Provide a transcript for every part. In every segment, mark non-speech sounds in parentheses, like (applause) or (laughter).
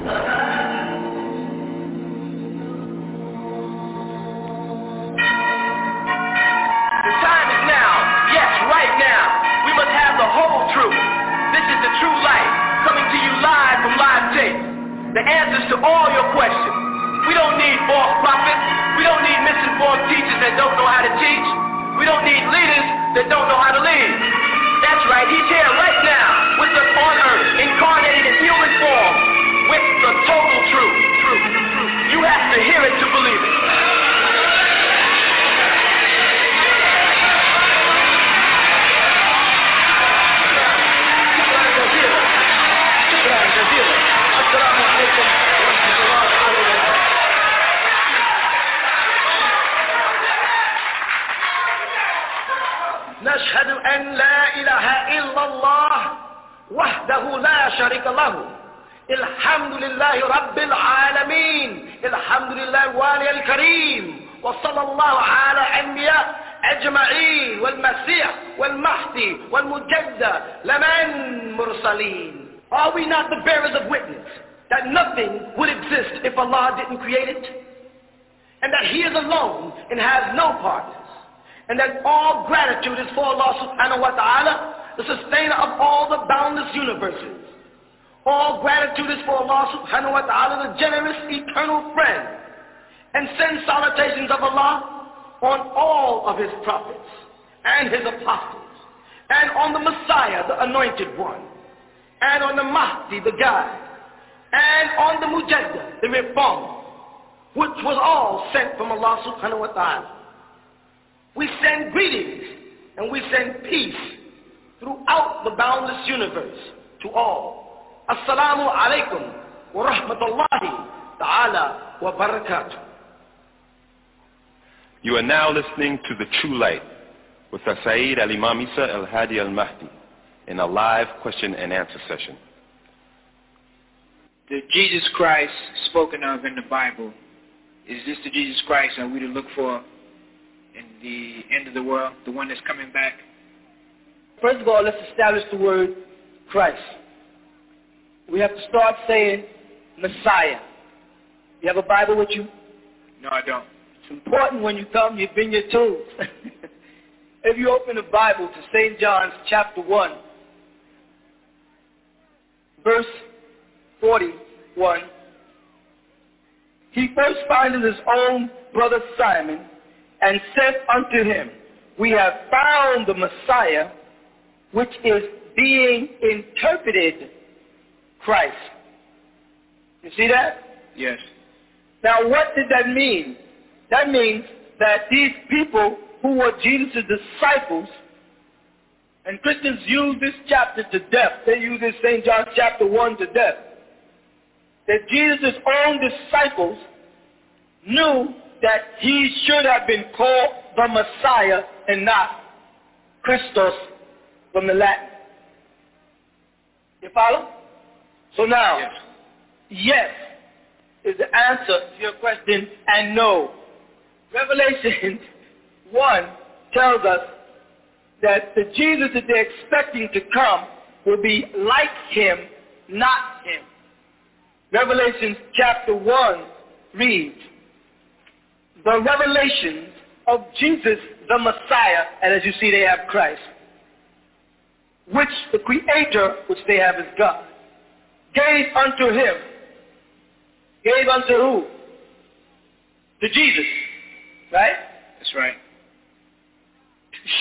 The time is now. Yes, right now. We must have the whole truth. This is the true light, coming to you live from live tape. The answers to all your questions. We don't need false prophets. We don't need misinformed teachers that don't know how to teach. We don't need leaders that don't know how to lead. That's right, he's here right now with us on earth, incarnated to hear it to believe it. نشهد أن لا إله إلا الله وحده لا شريك له الحمد لله رب العالمين الحمد لله الوالي الكريم وصلى الله على أنبياء أجمعين والمسيح والمهدي والمجدد لمن مرسلين Are we not the bearers of witness that nothing would exist if Allah didn't create it? And that He is alone and has no partners? and that all gratitude is for Allah subhanahu wa ta'ala, the sustainer of all the boundless universes. All gratitude is for Allah subhanahu wa ta'ala, the generous eternal friend. And send salutations of Allah on all of his prophets and his apostles, and on the Messiah, the anointed one, and on the Mahdi, the guide, and on the Mujaddid, the reformer, which was all sent from Allah subhanahu wa ta'ala. We send greetings and we send peace throughout the boundless universe to all. Assalamu alaikum wa rahmatullahi ta'ala wa barakatuh. You are now listening to The True Light with Saeed Al-Imam Isa Al-Hadi Al-Mahdi in a live question and answer session. The Jesus Christ spoken of in the Bible, is this the Jesus Christ that we to look for in the end of the world, the one that's coming back? First of all, let's establish the word Christ. We have to start saying Messiah. You have a Bible with you? No, I don't. It's important when you come, you bring your tools. (laughs) if you open the Bible to St. John's chapter 1, verse 41, he first findeth his own brother Simon and said unto him, We have found the Messiah, which is being interpreted Christ. You see that? Yes. Now what did that mean? That means that these people who were Jesus' disciples, and Christians use this chapter to death. They use this St. John chapter 1 to death. That Jesus' own disciples knew that he should have been called the Messiah and not Christos from the Latin. You follow? So now, Yes. yes is the answer to your question, and no. Revelation (laughs) 1 tells us that the Jesus that they're expecting to come will be like him, not him. Revelation chapter 1 reads, the revelations of Jesus the Messiah, and as you see they have Christ, which the Creator, which they have is God, gave unto him. Gave unto who? To Jesus, right? That's right.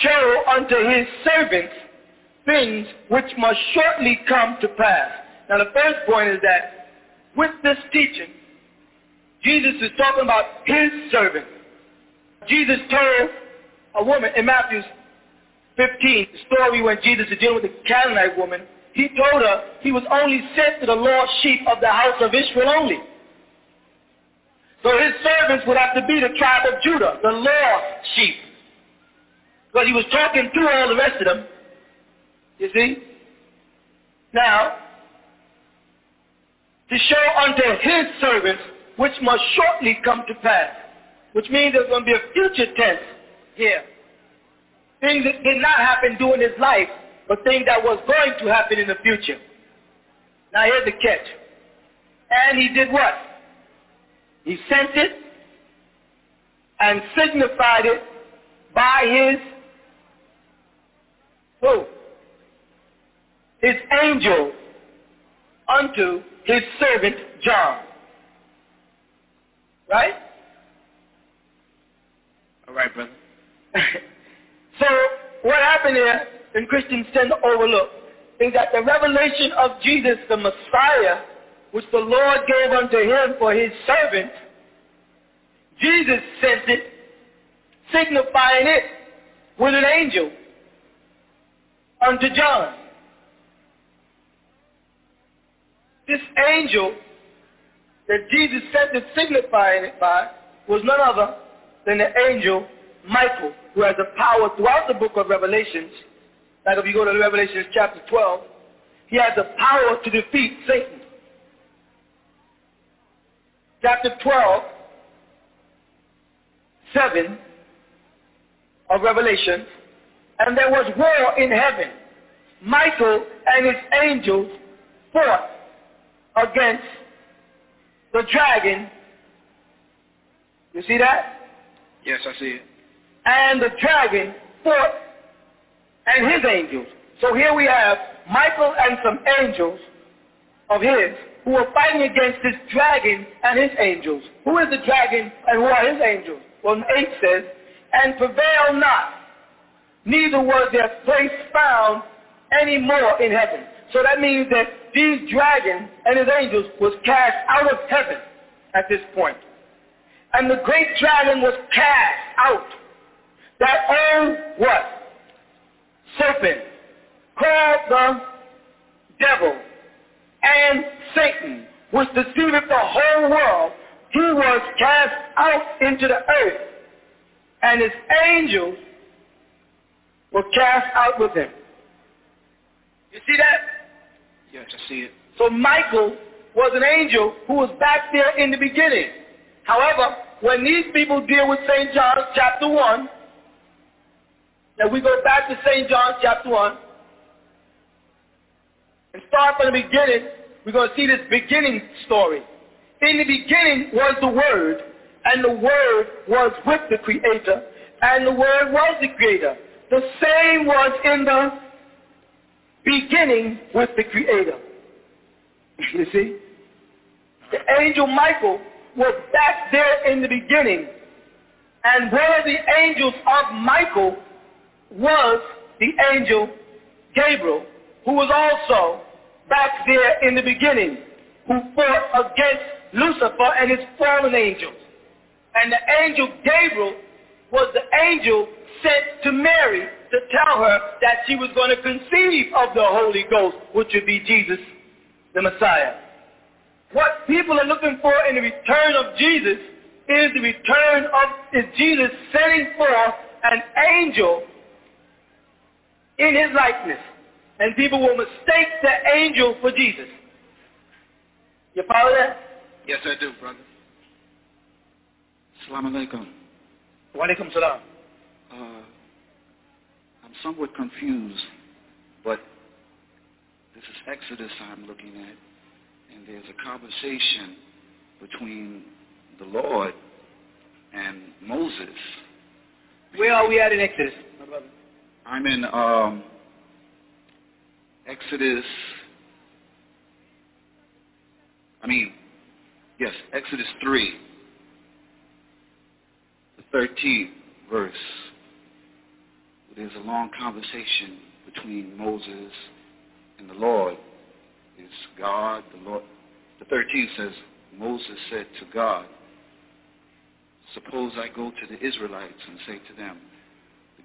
Show unto his servants things which must shortly come to pass. Now the first point is that with this teaching, Jesus is talking about his servant. Jesus told a woman in Matthew 15, the story when Jesus is dealing with the Canaanite woman, he told her he was only sent to the lost sheep of the house of Israel only. So his servants would have to be the tribe of Judah, the lost sheep. Because he was talking to all the rest of them. You see? Now, to show unto his servants which must shortly come to pass. Which means there's going to be a future tense here. Things that did not happen during his life, but things that was going to happen in the future. Now here's the catch. And he did what? He sent it and signified it by his who? His angel unto his servant John. Right? All right, brother. (laughs) so what happened here, and Christians tend to overlook, is that the revelation of Jesus, the Messiah, which the Lord gave unto him for his servant, Jesus sent it, signifying it with an angel unto John. This angel that Jesus sent to signifying it by was none other than the angel Michael, who has the power throughout the book of Revelations. Like if you go to Revelation chapter 12, he has the power to defeat Satan. Chapter 12, 7 of Revelation, and there was war in heaven. Michael and his angels fought against the dragon. You see that? Yes, I see it. And the dragon fought and his angels. So here we have Michael and some angels of his who are fighting against this dragon and his angels. Who is the dragon and who are his angels? Well, 8 says, and prevail not, neither was their place found any more in heaven. So that means that these dragons and his angels was cast out of heaven at this point. And the great dragon was cast out. That old what? Serpent, called the devil and Satan, which deceiveth the whole world, he was cast out into the earth, and his angels were cast out with him. You see that? Yes, I see it. So Michael was an angel who was back there in the beginning. However, when these people deal with St. John chapter 1, now we go back to St. John chapter 1, and start from the beginning, we're going to see this beginning story. In the beginning was the Word, and the Word was with the Creator, and the Word was the Creator. The same was in the beginning with the Creator. (laughs) You see? The angel Michael was back there in the beginning. And one of the angels of Michael was the angel Gabriel, who was also back there in the beginning, who fought against Lucifer and his fallen angels. And the angel Gabriel was the angel sent to Mary to tell her that she was going to conceive of the Holy Ghost, which would be Jesus, the Messiah. What people are looking for in the return of Jesus is the return of is Jesus sending forth an angel in his likeness. And people will mistake the angel for Jesus. You follow that? Yes, I do, brother. Assalamu alaikum. Wa alaikum salam. Uh, I'm somewhat confused, but this is Exodus I'm looking at, and there's a conversation between the Lord and Moses. Where are we at in Exodus? I'm in um, Exodus, I mean, yes, Exodus 3, the 13th verse. There's a long conversation between Moses and the Lord. It's God, the Lord. The 13th says, Moses said to God, Suppose I go to the Israelites and say to them, The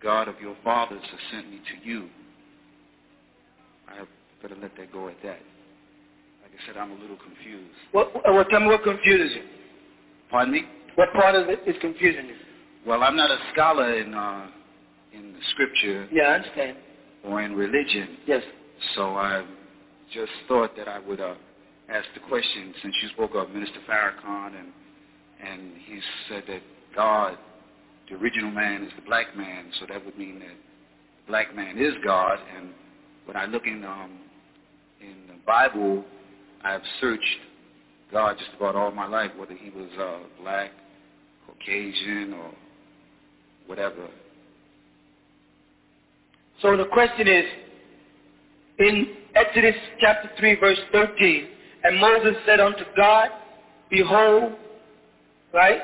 God of your fathers has sent me to you. I better let that go at that. Like I said, I'm a little confused. What, what, tell me what confuses you. Pardon me? What part of it is confusing you? Well, I'm not a scholar in uh, in the scripture Yeah, I understand. or in religion, Yes. so I just thought that I would uh, ask the question since you spoke of Minister Farrakhan and and he said that God, the original man, is the black man, so that would mean that the black man is God. And when I look in um, in the Bible, I've searched God just about all my life, whether he was uh, black, Caucasian, or whatever. So the question is, in Exodus chapter 3, verse 13, and Moses said unto God, Behold, right,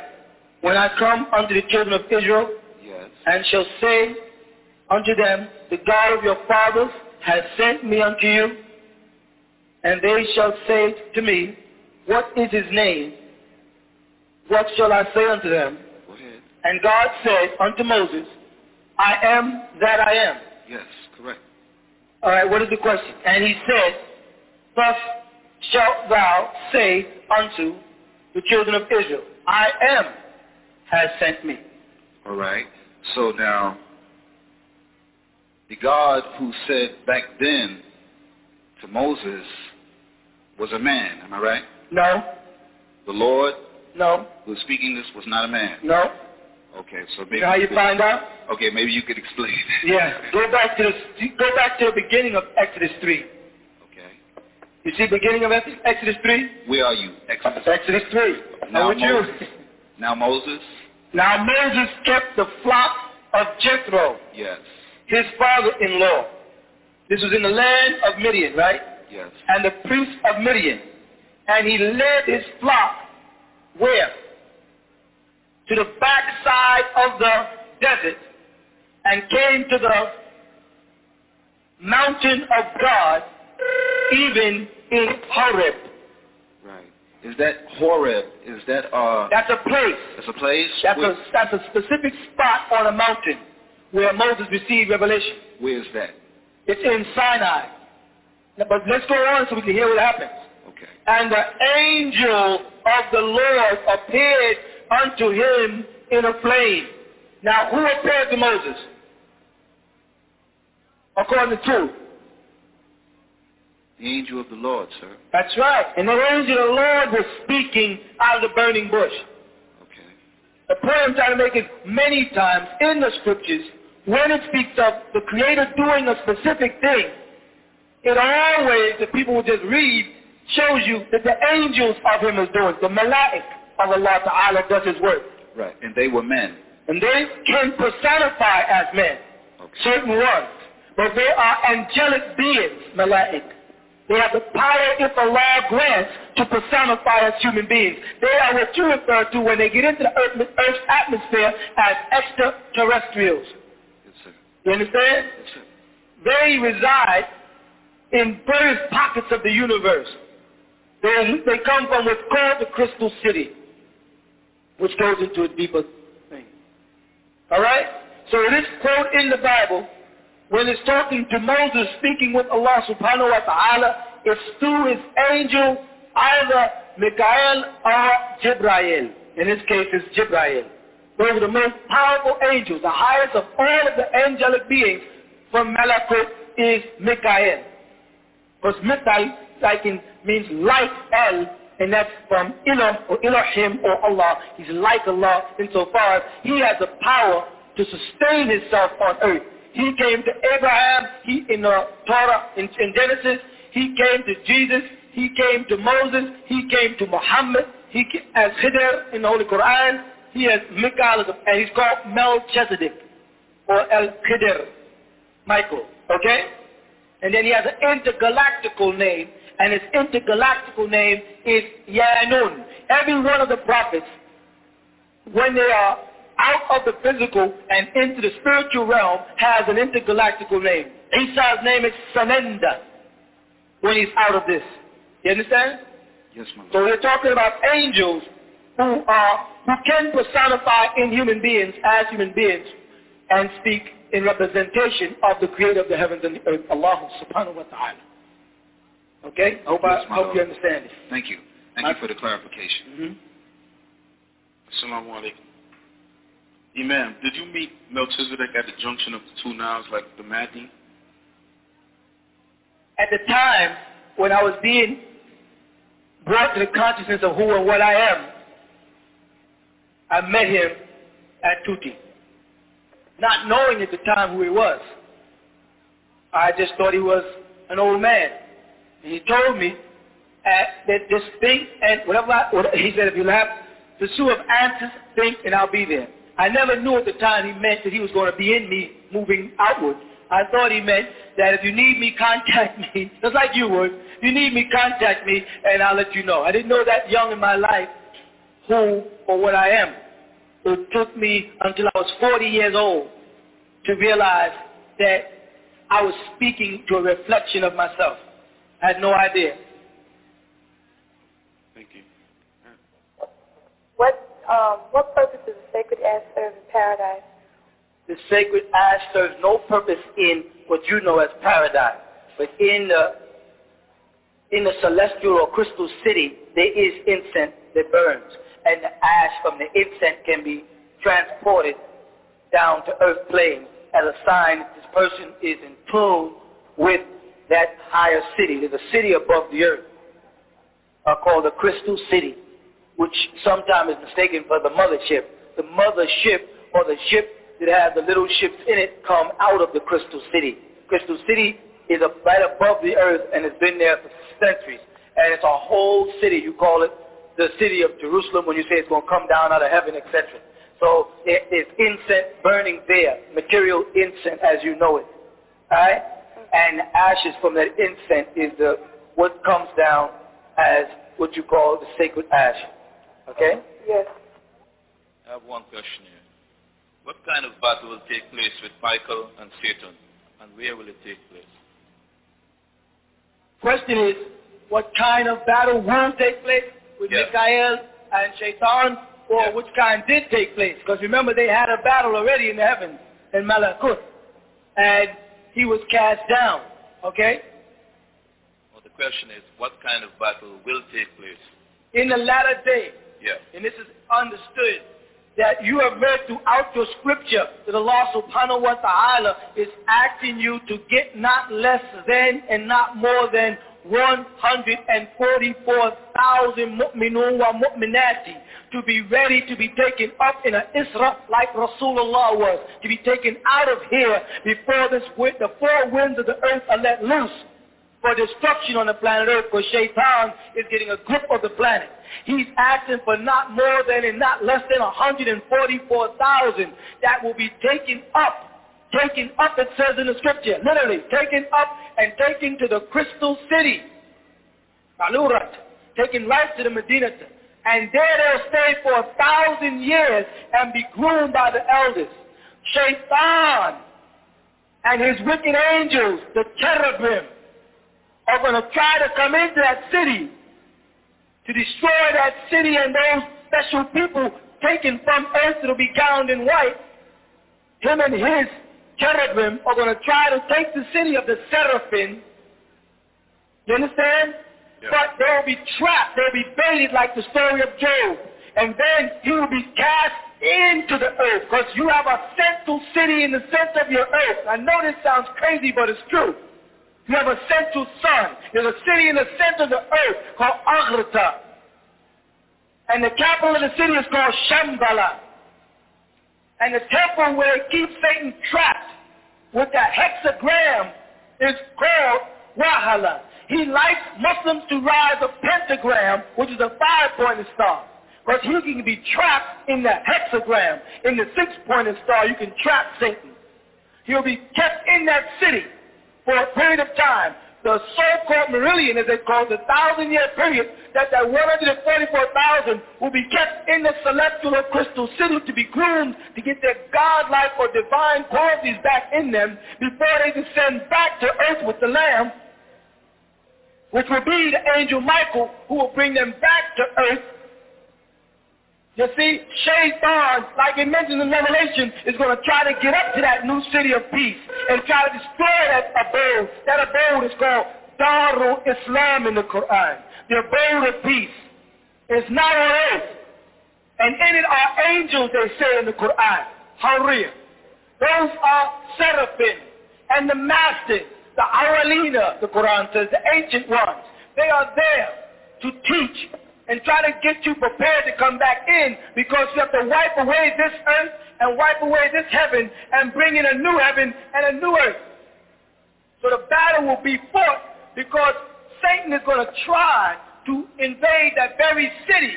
when I come unto the children of Israel, Yes. and shall say unto them, The God of your fathers has sent me unto you. And they shall say to me, What is his name? What shall I say unto them? And God said unto Moses, I am that I am. Yes, correct. All right, what is the question? And he said, Thus shalt thou say unto the children of Israel, I am has sent me. All right. So now, the God who said back then to Moses was a man. Am I right? No, The Lord no, who was speaking this was not a man. no. Okay, so maybe You know how you could- find out? Okay, maybe you could explain. (laughs) Yeah, go back to the go back to the beginning of Exodus three. Okay. You see, beginning of Exodus three. Where are you? Exodus. Exodus three. Now with you. Moses. Now Moses. Now Moses kept the flock of Jethro, Yes. his father-in-law. This was in the land of Midian, right? Yes. And the priest of Midian, and he led his flock where? To the backside of the desert, and came to the mountain of God, even in Horeb. Is that Horeb? Is that uh? That's a place. That's a place. That's where, a, that's a specific spot on a mountain where Moses received revelation. where is that? It's in Sinai. But let's go on so we can hear what happens. Okay. And the angel of the Lord appeared unto him in a flame. Now, who appeared to Moses? According to two. The angel of the Lord, sir. That's right. And the angel of the Lord was speaking out of the burning bush. Okay. The point I'm trying to make is many times in the scriptures, when it speaks of the Creator doing a specific thing, it always, the people will just read, shows you that the angels of him is doing. The malaik of Allah Ta'ala does his work. Right. And they were men. And they can personify as men, Okay. certain ones. But they are angelic beings, malaik. They have the power, if Allah grants, to personify as human beings. They are what you refer to when they get into the earth, Earth's atmosphere as extraterrestrials. Yes. You understand? Yes. They reside in various pockets of the universe. They, they come from what's called the crystal city, which goes into a deeper thing. All right? So this quote in the Bible, when it's talking to Moses speaking with Allah subhanahu wa ta'ala, it's through his angel, either Michael or Jibrail. In this case, it's Jibrail. Those are the most powerful angels. The highest of all of the angelic beings from Malakut is Michael. Because Mithai, like in, means like El, and that's from Elohim or Elohim or Allah. He's like Allah insofar as he has the power to sustain himself on earth. He came to Abraham, he in the Torah, in, in Genesis, he came to Jesus, he came to Moses, he came to Muhammad, he as Khidr in the Holy Quran, he has Michael, and he's called Melchizedek, or El Khidr, Michael, okay? And then he has an intergalactical name, and his intergalactical name is Yanun. Every one of the prophets, when they are out of the physical and into the spiritual realm, has an intergalactical name. Isaiah's name is Sananda when he's out of this. You understand? Yes, my Lord. So we're talking about angels who are who can personify in human beings as human beings and speak in representation of the creator of the heavens and the earth, Allah subhanahu wa ta'ala. Okay? I hope, Yes, I, my hope Lord. you understand it. Thank you. Thank you for the clarification. hmm Assalamu alaikum. Imam, did you meet Melchizedek at the junction of the two Niles like the Mahdi? At the time when I was being brought to the consciousness of who and what I am, I met him at Tuti. Not knowing at the time who he was. I just thought he was an old man. And he told me at that this thing and whatever, I, whatever he said, if you have pursuit of answers, think, and I'll be there. I never knew at the time he meant that he was going to be in me moving outward. I thought he meant that if you need me, contact me, (laughs) just like you would. If you need me, contact me, and I'll let you know. I didn't know that young in my life who or what I am. It took me until I was 40 years old to realize that I was speaking to a reflection of myself. I had no idea. Thank you. What um, what purpose does the sacred ash serve in paradise? The sacred ash serves no purpose in what you know as paradise, but in the in the celestial or crystal city, there is incense that burns, and the ash from the incense can be transported down to earth plane as a sign that this person is in tune with that higher city. There's a city above the earth uh, called the Crystal City, which sometimes is mistaken for the mothership. The mothership or the ship that has the little ships in it come out of the Crystal City. Crystal City is right above the earth and has been there for centuries. And it's a whole city. You call it the city of Jerusalem when you say it's going to come down out of heaven, etc. So there is incense burning there, material incense as you know it. Alright? And ashes from that incense is the what comes down as what you call the sacred ash. Okay? Yes. I have one question here. What kind of battle will take place with Michael and Satan? And where will it take place? Question is, what kind of battle will take place with Yeah. Michael and Shaitan, or Yeah. which kind did take place? Because remember, they had a battle already in the heavens in Malakut, and he was cast down. Okay? Well, the question is, what kind of battle will take place? In the latter day, Yeah. and this is understood, that you have read throughout your scripture that Allah subhanahu wa ta'ala is asking you to get not less than and not more than 144,000 mu'minun wa mu'minati to be ready to be taken up in an Isra like Rasulullah was, to be taken out of here before this, the four winds of the earth are let loose for destruction on the planet Earth because Shaitan is getting a grip of the planet. He's asking for not more than and not less than 144,000 that will be taken up. Taken up, it says in the scripture, literally, taken up and taken to the crystal city. Alurat, taken right to the Medina. And there they'll stay for a thousand years and be groomed by the elders. Shaitan and his wicked angels, the cherubim, are going to try to come into that city to destroy that city and those special people taken from earth that will be gowned in white. Him and his cherubim are going to try to take the city of the seraphim. You understand? Yeah. But they will be trapped. They will be baited like the story of Job. And then he will be cast into the earth because you have a central city in the center of your earth. I know this sounds crazy, but it's true. You have a central sun. There's a city in the center of the earth called Agartha. And the capital of the city is called Shambhala. And the temple where it keeps Satan trapped with that hexagram is called Wahala. He likes Muslims to rise a pentagram, which is a five-pointed star. Because he can be trapped in the hexagram. In the six-pointed star, you can trap Satan. He'll be kept in that city for a period of time. The so-called merillion, as they call the thousand-year period, that that 144,000 will be kept in the celestial or crystal city to be groomed to get their godlike or divine qualities back in them before they descend back to earth with the Lamb, which will be the angel Michael who will bring them back to earth you see, Shaitan, like it mentions in Revelation, is going to try to get up to that new city of peace and try to destroy that abode. That abode is called Darul Islam in the Quran. The abode of peace. It's not on earth. And in it are angels, they say in the Quran. Hurriya. Those are seraphim and the masters, the awalina, the Quran says, the ancient ones. They are there to teach and try to get you prepared to come back in because you have to wipe away this earth and wipe away this heaven and bring in a new heaven and a new earth. So the battle will be fought because Satan is going to try to invade that very city,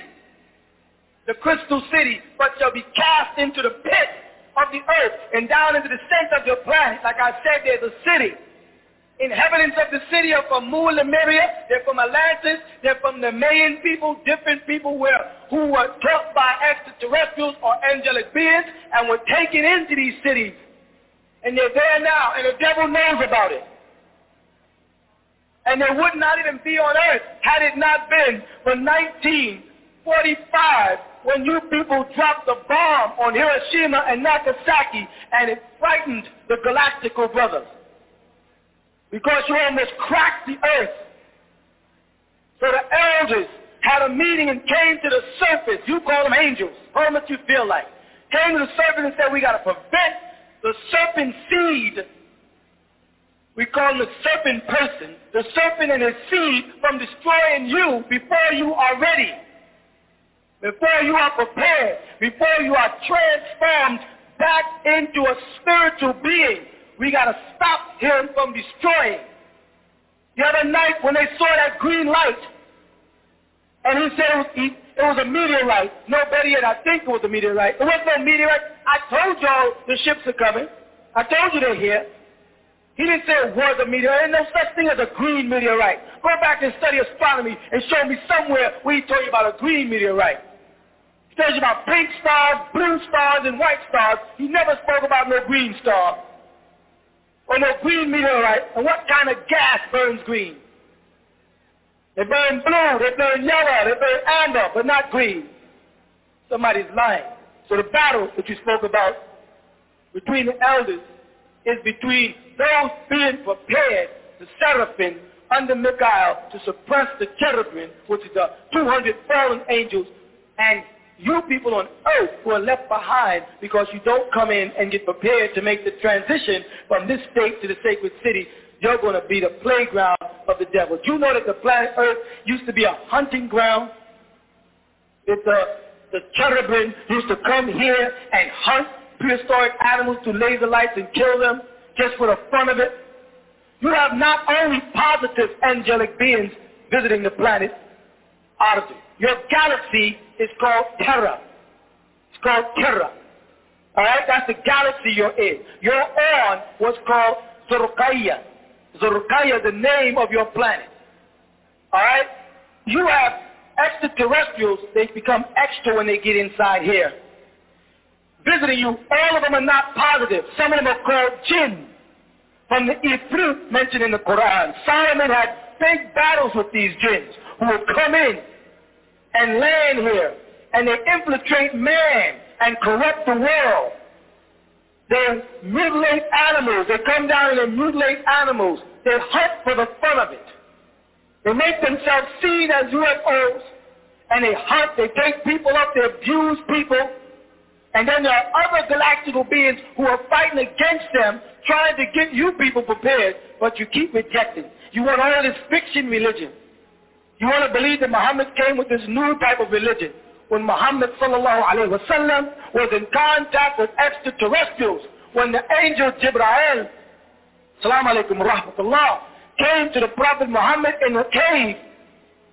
the crystal city, but shall be cast into the pit of the earth and down into the center of your planet. Like I said, there's a city. Inhabitants of the city are from Mu Lemuria, they're from Atlantis, they're from the Mayan people, different people were, who were taught by extraterrestrials or angelic beings and were taken into these cities. And they're there now, and the devil knows about it. And they would not even be on earth had it not been for 1945 when you people dropped the bomb on Hiroshima and Nagasaki and it frightened the Galactical brothers. Because you almost cracked the earth. So the elders had a meeting and came to the surface. You call them angels. Call them what you feel like. Came to the surface and said, we got to prevent the serpent seed we call the serpent person, the serpent and his seed from destroying you before you are ready, before you are prepared, before you are transformed back into a spiritual being. We got to stop him from destroying. The other night when they saw that green light, and he said it was, he, it was a meteorite. No better yet, I think it was a meteorite. It wasn't no meteorite. I told y'all the ships are coming. I told you they're here. He didn't say it was a meteorite. There's no such thing as a green meteorite. Go back and study astronomy and show me somewhere where he told you about a green meteorite. He tells you about pink stars, blue stars, and white stars. He never spoke about no green star or no green meteorite. And what kind of gas burns green? They burn blue, they burn yellow, they burn amber, but not green. Somebody's lying. So the battle that you spoke about between the elders is between those being prepared, the seraphim under Michael to suppress the cherubim, which is the 200 fallen angels, and you people on earth who are left behind because you don't come in and get prepared to make the transition from this state to the sacred city, you're going to be the playground of the devil. Do you know that the planet Earth used to be a hunting ground? That the, the cherubim used to come here and hunt prehistoric animals to laser lights and kill them just for the fun of it. You have not only positive angelic beings visiting the planet, Odyssey. Your galaxy is called Terra. It's called Terra. All right, that's the galaxy you're in. You're on what's called. Zorkaya is the name of your planet. All right? You have extraterrestrials, they become extra when they get inside here visiting you, all of them are not positive. Some of them are called jinn. From the Ifrit mentioned in the Quran. Solomon had big battles with these jinns who will come in and land here. And they infiltrate man and corrupt the world. They mutilate animals. They come down and they mutilate animals. They hunt for the fun of it. They make themselves seen as UFOs. And they hunt. They take people up. They abuse people. And then there are other galactical beings who are fighting against them, trying to get you people prepared, but you keep rejecting. You want all this fiction religion. You want to believe that Muhammad came with this new type of religion. When Muhammad sallallahu was in contact with extraterrestrials, when the angel Jibreel, salam alaikum rahmatullah, came to the Prophet Muhammad in a cave,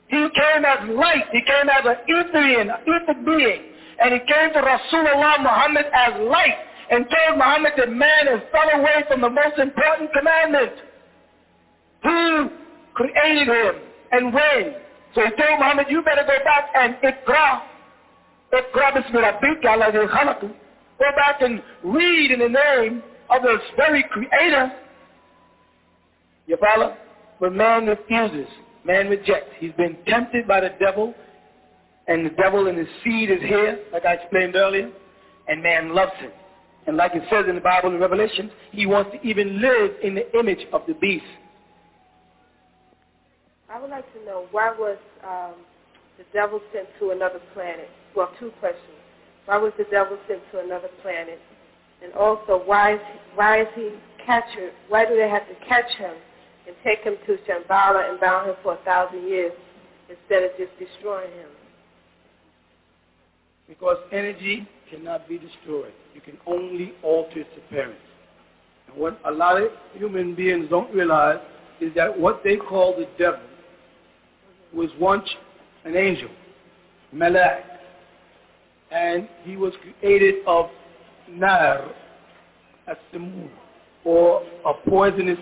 he came as light, he came as an etherian, ether being. And he came to Rasulullah Muhammad as light and told Muhammad that man has fell away from the most important commandment. Who created him and when? So he told Muhammad, you better go back and ikra. Ikra bismi rabbika alladhi khalaq. Go back and read in the name of the very creator. You follow? But man refuses. Man rejects. He's been tempted by the devil and the devil and his seed is here, like I explained earlier, and man loves him. And like it says in the Bible in Revelation, he wants to even live in the image of the beast. I would like to know why was um, the devil sent to another planet? Well, two questions. Why was the devil sent to another planet? And also, why is, why is he captured? Why do they have to catch him and take him to Shambhala and bound him for a thousand years instead of just destroying him? Because energy cannot be destroyed. You can only alter its appearance. And what a lot of human beings don't realize is that what they call the devil was once an angel, Malak. And he was created of nar, as or a poisonous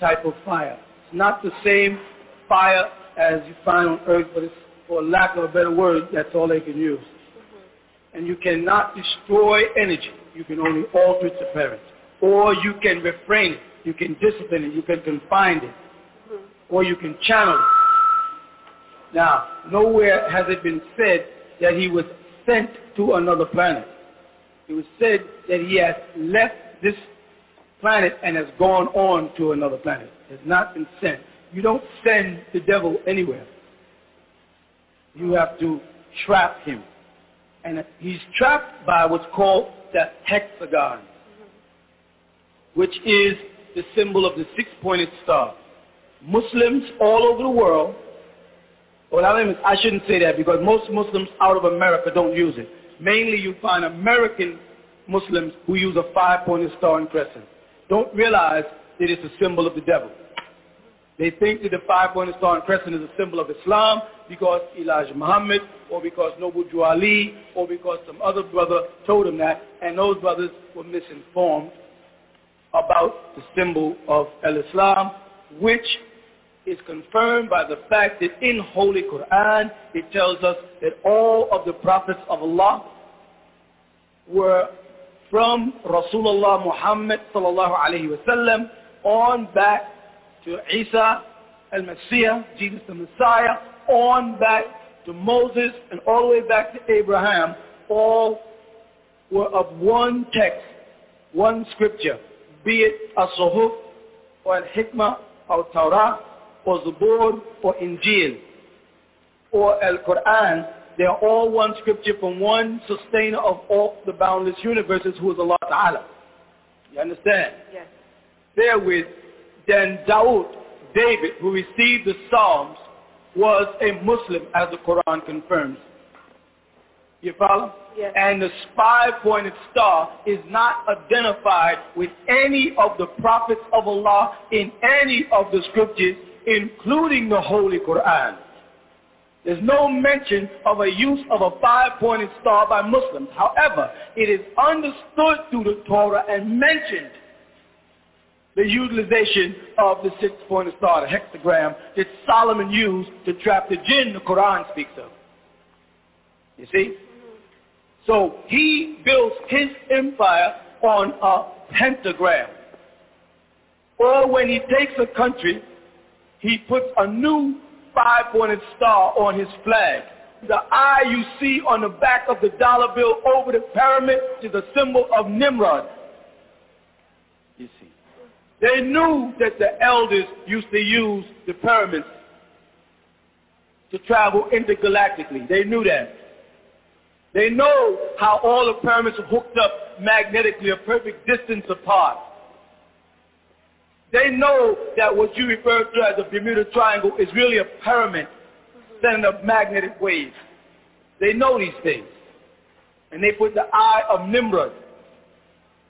type of fire. It's not the same fire as you find on earth, but it's, for lack of a better word, that's all they can use. And you cannot destroy energy. You can only alter its appearance. Or you can refrain it. You can discipline it. You can confine it. Or you can channel it. Now, nowhere has it been said that he was sent to another planet. It was said that he has left this planet and has gone on to another planet. Has not been sent. You don't send the devil anywhere. You have to trap him. And he's trapped by what's called the hexagon, which is the symbol of the six-pointed star. Muslims all over the world, well, I shouldn't say that because most Muslims out of America don't use it. Mainly you find American Muslims who use a five-pointed star and crescent. Don't realize that it's a symbol of the devil. They think that the five-pointed star and crescent is a symbol of Islam because Elijah Muhammad or because Noble Drew Ali or because some other brother told them that, and those brothers were misinformed about the symbol of Al-Islam, which is confirmed by the fact that in Holy Quran it tells us that all of the prophets of Allah were from Rasulullah Muhammad sallallahu alayhi wasallam on back to Isa al-Messiah, Jesus the Messiah, on back to Moses and all the way back to Abraham, all were of one text, one scripture, be it a-Suhuf or al-Hikmah or Torah or Zabur or Injil or Al-Quran, they are all one scripture from one sustainer of all the boundless universes who is Allah Ta'ala. You understand? Yes. Therewith, then Dawood, David, who received the Psalms, was a Muslim, as the Quran confirms. You follow? Yes. And the five-pointed star is not identified with any of the prophets of Allah in any of the scriptures, including the Holy Quran. There's no mention of a use of a five-pointed star by Muslims. However, it is understood through the Torah and mentioned the utilization of the six-pointed star, the hexagram, that Solomon used to trap the jinn the Quran speaks of. You see? So he builds his empire on a pentagram. Or when he takes a country, he puts a new five-pointed star on his flag. The eye you see on the back of the dollar bill over the pyramid is a symbol of Nimrod. You see. They knew that the elders used to use the pyramids to travel intergalactically. They knew that. They know how all the pyramids are hooked up magnetically a perfect distance apart. They know that what you refer to as a Bermuda Triangle is really a pyramid sending up magnetic waves. They know these things. And they put the eye of Nimrod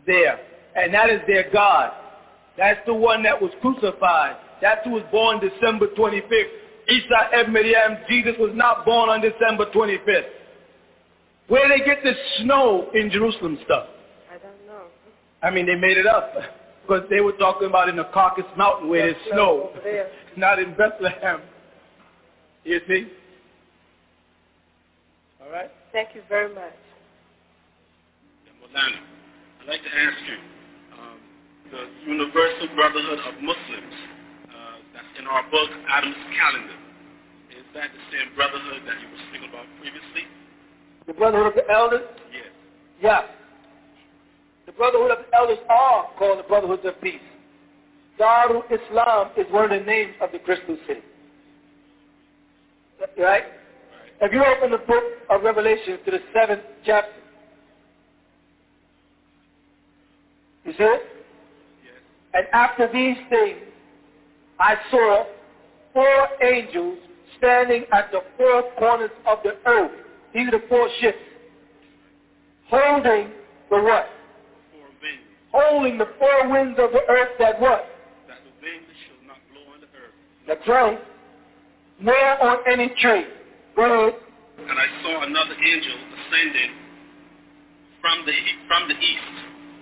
there. And that is their God. That's the one that was crucified. That's who was born December 25th. Isa ibn Maryam, Jesus was not born on December 25th. Where did they get this snow in Jerusalem stuff? I don't know. I mean, they made it up. (laughs) Because they were talking about in the Caucasus Mountain where there's snow, (laughs) not in Bethlehem. You see? All right? Thank you very much. Molana, I'd like to ask you, um, the Universal Brotherhood of Muslims, uh, that's in our book, Adam's Calendar, is that the same brotherhood that you were speaking about previously? The Brotherhood of the Elders? Yes. Yeah. The Brotherhood of the Elders are called the Brotherhoods of Peace. Darul Islam is one of the names of the Crystal City. Right? If you open the book of Revelation to the seventh chapter, you see it? Yes. And after these things, I saw four angels standing at the four corners of the earth. These are the four ships. Holding the what? Holding the four winds of the earth that what? That the wind shall not blow on the earth. That's right. Nor on any tree. Go ahead. And I saw another angel ascending from the, from the east,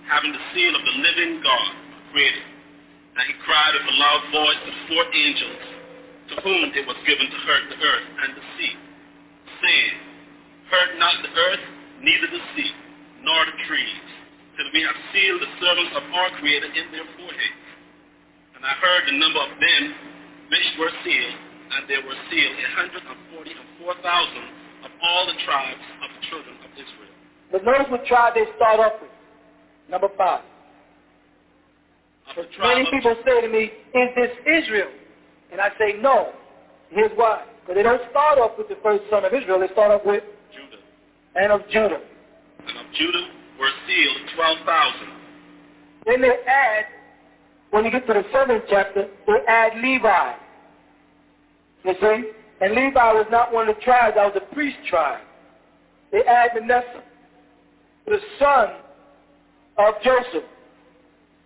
having the seal of the living God, created. And he cried with a loud voice to four angels, to whom it was given to hurt the earth and the sea, saying, Hurt not the earth, neither the sea, nor the trees, till we have sealed the servants of our Creator in their foreheads. And I heard the number of them which were sealed, and there were sealed a hundred and forty and four thousand of all the tribes of the children of Israel. But notice what tribe they start off with. Number five. Many people say to me, is this Israel? And I say, no. Here's why. Because they don't start off with the first son of Israel. They start off with, Judah. and of Judah. And of Judah were sealed twelve thousand. Then they add, when you get to the seventh chapter, they add Levi. You see? And Levi was not one of the tribes, that was a priest tribe. They add Manasseh, the son of Joseph.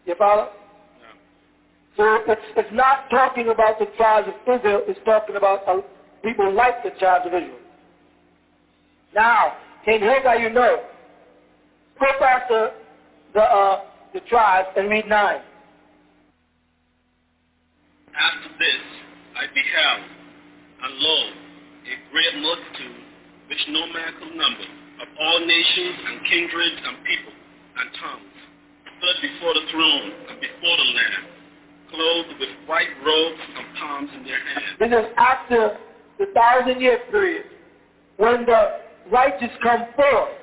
You follow? So it's, it's not talking about the tribes of Israel, it's talking about uh, people like the tribes of Israel. Now, can how you know. Go the, the, uh, the tribes and read 9. After this I beheld, and lo, a great multitude, which no man could number, of all nations and kindreds and people and tongues, stood before the throne and before the Lamb, clothed with white robes and palms in their hands. This is after the thousand year period when the righteous come forth.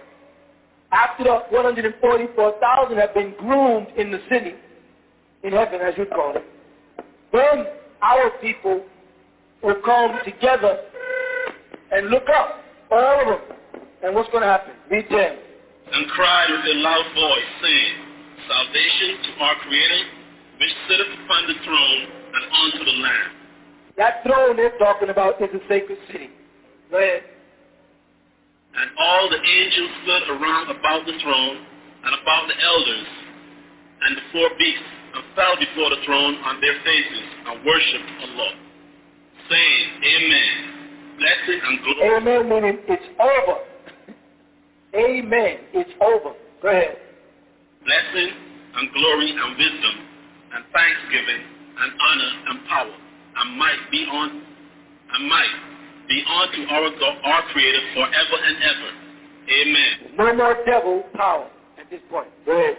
After the 144,000 have been groomed in the city, in heaven as you call it, then our people will come together and look up, all of them. And what's going to happen? Read 10. and cried with a loud voice, saying, Salvation to our Creator, which sitteth upon the throne and unto the Lamb. That throne they're talking about is a sacred city. Go ahead. And all the angels stood around about the throne and about the elders and the four beasts, and fell before the throne on their faces and worshipped Allah, saying, Amen. Blessing and glory, Amen meaning it's over. Amen. It's over. Go ahead. blessing and glory and wisdom and thanksgiving and honor and power and might be on and might be unto our God, our Creator forever and ever. Amen. No more devil power at this point. Go ahead.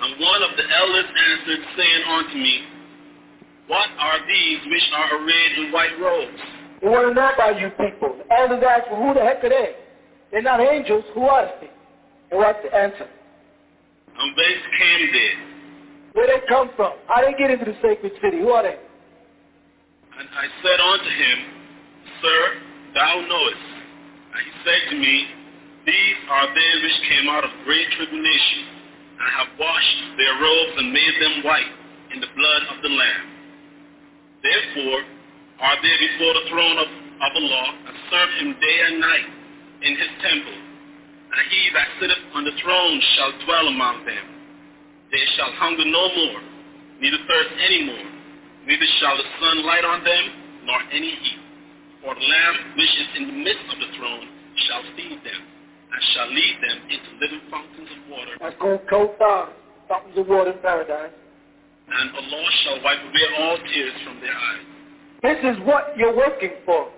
And one of the elders answered, saying unto me, What are these which are arrayed in white robes? We want to know about you people. The elders ask, well, who the heck are they? They're not angels. Who are they? And what's the answer? And whence came they? Where they come from? How did they get into the sacred city? Who are they? And I said unto him, Sir, thou knowest. And he said to me, These are they which came out of great tribulation, and have washed their robes and made them white in the blood of the Lamb. Therefore are they before the throne of, of Allah, and serve him day and night in his temple. And he that sitteth on the throne shall dwell among them. They shall hunger no more, neither thirst any more, neither shall the sun light on them, nor any heat. For the Lamb which is in the midst of the throne shall feed them, and shall lead them into living fountains of water, That's called cold fountains. Fountains of water in paradise. and Allah shall wipe away all tears from their eyes. This is what you're working for.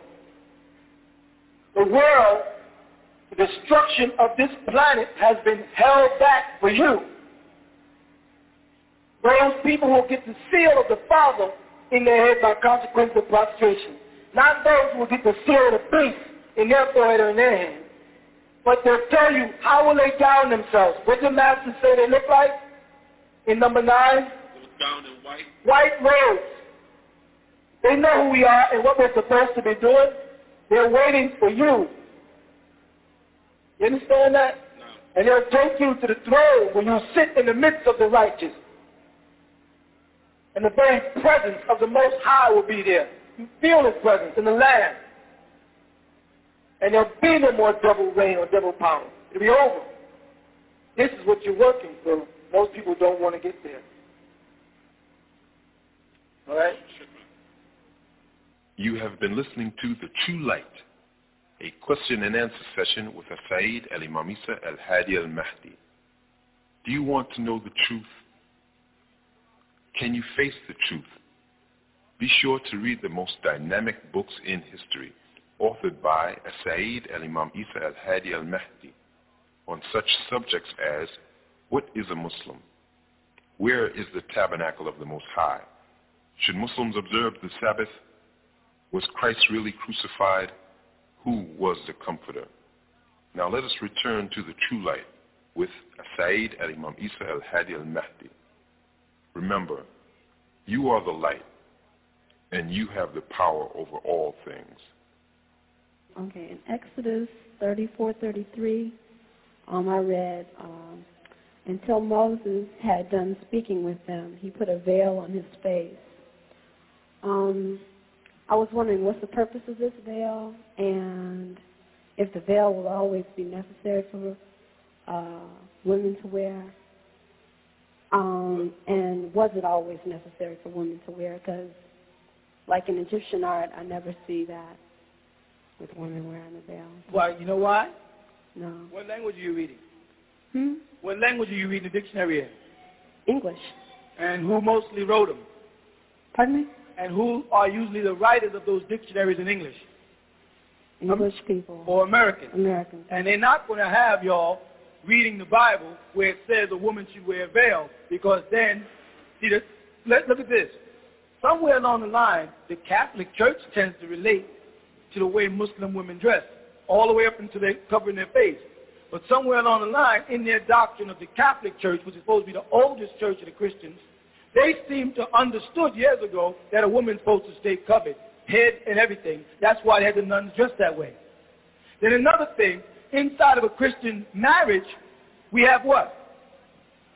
The world, the destruction of this planet has been held back for you. Those people will get the seal of the Father in their head by consequence of prostration. Not those who will get the seal of the beast in their forehead or in their hand. But they'll tell you how will they gown themselves. What did the master say they look like? In number nine, in white, white robes. They know who we are and what we're supposed to be doing. They're waiting for you. You understand that? now, And they'll take you to the throne when you sit in the midst of the righteous. And the very presence of the Most High will be there. You feel His presence in the land. And there'll be no more devil reign or devil power. It'll be over. This is what you're working for. Most people don't want to get there. All right? You have been listening to The True Light a question and answer session with Saeed al-Imam Isa al-Hadi al-Mahdi. Do you want to know the truth? Can you face the truth? Be sure to read the most dynamic books in history, authored by Saeed al-Imam Isa al-Hadi al-Mahdi, on such subjects as what is a Muslim? Where is the tabernacle of the Most High? Should Muslims observe the Sabbath? Was Christ really crucified? Who was the Comforter? Now let us return to the true light with Saeed al-Imam Isa al-Hadi al-Mahdi. Remember, you are the light, and you have the power over all things. Okay, in Exodus 34:33, um, I read, um, until Moses had done speaking with them, he put a veil on his face. Um, I was wondering what's the purpose of this veil, and if the veil will always be necessary for uh, women to wear, um, and was it always necessary for women to wear? Because, like in Egyptian art, I never see that with women wearing a veil. Why? You know why? No. What language are you reading? Hmm? What language are you reading the dictionary in? English. And who mostly wrote them? Pardon me? And who are usually the writers of those dictionaries in English? English people. Or Americans. Americans. And they're not going to have y'all reading the Bible where it says a woman should wear a veil because then, see, the, let, look at this. Somewhere along the line, the Catholic Church tends to relate to the way Muslim women dress, all the way up until they covering their face. But somewhere along the line, in their doctrine of the Catholic Church, which is supposed to be the oldest church of the Christians, they seem to understood years ago that a woman's supposed to stay covered, head and everything. That's why they had the nuns dress that way. Then another thing, inside of a Christian marriage, we have what?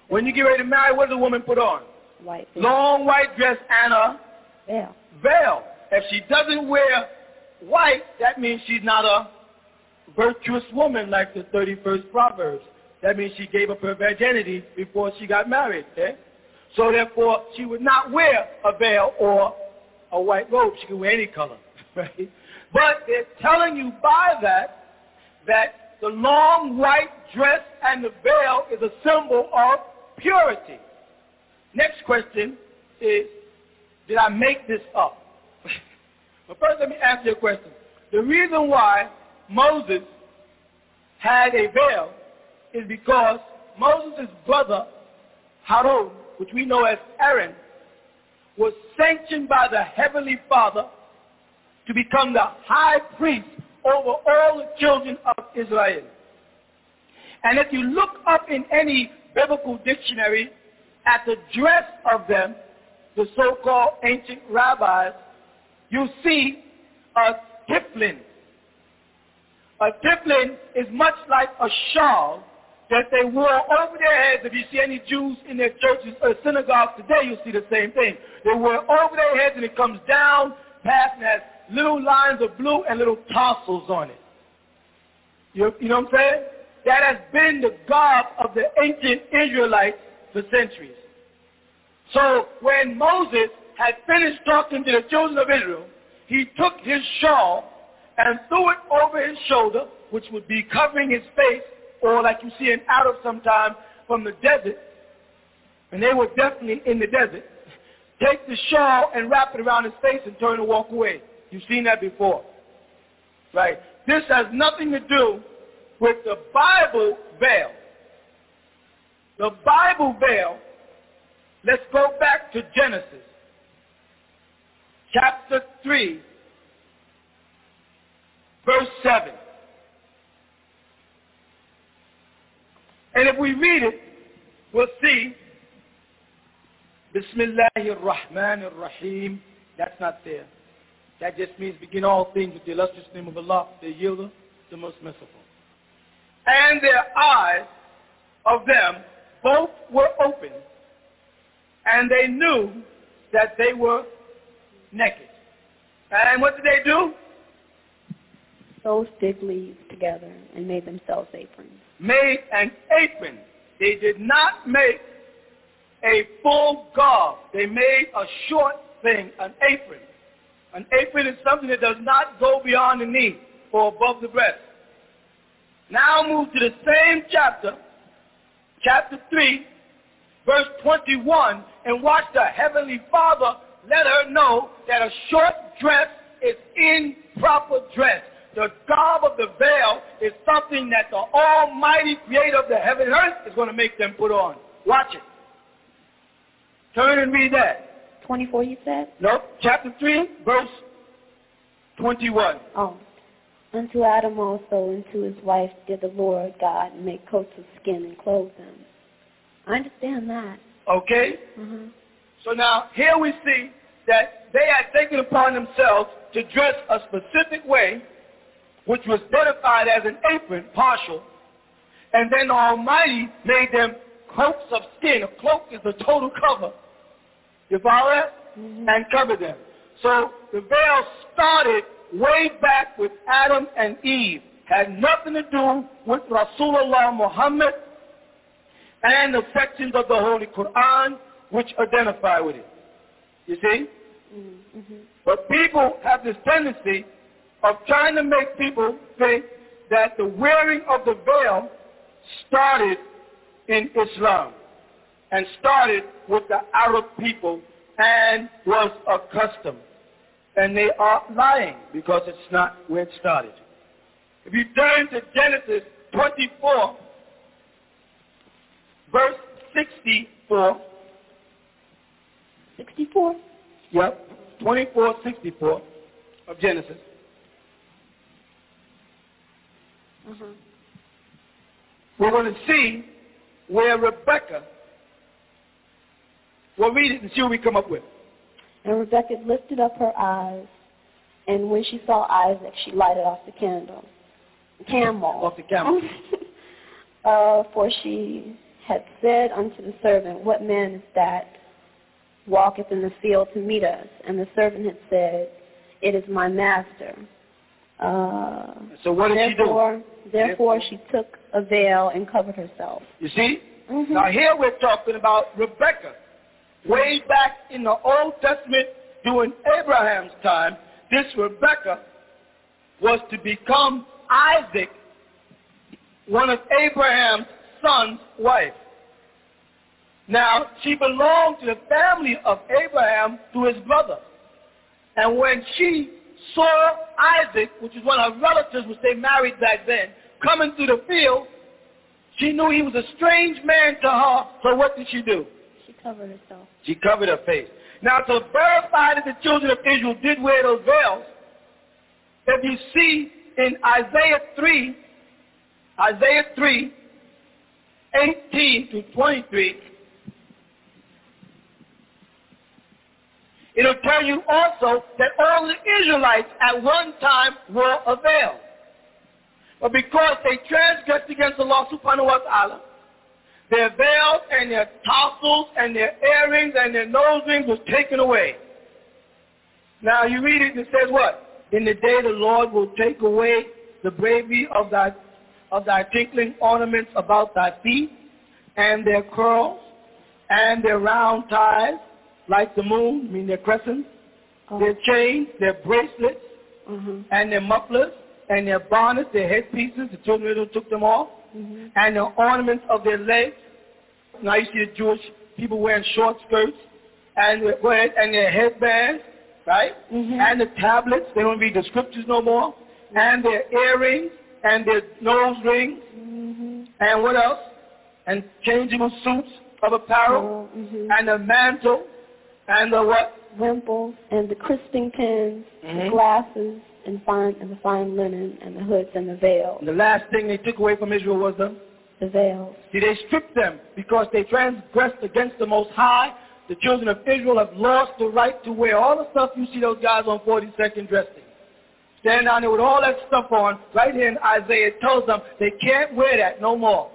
When you get ready to marry, what does a woman put on? White. Long white dress and a veil. Veil. If she doesn't wear white, that means she's not a virtuous woman like the 31st Proverbs. That means she gave up her virginity before she got married. Eh? So therefore, she would not wear a veil or a white robe. She could wear any color. (laughs) Right? But they're telling you by that that the long white dress and the veil is a symbol of purity. Next question is, did I make this up? (laughs) but first let me ask you a question. The reason why Moses had a veil is because Moses' brother, Harun, which we know as Aaron, was sanctioned by the Heavenly Father to become the high priest over all the children of Israel. And if you look up in any biblical dictionary at the dress of them, the so-called ancient rabbis, you see a tiplin. A tiplin is much like a shawl that they wore over their heads. If you see any Jews in their churches or synagogues today, you'll see the same thing. They wear it over their heads and it comes down past and has little lines of blue and little tassels on it. You, you know what I'm saying? That has been the garb of the ancient Israelites for centuries. So when Moses had finished talking to the children of Israel, he took his shawl and threw it over his shoulder, which would be covering his face, or like you see an Arab sometime from the desert, and they were definitely in the desert, take the shawl and wrap it around his face and turn and walk away. You've seen that before. Right? This has nothing to do with the Bible veil. The Bible veil, let's go back to Genesis. Chapter 3, verse 7. And if we read it, we'll see Bismillahir Rahmanir Rahim. That's not there. That just means begin all things with the illustrious name of Allah, the yielder, the most merciful. And their eyes of them both were open, and they knew that they were naked. And what did they do? Sewed stick leaves together and made themselves aprons. Made an apron. They did not make a full garb. They made a short thing, an apron. An apron is something that does not go beyond the knee. or above the breast. Now move to the same chapter, chapter 3, verse 21, and watch the Heavenly Father let her know that a short dress is improper dress. The garb of the veil is something that the Almighty Creator of the heaven and earth is going to make them put on. Watch it. Turn and read that. 24 you said? No, chapter 3, verse 21. Oh. Unto Adam also and to his wife did the Lord God make coats of skin and clothe them. I understand that. Okay? Mm-hmm. So now here we see that they had taken upon themselves to dress a specific way, which was identified as an apron, partial, and then the Almighty made them coats of skin. A cloak is a total cover. You follow that? Mm-hmm. And cover them. So the veil started way back with Adam and Eve. Had nothing to do with Rasulullah Muhammad and the sections of the Holy Quran which identify with it. You see? Mm-hmm. But people have this tendency of trying to make people think that the wearing of the veil started in Islam and started with the Arab people and was a custom. And they are lying because it's not where it started. If you turn to Genesis 24, verse 64. 64? Yep, 24, 64 of Genesis. Uh-huh. We're going to see where Rebecca, we'll read it and see what we come up with. And Rebecca lifted up her eyes, and when she saw Isaac, she lighted off the candle. Camel. Off the camel. (laughs) uh, for she had said unto the servant, What man is that walketh in the field to meet us? And the servant had said, It is my master. Uh, so what did therefore, she do? Therefore she took a veil and covered herself. You see? Mm-hmm. Now here we're talking about Rebecca. Way back in the Old Testament during Abraham's time, this Rebecca was to become Isaac, one of Abraham's son's wife. Now, she belonged to the family of Abraham through his brother. And when she saw Isaac, which is one of her relatives, which they married back then, coming through the field, she knew he was a strange man to her, so what did she do? She covered herself. She covered her face. Now, to verify that the children of Israel did wear those veils, if you see in Isaiah 3, Isaiah 3, 18 to 23, it'll tell you also that all the Israelites at one time wore a veil. But because they transgressed against the law subhanahu wa ta'ala, their veils and their tassels and their earrings and their nose rings was taken away. Now you read it and it says what? In the day the Lord will take away the bravery of thy, of thy tinkling ornaments about thy feet and their curls and their round ties like the moon, I mean their crescents, Oh. their chains, their bracelets, Mm-hmm. and their mufflers, and their bonnets, their headpieces, the children took them off, Mm-hmm. and the ornaments of their legs. Now you see the Jewish people wearing short skirts, and their, go and their headbands, right? Mhm. And the tablets, they don't read the scriptures no more, and their earrings, and their nose rings, Mm-hmm. and what else? And changeable suits of apparel, Mm-hmm. and the mantle, and the what? Wimples and the crisping pins, the Mhm. glasses, and fine and the fine linen and the hoods and the veils. And the last thing they took away from Israel was the The veils. See, they stripped them because they transgressed against the Most High. The children of Israel have lost the right to wear all the stuff you see those guys on 42nd dressing. in. Stand down there with all that stuff on. Right here in Isaiah it tells them they can't wear that no more.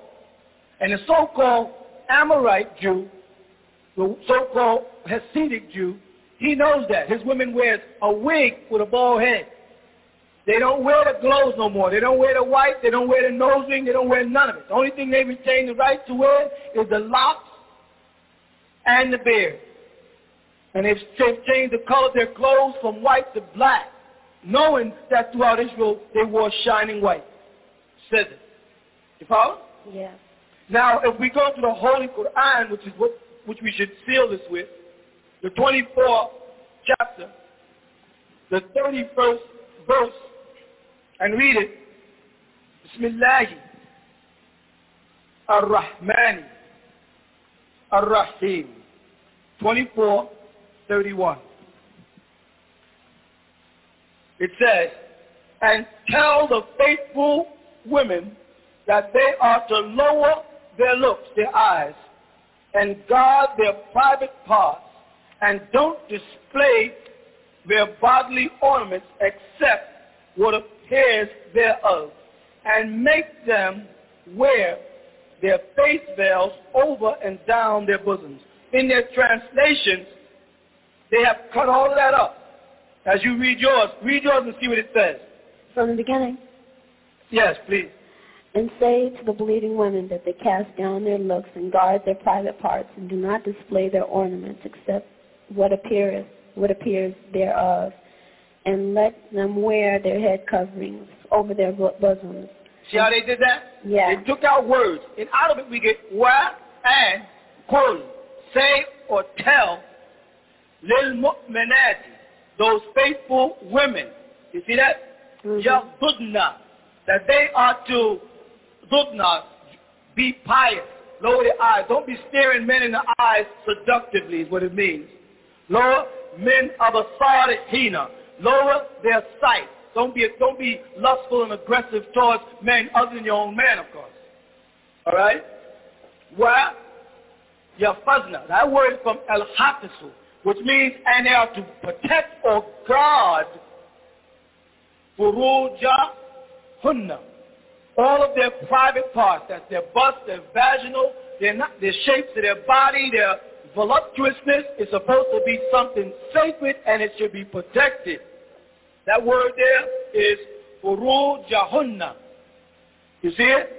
And the so-called Amorite Jew, the so-called Hasidic Jew, he knows that. His women wears a wig with a bald head. They don't wear the clothes no more. They don't wear the white. They don't wear the nose ring. They don't wear none of it. The only thing they retain the right to wear is the locks and the beard. And they've changed the color of their clothes from white to black. knowing that throughout Israel they wore shining white. Says it. You follow? Yes. Now, if we go to the Holy Quran, which is what which we should seal this with, the 24th chapter, the 31st verse, and read it. Bismillah ar-Rahman ar-Rahim. 24, 31. It says, and tell the faithful women that they are to lower their looks, their eyes, and guard their private parts, and don't display their bodily ornaments except what thereof, and make them wear their face veils over and down their bosoms. In their translations, they have cut all of that up. As you read yours, read yours and see what it says. From the beginning. Yes, please. And say to the bleeding women that they cast down their looks and guard their private parts and do not display their ornaments except what appears what appears thereof, and let them wear their head coverings over their bosoms. See how they did that? Yeah. They took out words, and out of it we get wa and qul, say or tell, lil mu'minati, those faithful women. You see that? Mm-hmm. that they are to dudna, be pious, lower their eyes. Don't be staring men in the eyes seductively is what it means. Lower men of a hina, lower their sight. Don't be, don't be lustful and aggressive towards men other than your own man, of course. All right? Where? Yafazna. That word from al-hafisu, which means, and they are to protect or guard furuja hunna. All of their private parts, that's their bust, their vaginal, their, their shapes of their body, their voluptuousness is supposed to be something sacred and it should be protected. That word there is furujahunna. You see it?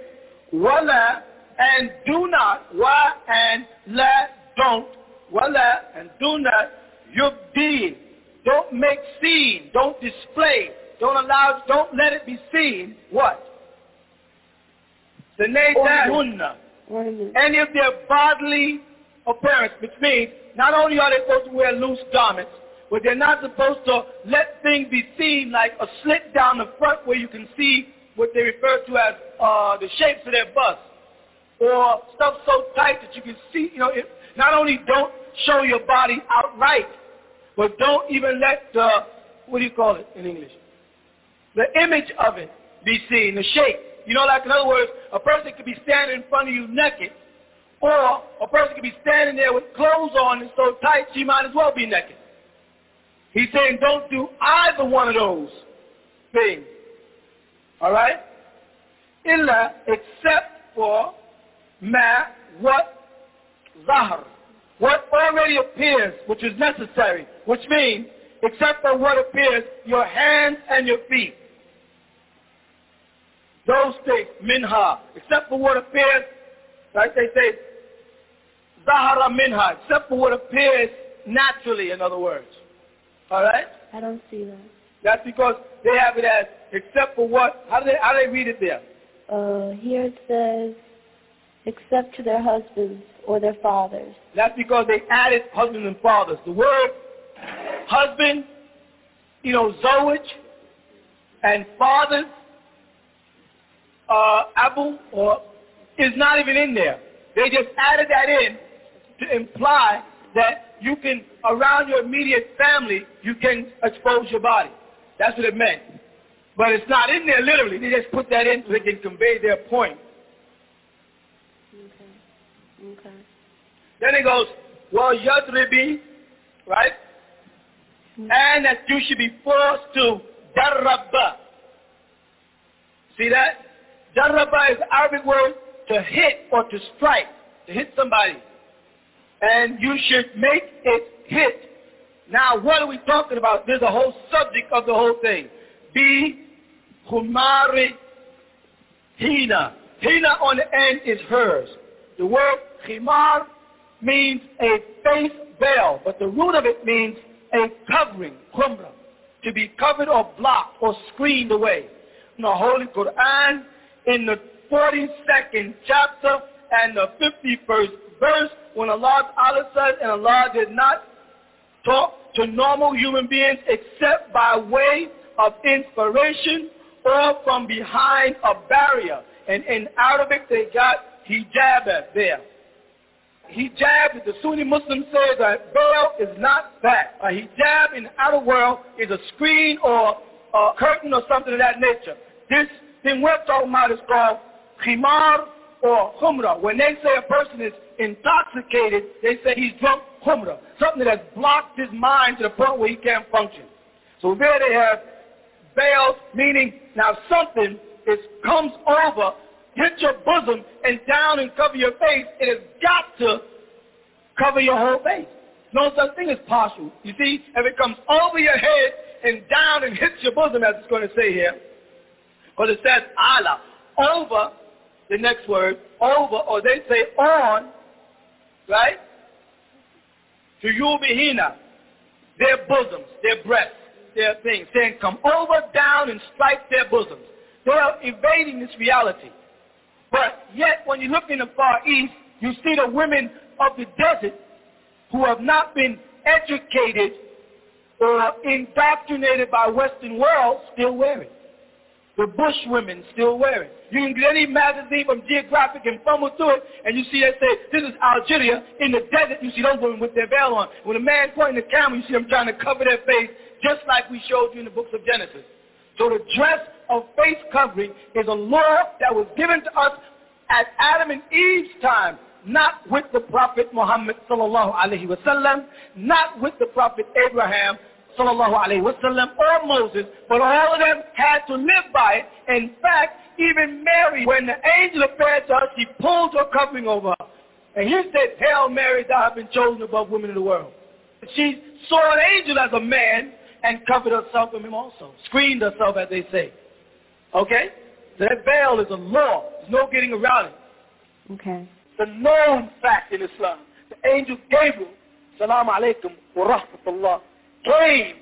Wala and do not. Wa and la don't. Wala and do not yubdeen. Don't make scene. Don't display. Don't allow, don't let it be seen. What? The name that Any of their bodily appearance, which means not only are they supposed to wear loose garments, but they're not supposed to let things be seen like a slit down the front where you can see what they refer to as uh, the shapes of their bust, or stuff so tight that you can see. You know, it, not only don't show your body outright, but don't even let the what do you call it in English? The image of it be seen, the shape. You know, like in other words, a person could be standing in front of you naked, or a person could be standing there with clothes on and so tight she might as well be naked. He's saying don't do either one of those things. All right? Illa except for ma what zahar. What already appears, which is necessary, which means except for what appears, your hands and your feet. Those things, minha, except for what appears, like they say, Zahara minha, except for what appears naturally, in other words. All right? I don't see that. That's because they have it as except for what? How do they, how do they read it there? Uh, here it says, except to their husbands or their fathers. That's because they added husbands and fathers. The word husband, you know, zowaj, and fathers, uh, abu, or is not even in there. They just added that in to imply that you can, around your immediate family, you can expose your body. That's what it meant. But it's not in there literally. They just put that in so they can convey their point. Okay. Okay. Then it goes, well, yadribi, right? Mm-hmm. And that you should be forced to darraba. See that? Darraba is the Arabic word to hit or to strike, to hit somebody and you should make it hit. Now, what are we talking about? There's a whole subject of the whole thing. Be humari hina. Hina on the end is hers. The word khimar means a face veil, but the root of it means a covering, kumbra. to be covered or blocked or screened away. In the Holy Quran, in the 42nd chapter and the 51st verse, when Allah Ta'ala said, and Allah did not talk to normal human beings except by way of inspiration or from behind a barrier. And in Arabic, they got hijab there. Hijab, the Sunni Muslims say that veil is not that. A hijab in the outer world is a screen or a curtain or something of that nature. This thing we're talking about is called khimar or humra. When they say a person is intoxicated, they say he's drunk humra. Something that has blocked his mind to the point where he can't function. So there they have veils, meaning now something is comes over, hit your bosom and down and cover your face. It has got to cover your whole face. No such thing as partial. You see, if it comes over your head and down and hits your bosom, as it's going to say here, because it says Allah, over, the next word, over, or they say on, right? To yubihina, their bosoms, their breasts their things, saying, come over, down, and strike their bosoms. They are evading this reality. But yet, when you look in the Far East, you see the women of the desert who have not been educated or indoctrinated by Western world still wearing. The bush women still wearing. You can get any magazine from Geographic and fumble through it, and you see they say, this is Algeria. In the desert, you see those women with their veil on. When a man pointing the camera, you see them trying to cover their face just like we showed you in the books of Genesis. So the dress of face covering is a law that was given to us at Adam and Eve's time, not with the Prophet Muhammad sallallahu alaihi wasallam, not with the Prophet Abraham sallallahu alaihi wasallam or Moses, but all of them had to live by it. In fact, even Mary, when the angel appeared to her, she pulled her covering over her. And he said, Hail Mary, thou hast been chosen above women in the world. She saw an angel as a man, and covered herself with him also. Screened herself, as they say. Okay? So that veil is a law. There's no getting around it. Okay. The known fact in Islam. The angel Gabriel, salam alaikum wa rahmatullah, came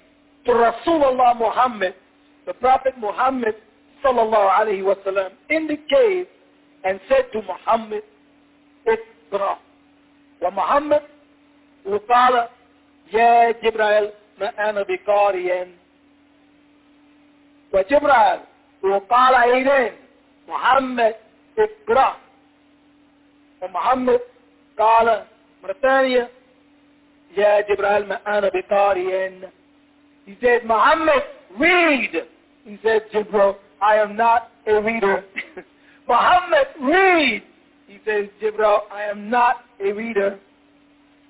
to Rasulullah Muhammad, the Prophet Muhammad sallallahu alayhi wa sallam, in the cave and said to Muhammad, اقرأ. ومحمد وقال يا جبرائيل ما أنا بقارئ وجبرائيل وقال أيضا محمد اقرأ ومحمد قال مرة ثانية يا جبرائيل ما أنا بقارئ He said, Muhammad, read. He said, Jibril, I am not a reader. (laughs) Muhammad, read. He says, Jibril, I am not a reader.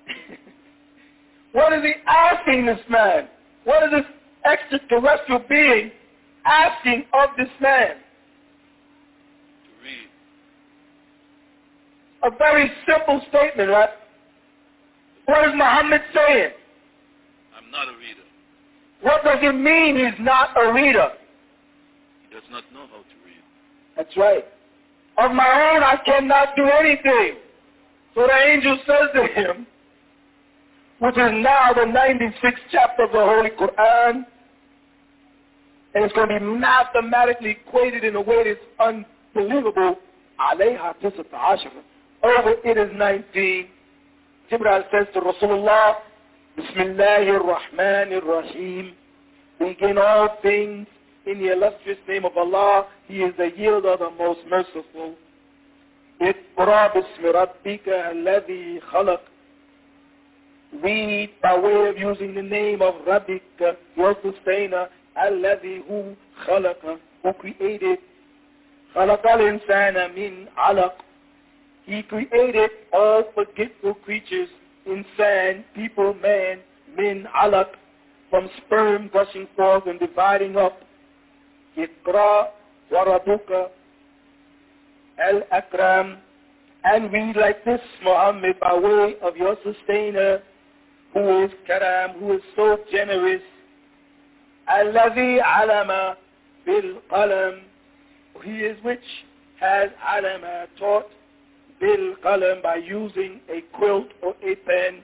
(laughs) What is he asking this man? What is this extraterrestrial being asking of this man? To read. A very simple statement, right? What is Muhammad saying? I'm not a reader. What does it mean he's not a reader? He does not know how to read. That's right. Of my own I cannot do anything. So the angel says to him, which is now the 96th chapter of the Holy Quran, and it's going to be mathematically equated in a way that's unbelievable. Over it is 19. Jibril says to Rasulullah, Bismillahir Rahmanir Rahim. Begin all things in the illustrious name of Allah. He is the yielder, the most merciful. اقرأ باسم ربك الذي خلق read by way of using the name of Rabbik, your sustainer, الذي who خلق, who created, خلق الإنسان من علق. he created all forgetful creatures, insan, people, man, men, alaq, from sperm gushing forth and dividing up. Iqra Warabuka, al-akram. And we like this, Muhammad, by way of your sustainer, who is karam, who is so generous. Allavi alama bil qalam. He is which has alama taught بالقلم by using a quilt or a pen.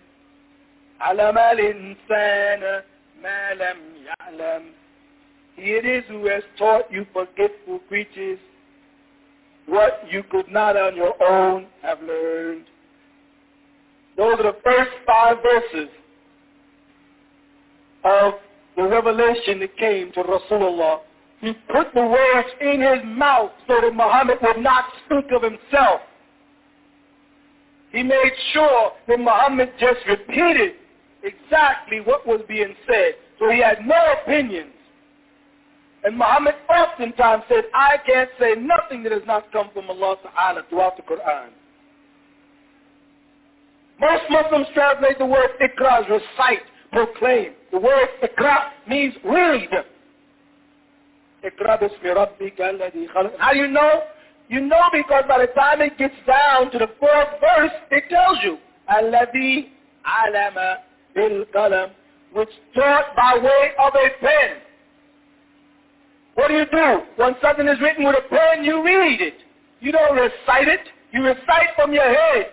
علم الإنسان ما لم يعلم. It is who has taught you forgetful creatures what you could not on your own have learned. Those are the first five verses of the revelation that came to Rasulullah. He put the words in his mouth so that Muhammad would not speak of himself. He made sure that Muhammad just repeated exactly what was being said. So he had no opinions. And Muhammad oftentimes said, I can't say nothing that has not come from Allah Ta'ala throughout the Quran. Most Muslims translate the word ikra as recite, proclaim. The word ikra means read. How do you know? You know because by the time it gets down to the fourth verse, it tells you, alladhi alama bil qalam, which taught by way of a pen. What do you do? When something is written with a pen, you read it. You don't recite it. You recite from your head.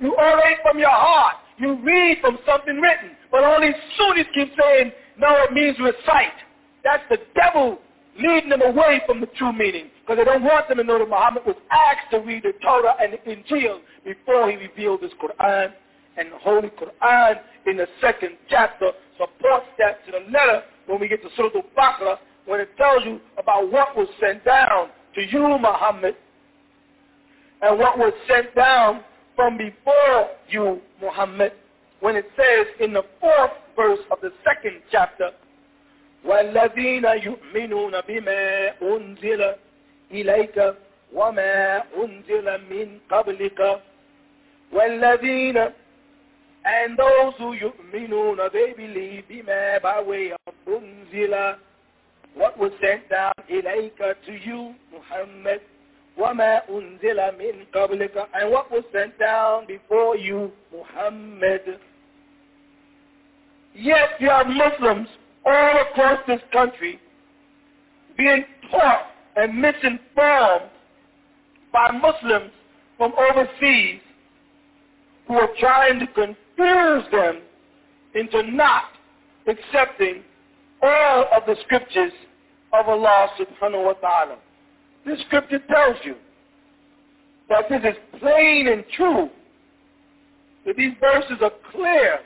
You orate from your heart. You read from something written. But only Sunnis keep saying, no, it means recite. That's the devil leading them away from the true meaning. Because they don't want them to know that Muhammad was asked to read the Torah and the Injil before he revealed his Quran. And the Holy Quran in the second chapter supports that to the letter when we get to Surah Al-Baqarah when it tells you about what was sent down to you, Muhammad, and what was sent down from before you, Muhammad, when it says in the fourth verse of the second chapter, وَالَّذِينَ يُؤْمِنُونَ بِمَا أُنزِلَ إِلَيْكَ وَمَا أُنزِلَ مِنْ قَبْلِكَ وَالَّذِينَ and those who يؤمنون, they believe بما by way of أنزل what was sent down إليك to you, Muhammad, وَمَا أُنزِلَ مِنْ قَبْلِكَ and what was sent down before you, Muhammad. Yet you have Muslims all across this country being taught and misinformed by Muslims from overseas who are trying to confuse them into not accepting all of the scriptures of Allah subhanahu wa ta'ala. This scripture tells you that this is plain and true, that these verses are clear.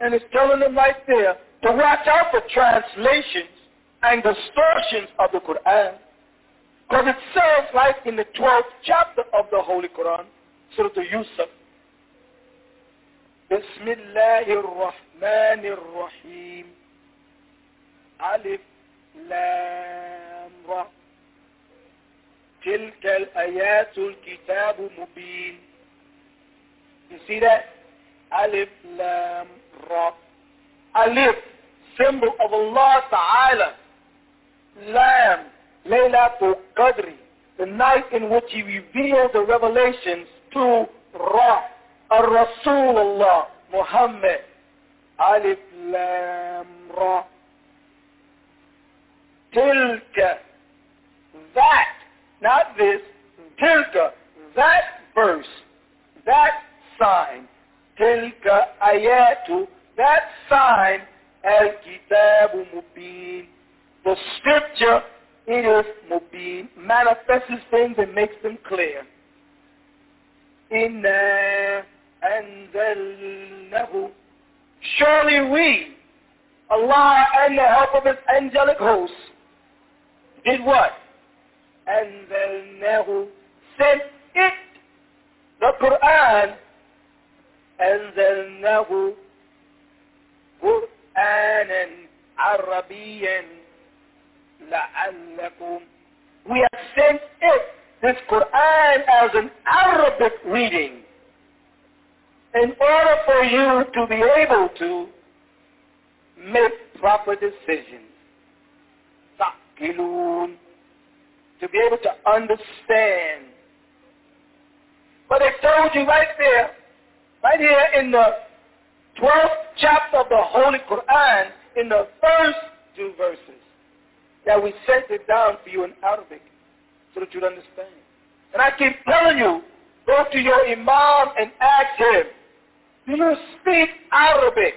And it's telling them right there to watch out for translations and distortions of the Quran. Because it says like in the 12th chapter of the Holy Quran, Surah Yusuf, بسم الله الرحمن الرحيم ألف لام را تلك الآيات الكتاب مبين You see that? Alif Lam Ra. Alif, symbol of Allah Ta'ala. Lam, Laylatul Qadri, the night in which he revealed the revelations to Ra, Rasulullah, Muhammad, Alif Lam Ra. Tilka, that, not this, Tilka, that verse, that sign, Tilka ayatu, that sign, Al-Kitabu Mubin, the scripture is Mubin, manifests things and makes them clear. Inna anzalnahu. Surely we, Allah and the help of his angelic host, did what? Anzalnahu. Sent it, the Quran, anzalnahu Qur'anan Arabian لعلكم We have sent it, this Quran, as an Arabic reading in order for you to be able to make proper decisions. Taqilun, to be able to understand. But it told you right there, right here in the 12th chapter of the Holy Quran, in the first two verses, that we sent it down for you in Arabic so that you'd understand. And I keep telling you, go to your imam and ask him, do you speak Arabic?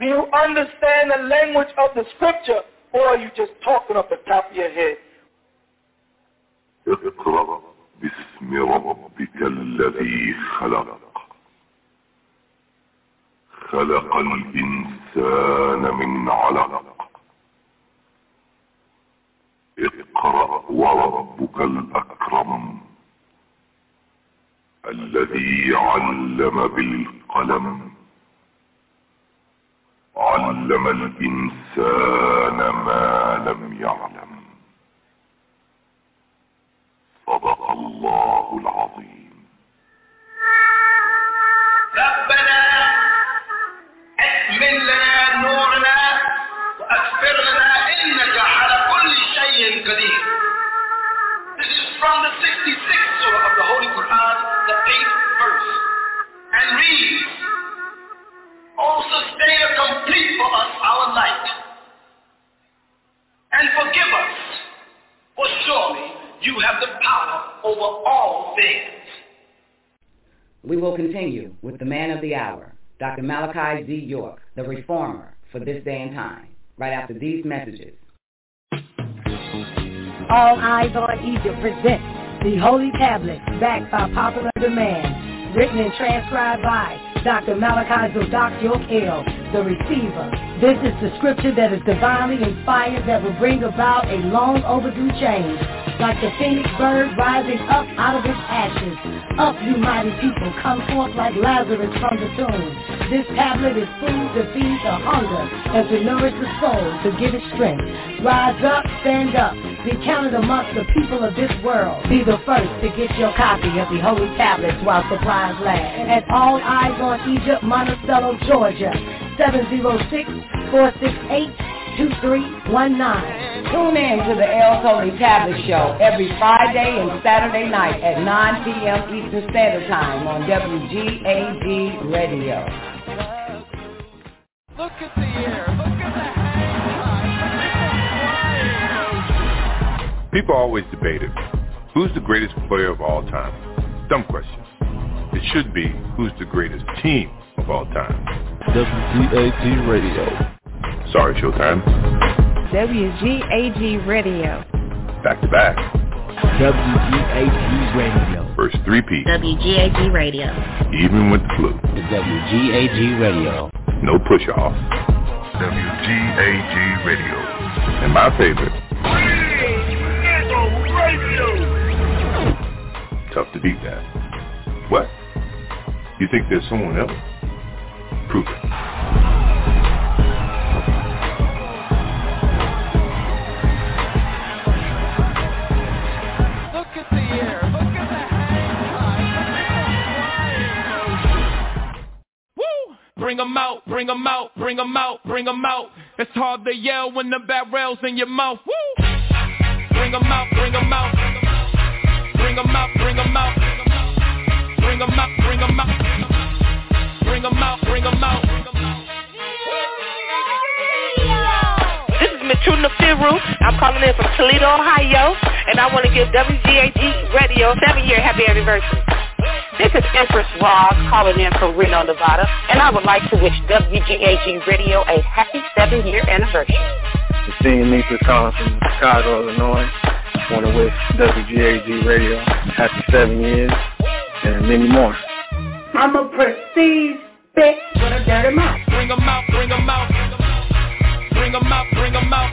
Do you understand the language of the scripture or are you just talking off the top of your head? اقرأ باسم ربك الذي خلق خلق الإنسان من علق اقرأ وربك الأكرم الذي علم بالقلم. علم الإنسان ما لم يعلم. صدق الله العظيم. ربنا أكمل لنا نورنا واغفر لنا Shay'in Qadir. This is from the 66th surah of the Holy Quran, the 8th verse. And reads, O sustainer complete for us our light, and forgive us, for surely you have the power over all things. We will continue with the man of the hour, Dr. Malachi Z. York, the reformer, for this day and time, right after these messages. All Eyes on Egypt presents the Holy Tablet, backed by popular demand, written and transcribed by Dr. Malachi Zodak York L., the receiver. This is the scripture that is divinely inspired that will bring about a long overdue change. Like the phoenix bird rising up out of its ashes. Up, you mighty people, come forth like Lazarus from the tomb. This tablet is food to feed the hunger and to nourish the soul, to give it strength. Rise up, stand up, be counted amongst the people of this world. Be the first to get your copy of the Holy Tablets while supplies last. At All Eyes on Egypt, Monticello, Georgia, 706-468-2319. Tune in to the El Holy Tablet Show every Friday and Saturday night at 9 p.m. Eastern Standard Time on WGAG Radio. Look at the air. Look at the People always debated, who's the greatest player of all time? Dumb question. It should be, who's the greatest team of all time? WGAG Radio. Sorry, Showtime. WGAG Radio. Back to back. WGAG Radio. First 3P. WGAG Radio. Even with the flu. The WGAG Radio. No push-off. WGAG Radio. And my favorite. Radio. Tough to beat that. What? You think there's someone else? Prove it. Bring 'em out, bring 'em out, bring 'em out, bring 'em out. It's hard to yell when the barrel's in your mouth. Woo! Bring 'em out, bring 'em out. Bring 'em out, bring 'em out. Bring 'em out, bring 'em out. Bring 'em out, bring 'em out. This is Matruna Firu. I'm calling in from Toledo, Ohio, and I want to give WGAG Radio seven-year happy anniversary. This is Empress Ross calling in from Reno, Nevada, and I would like to wish WGAG Radio a happy seven-year anniversary. Christine Meeks is calling from Chicago, Illinois. Want to wish WGAG Radio happy seven years and many more. I'm a prestige bitch with a dirty mouth. Bring 'em out, bring 'em out. Bring 'em out, bring 'em out.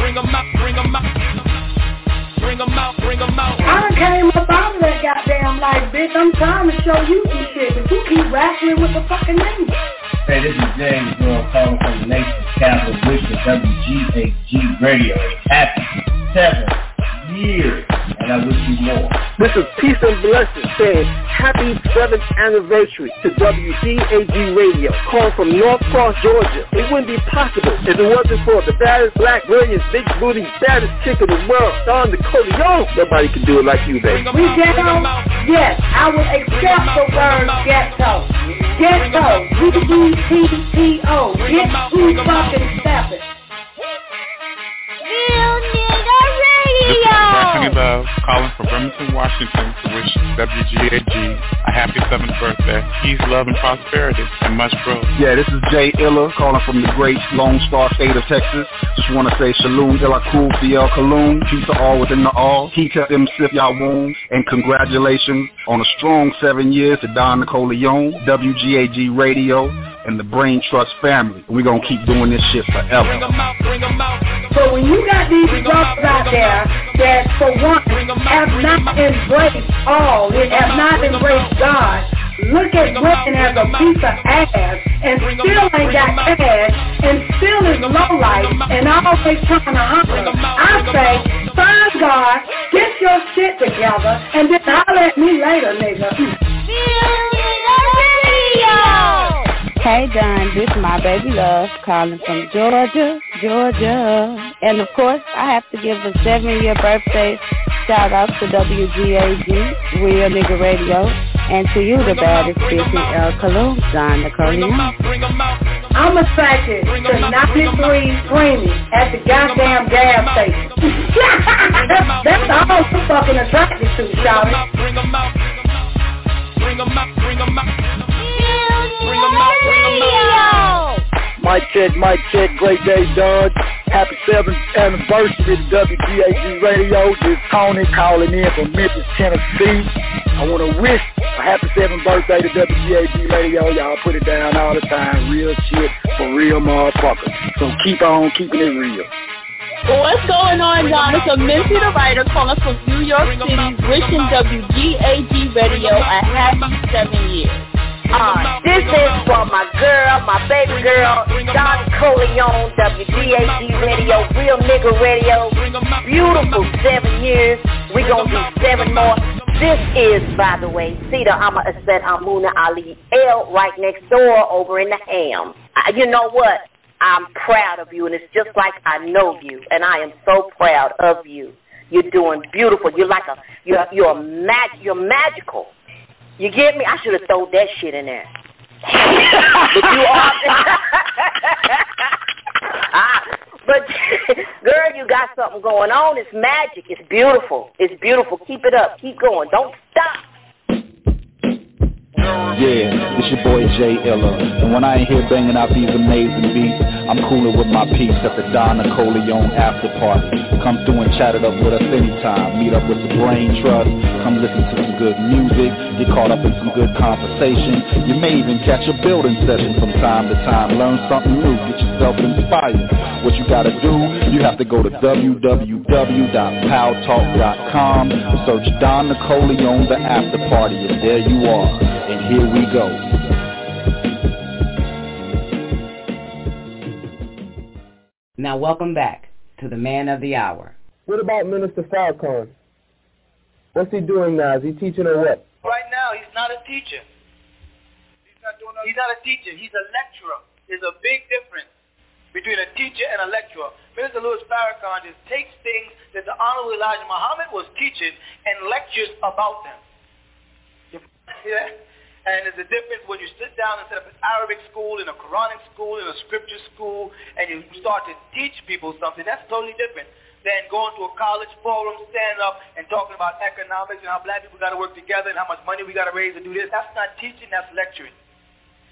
Bring 'em out, bring 'em out. Bring 'em out, bring 'em out. Bring them out. Bring them out, bring them out. I done came up out of that goddamn life, bitch. I'm trying to show you some shit, but you keep wrestling with the fucking name. Hey, this is James Earl calling from the nation's capital, wishing WGAG Radio a happy seven years, and I wish you more. This is Peace and Blessings saying happy seventh anniversary to WGAG Radio, calling from North Cross, Georgia. It wouldn't be possible if it wasn't for the baddest black, brilliant, big booty, baddest chick in the world, Don Dakota Young. Nobody can do it like you, baby. We ghetto? Yes, I would accept the word ghetto. Ghetto. G-E-T-T-O. Get who fucking step it. Real nigga radio. This is Bethany Love calling from Bremerton, Washington to wish WGAG a happy seventh birthday. Peace, love, and prosperity, and much growth. Yeah, this is Jay Illa calling from the great Lone Star State of Texas. Just want to say Shalom Illa Kul Fiel Kalum. Peace to all within the all. Kita them sif y'all wounds. And congratulations on a strong seven years to Don Nicoleone, WGAG Radio, and the Brain Trust family. We're going to keep doing this shit forever. So when you got these brothers out there that for one have not embraced all, they have not embraced God, look at women as a piece of ass and still ain't got cash and still is low life and always trying to holler. I say, find God, get your shit together, and then holler at me later, nigga. Hey Don, this is my baby love calling from Georgia, Georgia. And of course, I have to give a seven-year birthday shout out to WGAG, Real Nigga Radio, and to you, the baddest bitch in El Kalum, Don Napoleon. I'm a attracted to 93 screaming at the goddamn gas station. (laughs) That's all I'm fucking attracted to, shawty. Bring 'em out, bring 'em out, bring 'em out. Bring 'em out, bring 'em out. Mike check, Mike check, great day, Doug. Happy 7th anniversary to WGAG Radio. This is Tony calling in from Memphis, Tennessee. I want to wish a happy 7th birthday to WGAG Radio. Y'all put it down all the time. Real shit for real motherfuckers. So keep on keeping it real. What's going on, John? It's a Minty the writer calling from New York City, wishing WGAG Radio a happy seven years. Uh, this is for my girl, my baby girl, Don Coleon, WGAG Radio, Real Nigga Radio. Beautiful seven years. we to do seven more. This is, by the way, Cedar Amma Aset Amuna Ali L right next door over in the ham. Uh, you know what? I'm proud of you, and it's just like I know you, and I am so proud of you. You're doing beautiful. You're like a, you're, you're mag, you're magical. You get me? I should have thrown that shit in there. but you are. (laughs) ah, but (laughs) girl, you got something going on. It's magic. It's beautiful. It's beautiful. Keep it up. Keep going. Don't stop. Yeah, it's your boy Jay Illa. And when I ain't here banging out these amazing beats, I'm cooling with my peeps at the Don Nicoleone after party. Come through and chat it up with us anytime. Meet up with the Brain Trust. Come listen to some good music. Get caught up in some good conversation. You may even catch a building session from time to time. Learn something new. Get yourself inspired. What you gotta do, you have to go to www.paltalk.com search Don Nicoleone the after party and there you are. And here we go. Now welcome back to the man of the hour. What about Minister Farrakhan? What's he doing now? Is he teaching or what? Right now, he's not a teacher. He's not doing. He's not a teacher. He's a lecturer. There's a big difference between a teacher and a lecturer. Minister Louis Farrakhan just takes things that the Honorable Elijah Muhammad was teaching and lectures about them. Yeah? (laughs) And there's a difference when you sit down and set up an Arabic school, in a Quranic school, in a scripture school, and you start to teach people something. That's totally different than going to a college forum, standing up and talking about economics and how black people got to work together and how much money we got to raise to do this. That's not teaching, that's lecturing.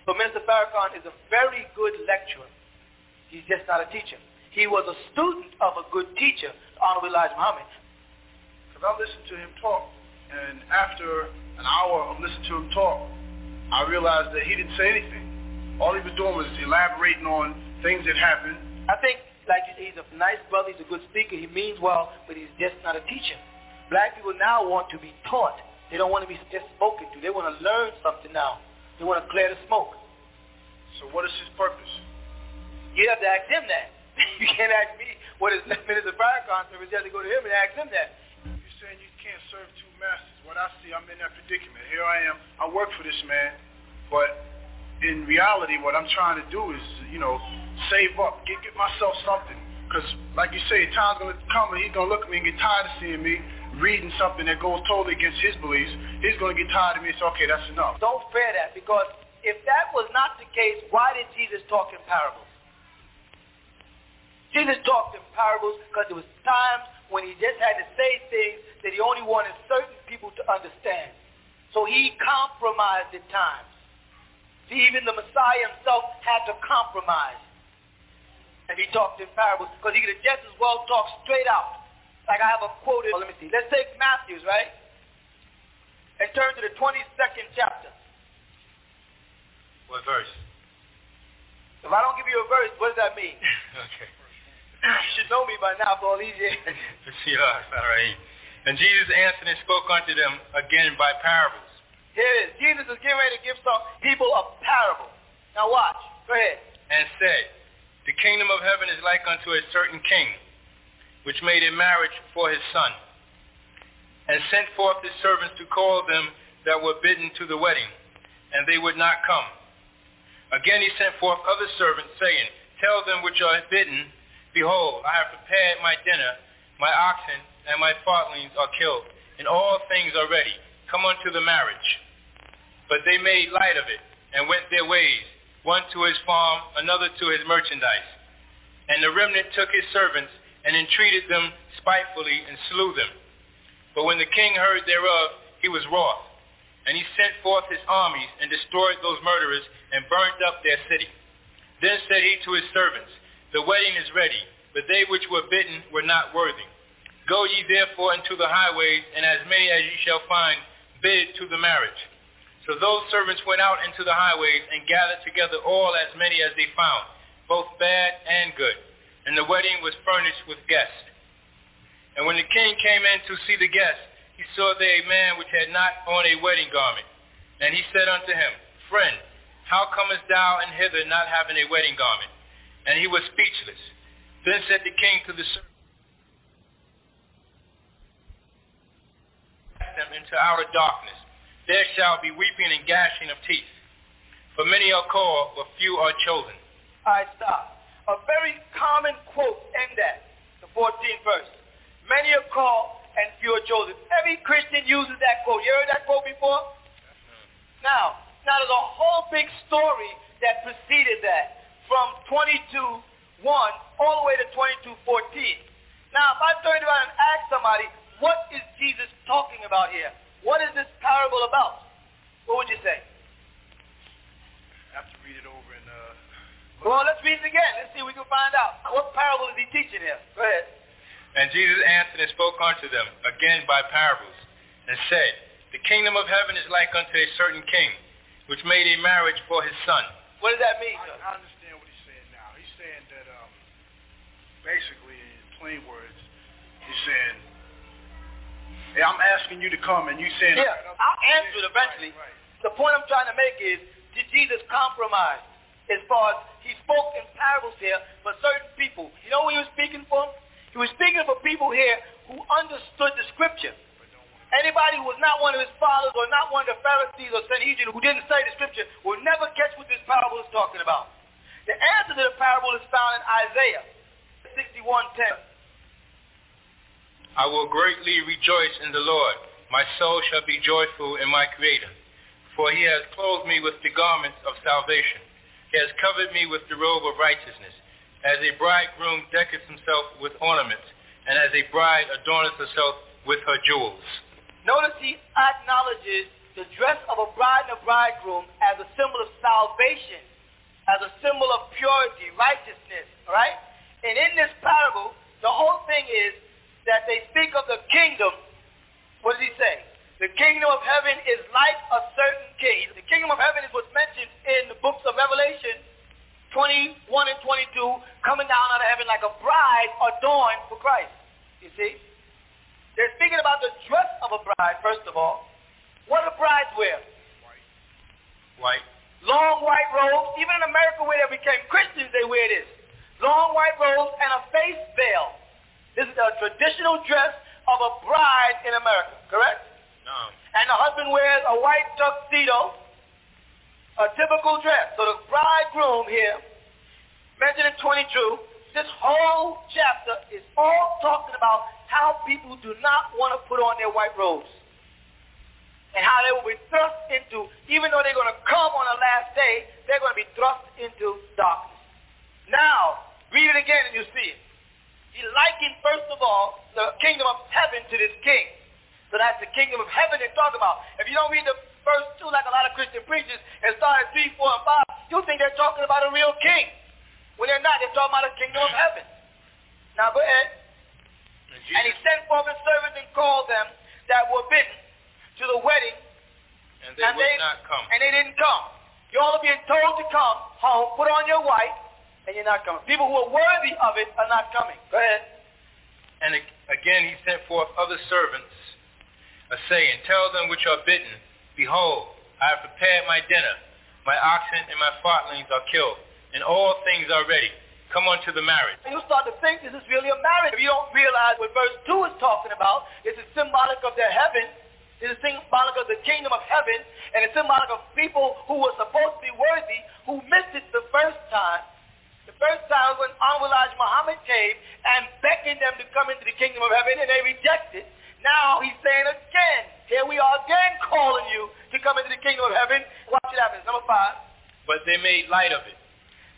So Minister Farrakhan is a very good lecturer. He's just not a teacher. He was a student of a good teacher, Honorable Elijah Muhammad. Because I listened to him talk, and after an hour of listening to him talk, I realized that he didn't say anything. All he was doing was elaborating on things that happened. I think, like you say, he's a nice brother, he's a good speaker, he means well, but he's just not a teacher. Black people now want to be taught. They don't want to be just spoken to. They want to learn something now. They want to clear the smoke. So what is his purpose? You have to ask him that. (laughs) you can't ask me what his (laughs) Minister Farrakhan service. You have to go to him and ask him that. You're saying you can't serve two What I see, I'm in that predicament. Here I am. I work for this man, but in reality, what I'm trying to do is, you know, save up, get get myself something. Because, like you say, time's gonna come and he's gonna look at me and get tired of seeing me reading something that goes totally against his beliefs. He's gonna get tired of me and say, okay, that's enough. Don't fear that because if that was not the case, why did Jesus talk in parables? Jesus talked in parables because there was times when he just had to say things that he only wanted certain people to understand. So he compromised at times. See, even the Messiah himself had to compromise. And he talked in parables because he could have just as well talked straight out. Like I have a quote. Let me see. Let's take Matthew's, right? And turn to the 22nd chapter. What verse? If I don't give you a verse, what does that mean? (laughs) okay. You should know me by now for all these years. And Jesus answered and spoke unto them again by parables. Here it is. Jesus is getting ready to give some people a parable. Now watch. Go ahead. And said, The kingdom of heaven is like unto a certain king, which made a marriage for his son, and sent forth his servants to call them that were bidden to the wedding, and they would not come. Again he sent forth other servants, saying, Tell them which are bidden, Behold, I have prepared my dinner, my oxen and my fatlings are killed, and all things are ready. Come unto the marriage. But they made light of it, and went their ways, one to his farm, another to his merchandise. And the remnant took his servants, and entreated them spitefully, and slew them. But when the king heard thereof, he was wroth. And he sent forth his armies, and destroyed those murderers, and burnt up their city. Then said he to his servants, The wedding is ready, but they which were bidden were not worthy. Go ye therefore into the highways, and as many as ye shall find, bid to the marriage. So those servants went out into the highways, and gathered together all as many as they found, both bad and good. And the wedding was furnished with guests. And when the king came in to see the guests, he saw there a man which had not on a wedding garment. And he said unto him, Friend, how comest thou in hither not having a wedding garment? And he was speechless. Then said the king to the servant, them into outer darkness. There shall be weeping and gashing of teeth. For many are called, but few are chosen. I stop. A very common quote in that, the 14th verse. Many are called and few are chosen. Every Christian uses that quote. You heard that quote before? Now, now there's a whole big story that preceded that from 22.1 all the way to 22.14. Now, if I turn around and ask somebody, what is Jesus talking about here? What is this parable about? What would you say? I have to read it over and uh Well, let's read it again. Let's see if we can find out. What parable is he teaching here? Go ahead. And Jesus answered and spoke unto them again by parables, and said, The kingdom of heaven is like unto a certain king, which made a marriage for his son. What does that mean? I, I understand what he's saying now. He's saying that um basically in plain words, he's saying Hey, I'm asking you to come and you saying Yeah, I'll answer it eventually. The point I'm trying to make is, did Jesus compromise as far as he spoke in parables here for certain people? You know who he was speaking for? He was speaking for people here who understood the scripture. Anybody who was not one of his fathers or not one of the Pharisees or Sanhedrin who didn't study the scripture will never catch what this parable is talking about. The answer to the parable is found in Isaiah 61:10. I will greatly rejoice in the Lord. My soul shall be joyful in my Creator. For he has clothed me with the garments of salvation. He has covered me with the robe of righteousness. As a bridegroom decketh himself with ornaments, and as a bride adorneth herself with her jewels. Notice he acknowledges the dress of a bride and a bridegroom as a symbol of salvation, as a symbol of purity, righteousness, all right? And in this parable, the whole thing is that they speak of the kingdom. What does he say? The kingdom of heaven is like a certain king. The kingdom of heaven is what's mentioned in the books of Revelation 21 and 22, coming down out of heaven like a bride adorned for Christ. You see? They're speaking about the dress of a bride, first of all. What do brides wear? White. Long white robes. Even in America where they became Christians, they wear this. Long white robes and a face veil. This is a traditional dress of a bride in America, correct? No. And the husband wears a white tuxedo, a typical dress. So the bridegroom here, mentioned in 22, this whole chapter is all talking about how people do not want to put on their white robes. And how they will be thrust into, even though they're going to come on the last day, they're going to be thrust into darkness. Now, read it again and you see it. He likened, first of all, the kingdom of heaven to this king. So that's the kingdom of heaven they're talking about. If you don't read the first two like a lot of Christian preachers and start at 3, 4, and 5, you'll think they're talking about a real king. When they're not, they're talking about the kingdom of heaven. Now go ahead. And he sent forth his servants and called them that were bidden to the wedding. And they would not come. And they didn't come. You all are being told to come home, put on your white, and you're not coming. People who are worthy of it are not coming. Go ahead. And again he sent forth other servants, a saying, Tell them which are bidden, Behold, I have prepared my dinner. My oxen and my fatlings are killed, and all things are ready. Come unto the marriage. And you start to think this is really a marriage. If you don't realize what verse 2 is talking about, it's a symbolic of their heaven. It's a symbolic of the kingdom of heaven, and it's symbolic of people who were supposed to be worthy, who missed it the first time. The first time when Elijah Muhammad came and beckoned them to come into the kingdom of heaven, and they rejected. Now he's saying again, here we are again calling you to come into the kingdom of heaven. Watch it happen. Number five. But they made light of it.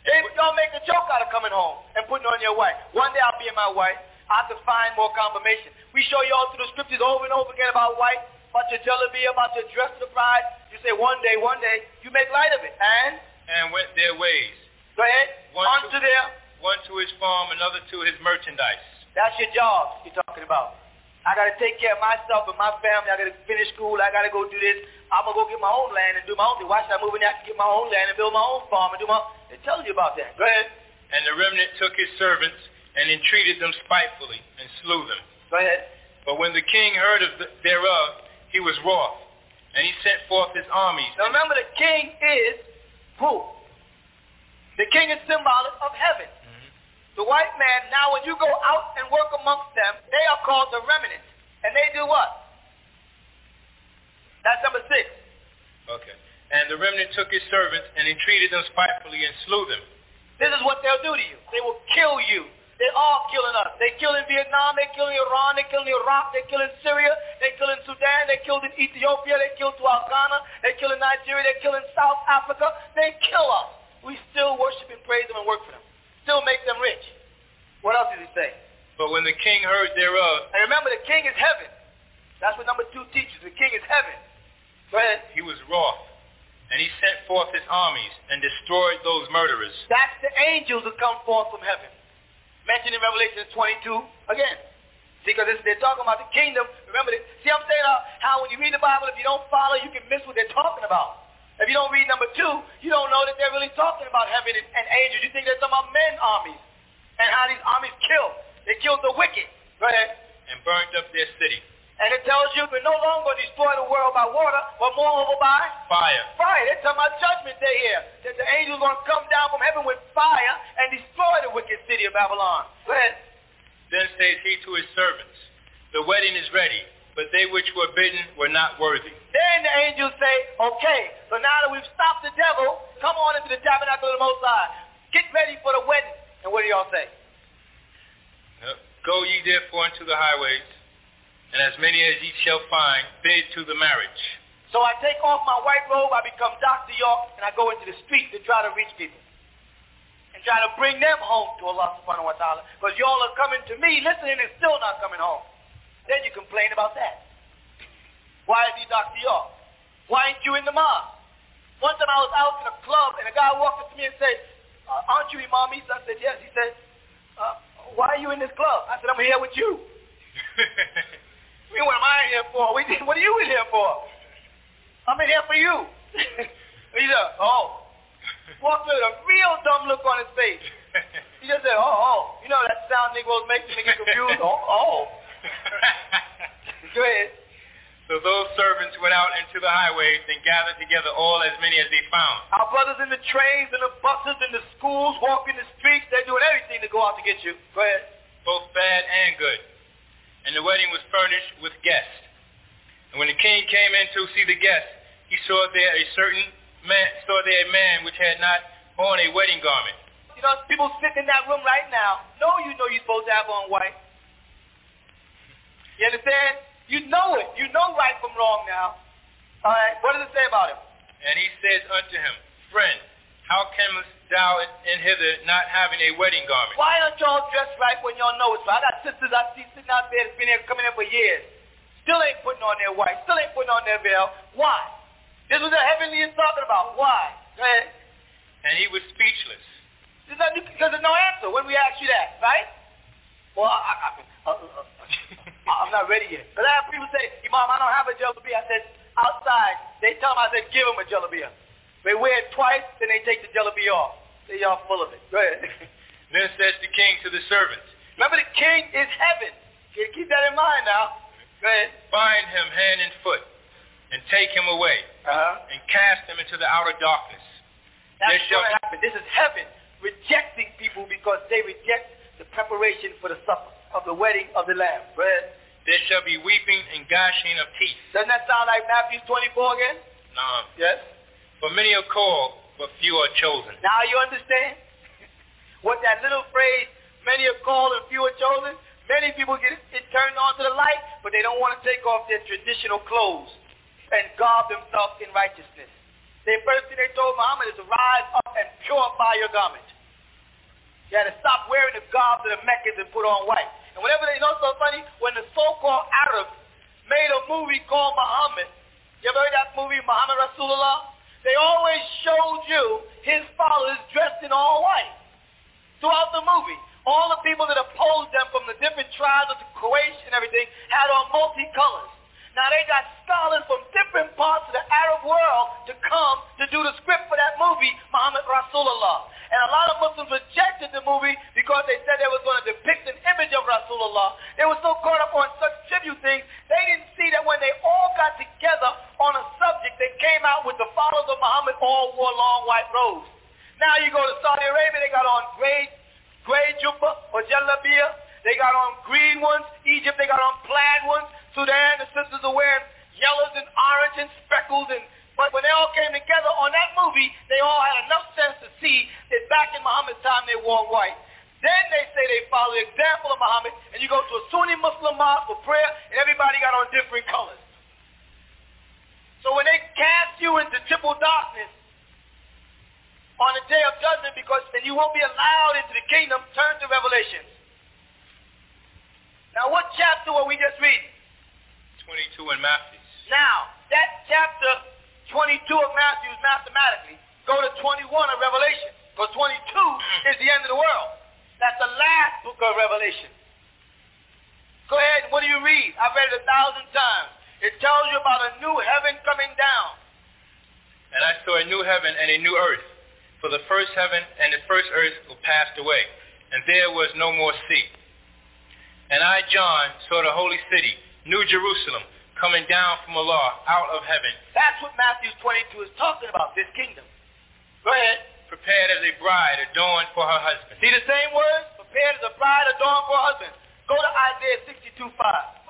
They don't make a joke out of coming home and putting on your wife. One day I'll be in my wife. I have to find more confirmation. We show you all through the scriptures over and over again about wife, about your jealousy, about your dress of the bride. You say one day, one day. You make light of it. And? And went their ways. Go ahead. One Onto to, their. One to his farm, another to his merchandise. That's your job you're talking about. I got to take care of myself and my family. I got to finish school. I got to go do this. I'm going to go get my own land and do my own thing. Why should I move in there to get my own land and build my own farm and do my own? It tells you about that. Go ahead. And the remnant took his servants and entreated them spitefully and slew them. Go ahead. But when the king heard of the, thereof, he was wroth. And he sent forth his armies. Now remember, the king is who? The king is symbolic of heaven. Mm-hmm. The white man, now when you go out and work amongst them, they are called the remnant. And they do what? That's number six. Okay. And the remnant took his servants and entreated them spitefully and slew them. This is what they'll do to you. They will kill you. They're all killing us. They kill in Vietnam. They kill in Iran. They kill in Iraq. They kill in Syria. They kill in Sudan. They killed in Ethiopia. They killed throughout Ghana. They kill in Nigeria. They kill in South Africa. They kill us. We still worship and praise them and work for them. Still make them rich. What else did he say? But when the king heard thereof, and remember the king is heaven. That's what number two teaches. The king is heaven. Go ahead. He was wroth. And he sent forth his armies and destroyed those murderers. That's the angels who come forth from heaven. Mentioned in Revelation 22 again. See, because they're talking about the kingdom. Remember, this. see I'm saying how, how when you read the Bible, if you don't follow, you can miss what they're talking about. If you don't read number two, you don't know that they're really talking about heaven and, and angels. You think they're talking about men armies and how these armies kill. They killed the wicked. Go ahead. And burned up their city. And it tells you we're no longer destroy the world by water, but moreover by fire. Fire. They're talking about judgment day here. That the angels are going to come down from heaven with fire and destroy the wicked city of Babylon. Go ahead. Then says he to his servants, The wedding is ready, but they which were bidden were not worthy. Then the angels say, okay, so now that we've stopped the devil, come on into the tabernacle of the Most High. Get ready for the wedding. And what do y'all say? Go ye therefore into the highways, and as many as ye shall find, bid to the marriage. So I take off my white robe, I become Dr. York, and I go into the street to try to reach people. And try to bring them home to Allah subhanahu wa ta'ala. Because y'all are coming to me, listening, and still not coming home. Then you complain about that. Why is he Dr. York? Why ain't you in the mosque? One time I was out in a club, and a guy walked up to me and said, uh, aren't you Imam Isa? I said, yes. He said, uh, why are you in this club? I said, I'm here with you. (laughs) Mean, what am I here for? What are you in here for? I'm in here for you. (laughs) he said, oh. Walked with a real dumb look on his face. He just said, oh, oh. You know that sound Negroes make to get confused? (laughs) oh, oh. (laughs) Go ahead. So those servants went out into the highways and gathered together all as many as they found. Our brothers in the trains and the buses and the schools, walking the streets, they're doing everything to go out to get you. Go ahead. Both bad and good. And the wedding was furnished with guests. And when the king came in to see the guests, he saw there a certain man, saw there a man which had not on a wedding garment. You know, people sitting in that room right now know you know you're supposed to have on white. You understand? You know it. You know right from wrong now. All right. What does it say about him? And he says unto him, Friend, How comest thou in hither not having a wedding garment? Why don't y'all dress right when y'all know it's right? I got sisters I see sitting out there that's been here coming in for years. Still ain't putting on their white. Still ain't putting on their veil. Why? This was the heavenly is talking about. Why? Go ahead. And he was speechless. Because there's no answer when we ask you that, right? Well, I, I, uh, uh, uh, (laughs) I'm not ready yet. But I have people say, Imam, I don't have a jalabia. I said, outside, they tell them, I said, give them a jalabia. They wear it twice, then they take the jalabia off. They y'all full of it. Go ahead. (laughs) then says the king to the servants. Remember, the king is heaven. Keep that in mind now. Go ahead. Bind him hand and foot, and take him away, uh-huh. and cast him into the outer darkness. That's what happened. This is heaven rejecting people because they reject the preparation for the supper of the wedding of the Lamb. Right? There shall be weeping and gashing of teeth. Doesn't that sound like Matthew 24 again? No. Yes. For many are called, but few are chosen. Now you understand (laughs) what that little phrase, many are called and few are chosen? Many people get it turned on to the light, but they don't want to take off their traditional clothes and garb themselves in righteousness. The first thing they told Muhammad is to rise up and purify your garment. You had to stop wearing the garb of the Meccans and put on white. And whenever they know so funny, when the so-called Arabs made a movie called Muhammad, you ever heard that movie, Muhammad Rasulullah? They always showed you his followers dressed in all white. Throughout the movie, all the people that opposed them from the different tribes of the Quraysh and everything had on multicolors. Now they got scholars from different parts of the Arab world to come to do the script for that movie, Muhammad Rasulullah. And a lot of Muslims rejected the movie because they said they was going to depict an image of Rasulullah. They were so caught up on such tribute things, they didn't see that when they all got together on a subject, they came out with the followers of Muhammad all wore long white robes. Now you go to Saudi Arabia, they got on gray, gray jubba or jalabia. They got on green ones. Egypt, they got on plaid ones. Sudan, the sisters are wearing yellows and orange and speckles and but when they all came together on that movie, they all had enough sense to see that back in Muhammad's time they wore white. Then they say they follow the example of Muhammad, and you go to a Sunni Muslim mosque for prayer, and everybody got on different colors. So when they cast you into triple darkness on the day of judgment, because then you won't be allowed into the kingdom, turn to Revelations. Now what chapter were we just reading? 22 in Matthew. Now, that chapter 22 of Matthew mathematically. Go to 21 of Revelation. Because 22 mm-hmm. is the end of the world. That's the last book of Revelation. Go ahead. What do you read? I've read it a thousand times. It tells you about a new heaven coming down. And I saw a new heaven and a new earth. For the first heaven and the first earth were passed away, and there was no more sea. And I, John, saw the holy city, New Jerusalem, coming down from Allah out of heaven. That's what Matthew 22 is talking about, this kingdom. Go ahead. Prepared as a bride adorned for her husband. See the same words? Prepared as a bride adorned for her husband. Go to Isaiah 62.5.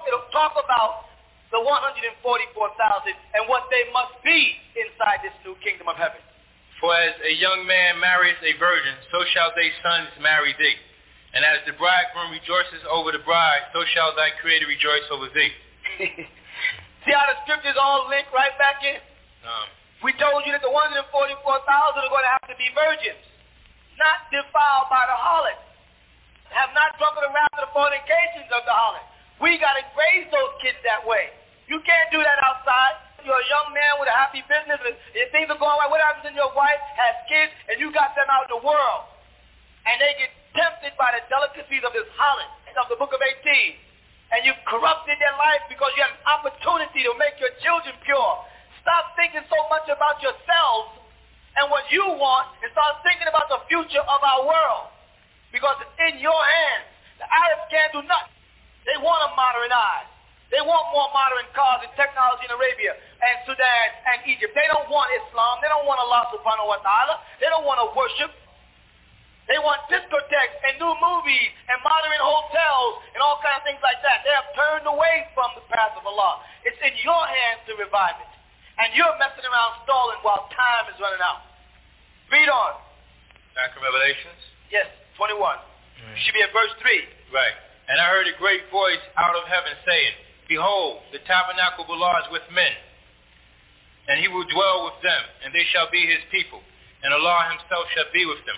It'll talk about the 144,000 and what they must be inside this new kingdom of heaven. For as a young man marries a virgin, so shall thy sons marry thee. And as the bridegroom rejoices over the bride, so shall thy creator rejoice over thee. (laughs) See how the scriptures all link right back in? Um, we told you that the 144,000 are going to have to be virgins, not defiled by the harlot, have not drunken around the fornications of the harlot. We got to raise those kids that way. You can't do that outside. You're a young man with a happy business, and things are going right. What happens when your wife has kids and you got them out in the world, and they get tempted by the delicacies of this harlot and of the book of 18? And you've corrupted their life because you have an opportunity to make your children pure. Stop thinking so much about yourselves and what you want and start thinking about the future of our world because it's in your hands. The Arabs can't do nothing. They want to modernize. They want more modern cars and technology in Arabia and Sudan and Egypt. They don't want Islam. They don't want Allah subhanahu wa ta'ala. They don't want to worship. They want discotheques and new movies and modern hotels and all kinds of things like that. They have turned away from the path of Allah. It's in your hands to revive it. And you're messing around stalling while time is running out. Read on. Back in Revelations? Yes, 21. Mm. You should be at verse 3. Right. And I heard a great voice out of heaven saying, Behold, the tabernacle of Allah is with men, and he will dwell with them, and they shall be his people and Allah himself shall be with them,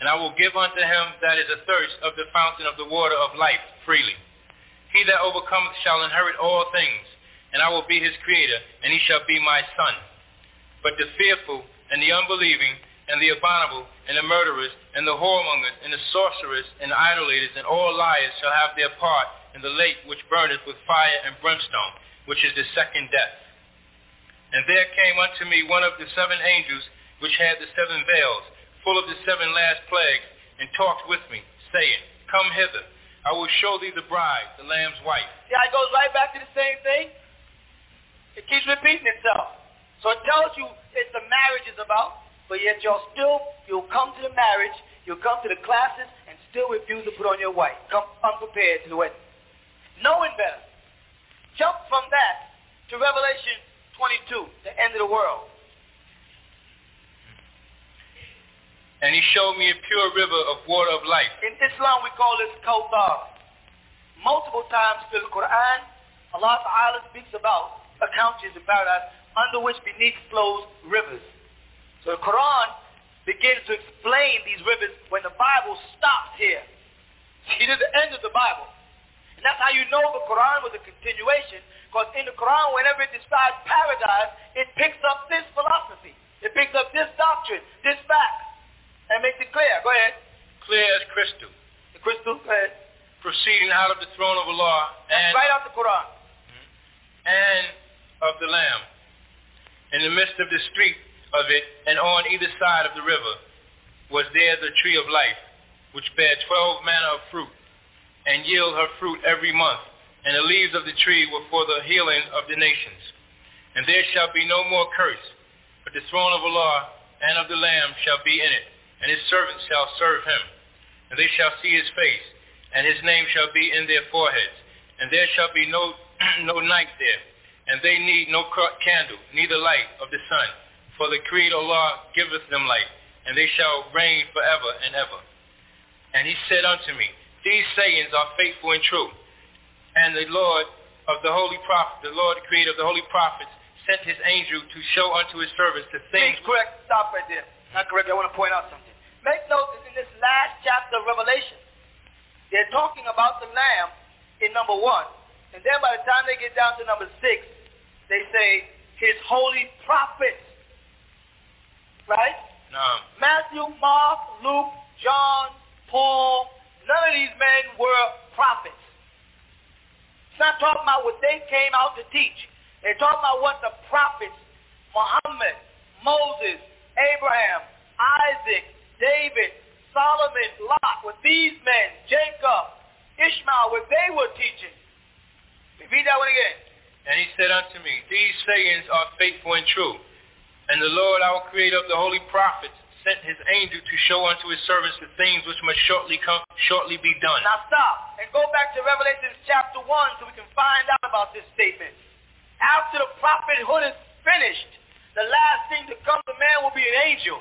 And I will give unto him that is athirst of the fountain of the water of life freely. He that overcometh shall inherit all things, and I will be his creator, and he shall be my son. But the fearful and the unbelieving and the abominable and the murderers and the whoremongers and the sorcerers and the idolaters and all liars shall have their part in the lake which burneth with fire and brimstone, which is the second death. And there came unto me one of the seven angels which had the seven veils, full of the seven last plagues, and talked with me, saying, Come hither, I will show thee the bride, the Lamb's wife. See how it goes right back to the same thing? It keeps repeating itself. So it tells you it's the marriage is about, but yet you'll still, you'll come to the marriage, you'll come to the classes, and still refuse to put on your white. Come unprepared to the wedding knowing better. Jump from that to Revelation 22, the end of the world. And he showed me a pure river of water of life. In Islam, we call this Kawthar. Multiple times in the Quran, Allah Ta'ala speaks about a country in paradise under which beneath flows rivers. So the Quran begins to explain these rivers when the Bible stops here. See, this is the end of the Bible. And that's how you know the Quran was a continuation. Because in the Quran, whenever it describes paradise, it picks up this philosophy. It picks up this doctrine, this fact, and makes it clear. Go ahead. Clear as crystal. The crystal, go ahead. Proceeding out of the throne of Allah. And, right out the Quran. Hmm. And of the Lamb. In the midst of the street of it, and on either side of the river, was there the tree of life, which bare twelve manner of fruit and yield her fruit every month, and the leaves of the tree were for the healing of the nations. And there shall be no more curse, but the throne of Allah and of the Lamb shall be in it, and his servants shall serve him. And they shall see his face, and his name shall be in their foreheads. And there shall be no, (clears throat) no night there, and they need no candle, neither light of the sun. For the creed of Allah giveth them light, and they shall reign forever and ever. And he said unto me, these sayings are faithful and true. And the Lord of the holy prophet, the Lord creator of the holy prophets, sent his angel to show unto his servants the things. Please correct. Stop right there. Not correct. I want to point out something. Make note that in this last chapter of Revelation, they're talking about the Lamb in number one. And then by the time they get down to number six, they say his holy prophets. Right? No. Matthew, Mark, Luke, John, Paul, None of these men were prophets. It's not talking about what they came out to teach. They're talking about what the prophets, Muhammad, Moses, Abraham, Isaac, David, Solomon, Lot, with these men, Jacob, Ishmael, what they were teaching. Repeat that one again. And he said unto me, These sayings are faithful and true. And the Lord our creator of the holy prophets sent his angel to show unto his servants the things which must shortly come, shortly be done. Now stop and go back to Revelation chapter 1 so we can find out about this statement. After the prophethood is finished, the last thing to come to man will be an angel.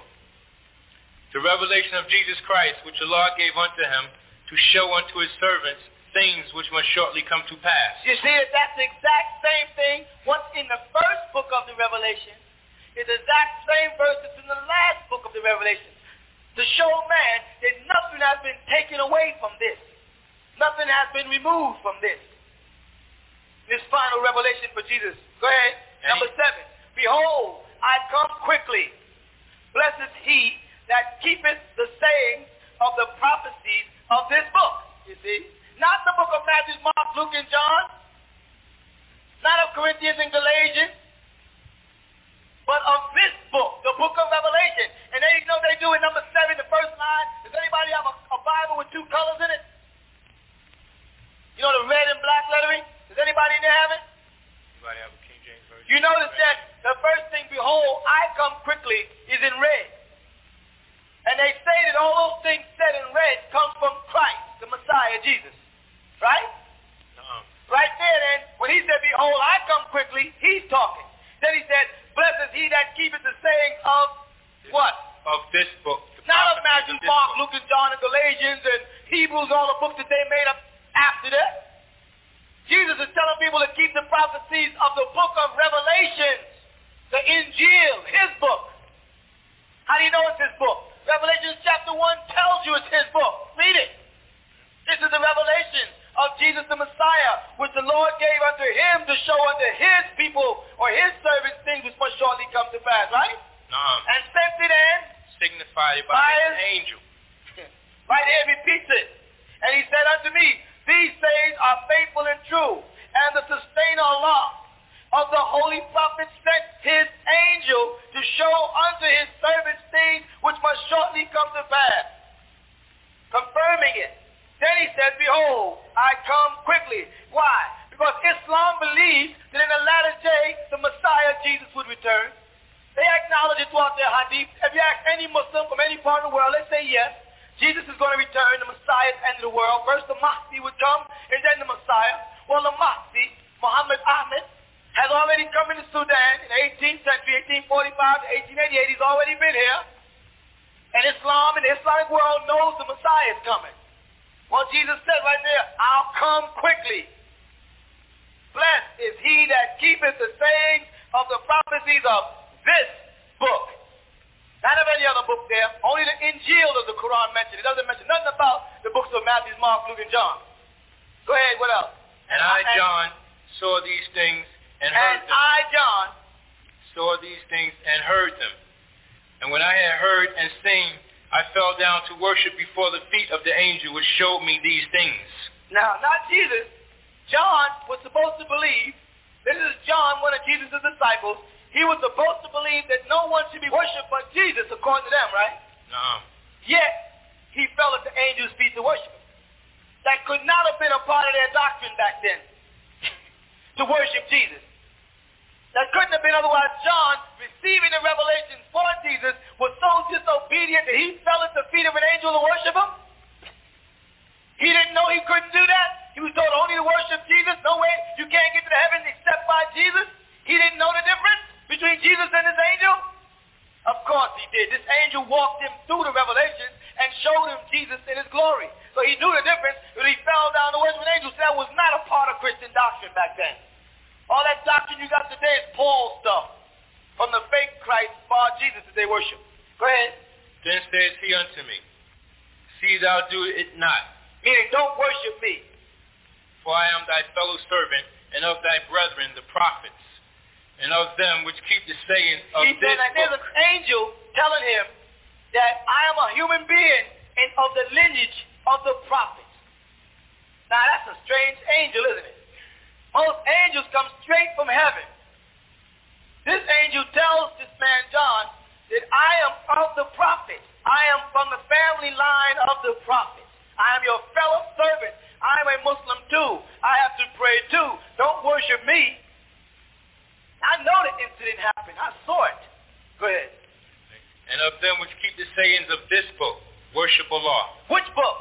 The revelation of Jesus Christ, which the Lord gave unto him to show unto his servants things which must shortly come to pass. You see, that's the exact same thing what's in the first book of the Revelation is the exact same verse that's in the last book of the Revelation. To show man that nothing has been taken away from this. Nothing has been removed from this. This final revelation for Jesus. Go ahead. Number seven. Behold, I come quickly. Blessed is he that keepeth the sayings of the prophecies of this book. You see? Not the book of Matthew, Mark, Luke, and John. Not of Corinthians and Galatians but of this book, the book of Revelation. And then you know they do in number seven, the first line. Does anybody have a, a Bible with two colors in it? You know the red and black lettering? Does anybody in there have it? Anybody have a King James version? You notice that the first thing, behold, I come quickly, is in red. And they say that all those things said and read come from Christ, the Messiah, Jesus. Right? Uh-huh. Right there then, when he said, Behold, I come quickly, he's talking. Then he said, Blessed is he that keepeth the saying of what? Of this book. Not of Matthew, Mark, Luke, and John, and Galatians, and Hebrews, all the books that they made up after that. Jesus is telling people to keep the prophecies of the book of Revelations, the Injil, his book. How do you know it's his book? Revelation chapter 1 tells you it's his book. Read it. This is the revelation of Jesus the Messiah, which the Lord gave unto him to show unto his people or his servants things which must shortly come to pass, right? Uh-huh. And sent it in Signified by, by an angel. (laughs) right here repeats it. And he said unto me, These sayings are faithful and true, and the sustainer Allah of the holy prophet sent his angel to show unto his servants things which must shortly come to pass, confirming it. Then he said, Behold, I come quickly. Why? Because Islam believes that in the latter day, the Messiah, Jesus, would return. They acknowledge it throughout their hadith. If you ask any Muslim from any part of the world, they say yes. Jesus is going to return, the Messiah the end of the world. First the Mahdi would come, and then the Messiah. Well, the Mahdi, Muhammad Ahmed, has already come into Sudan in the 18th century, 1845 to 1888. He's already been here. And Islam and the Islamic world knows the Messiah is coming. Well, Jesus said right there, I'll come quickly. Blessed is he that keepeth the sayings of the prophecies of this book. Not of any other book there. Only the Injil of the Quran mentioned. It doesn't mention nothing about the books of Matthew, Mark, Luke, and John. Go ahead, what else? And I, John, saw these things and heard And them. I, John, saw these things and heard them. And when I had heard and seen, I fell down to worship before the feet of the angel which showed me these things. Now, not Jesus. John was supposed to believe, this is John, one of Jesus' disciples. He was supposed to believe that no one should be worshipped but Jesus, according to them, right? No. Yet, he fell at the angel's feet to worship him. That could not have been a part of their doctrine back then, (laughs) to worship Jesus. That couldn't have been otherwise. John, receiving the revelations for Jesus, was so disobedient that he fell at the feet of an angel to worship him. He didn't know he couldn't do that. He was told only to worship Jesus. No way, you can't get to the heaven except by Jesus. He didn't know the difference between Jesus and his angel. Of course he did. This angel walked him through the revelations and showed him Jesus in his glory. So he knew the difference, but he fell down to worship an angel. So that was not a part of Christian doctrine back then. All that doctrine you got today is Paul stuff from the fake Christ, bar Jesus that they worship. Go ahead. Then says he unto me, See thou do it not. Meaning, don't worship me. For I am thy fellow servant, and of thy brethren the prophets, and of them which keep the saying of He this said, and there's an angel telling him that I am a human being and of the lineage of the prophets. Now that's a strange angel, isn't it? Most angels come straight from heaven. This angel tells this man John that I am of the prophets. I am from the family line of the prophets. I am your fellow servant. I am a Muslim too. I have to pray too. Don't worship me. I know the incident happened. I saw it. Go ahead. And of them which keep the sayings of this book, worship Allah. Which book?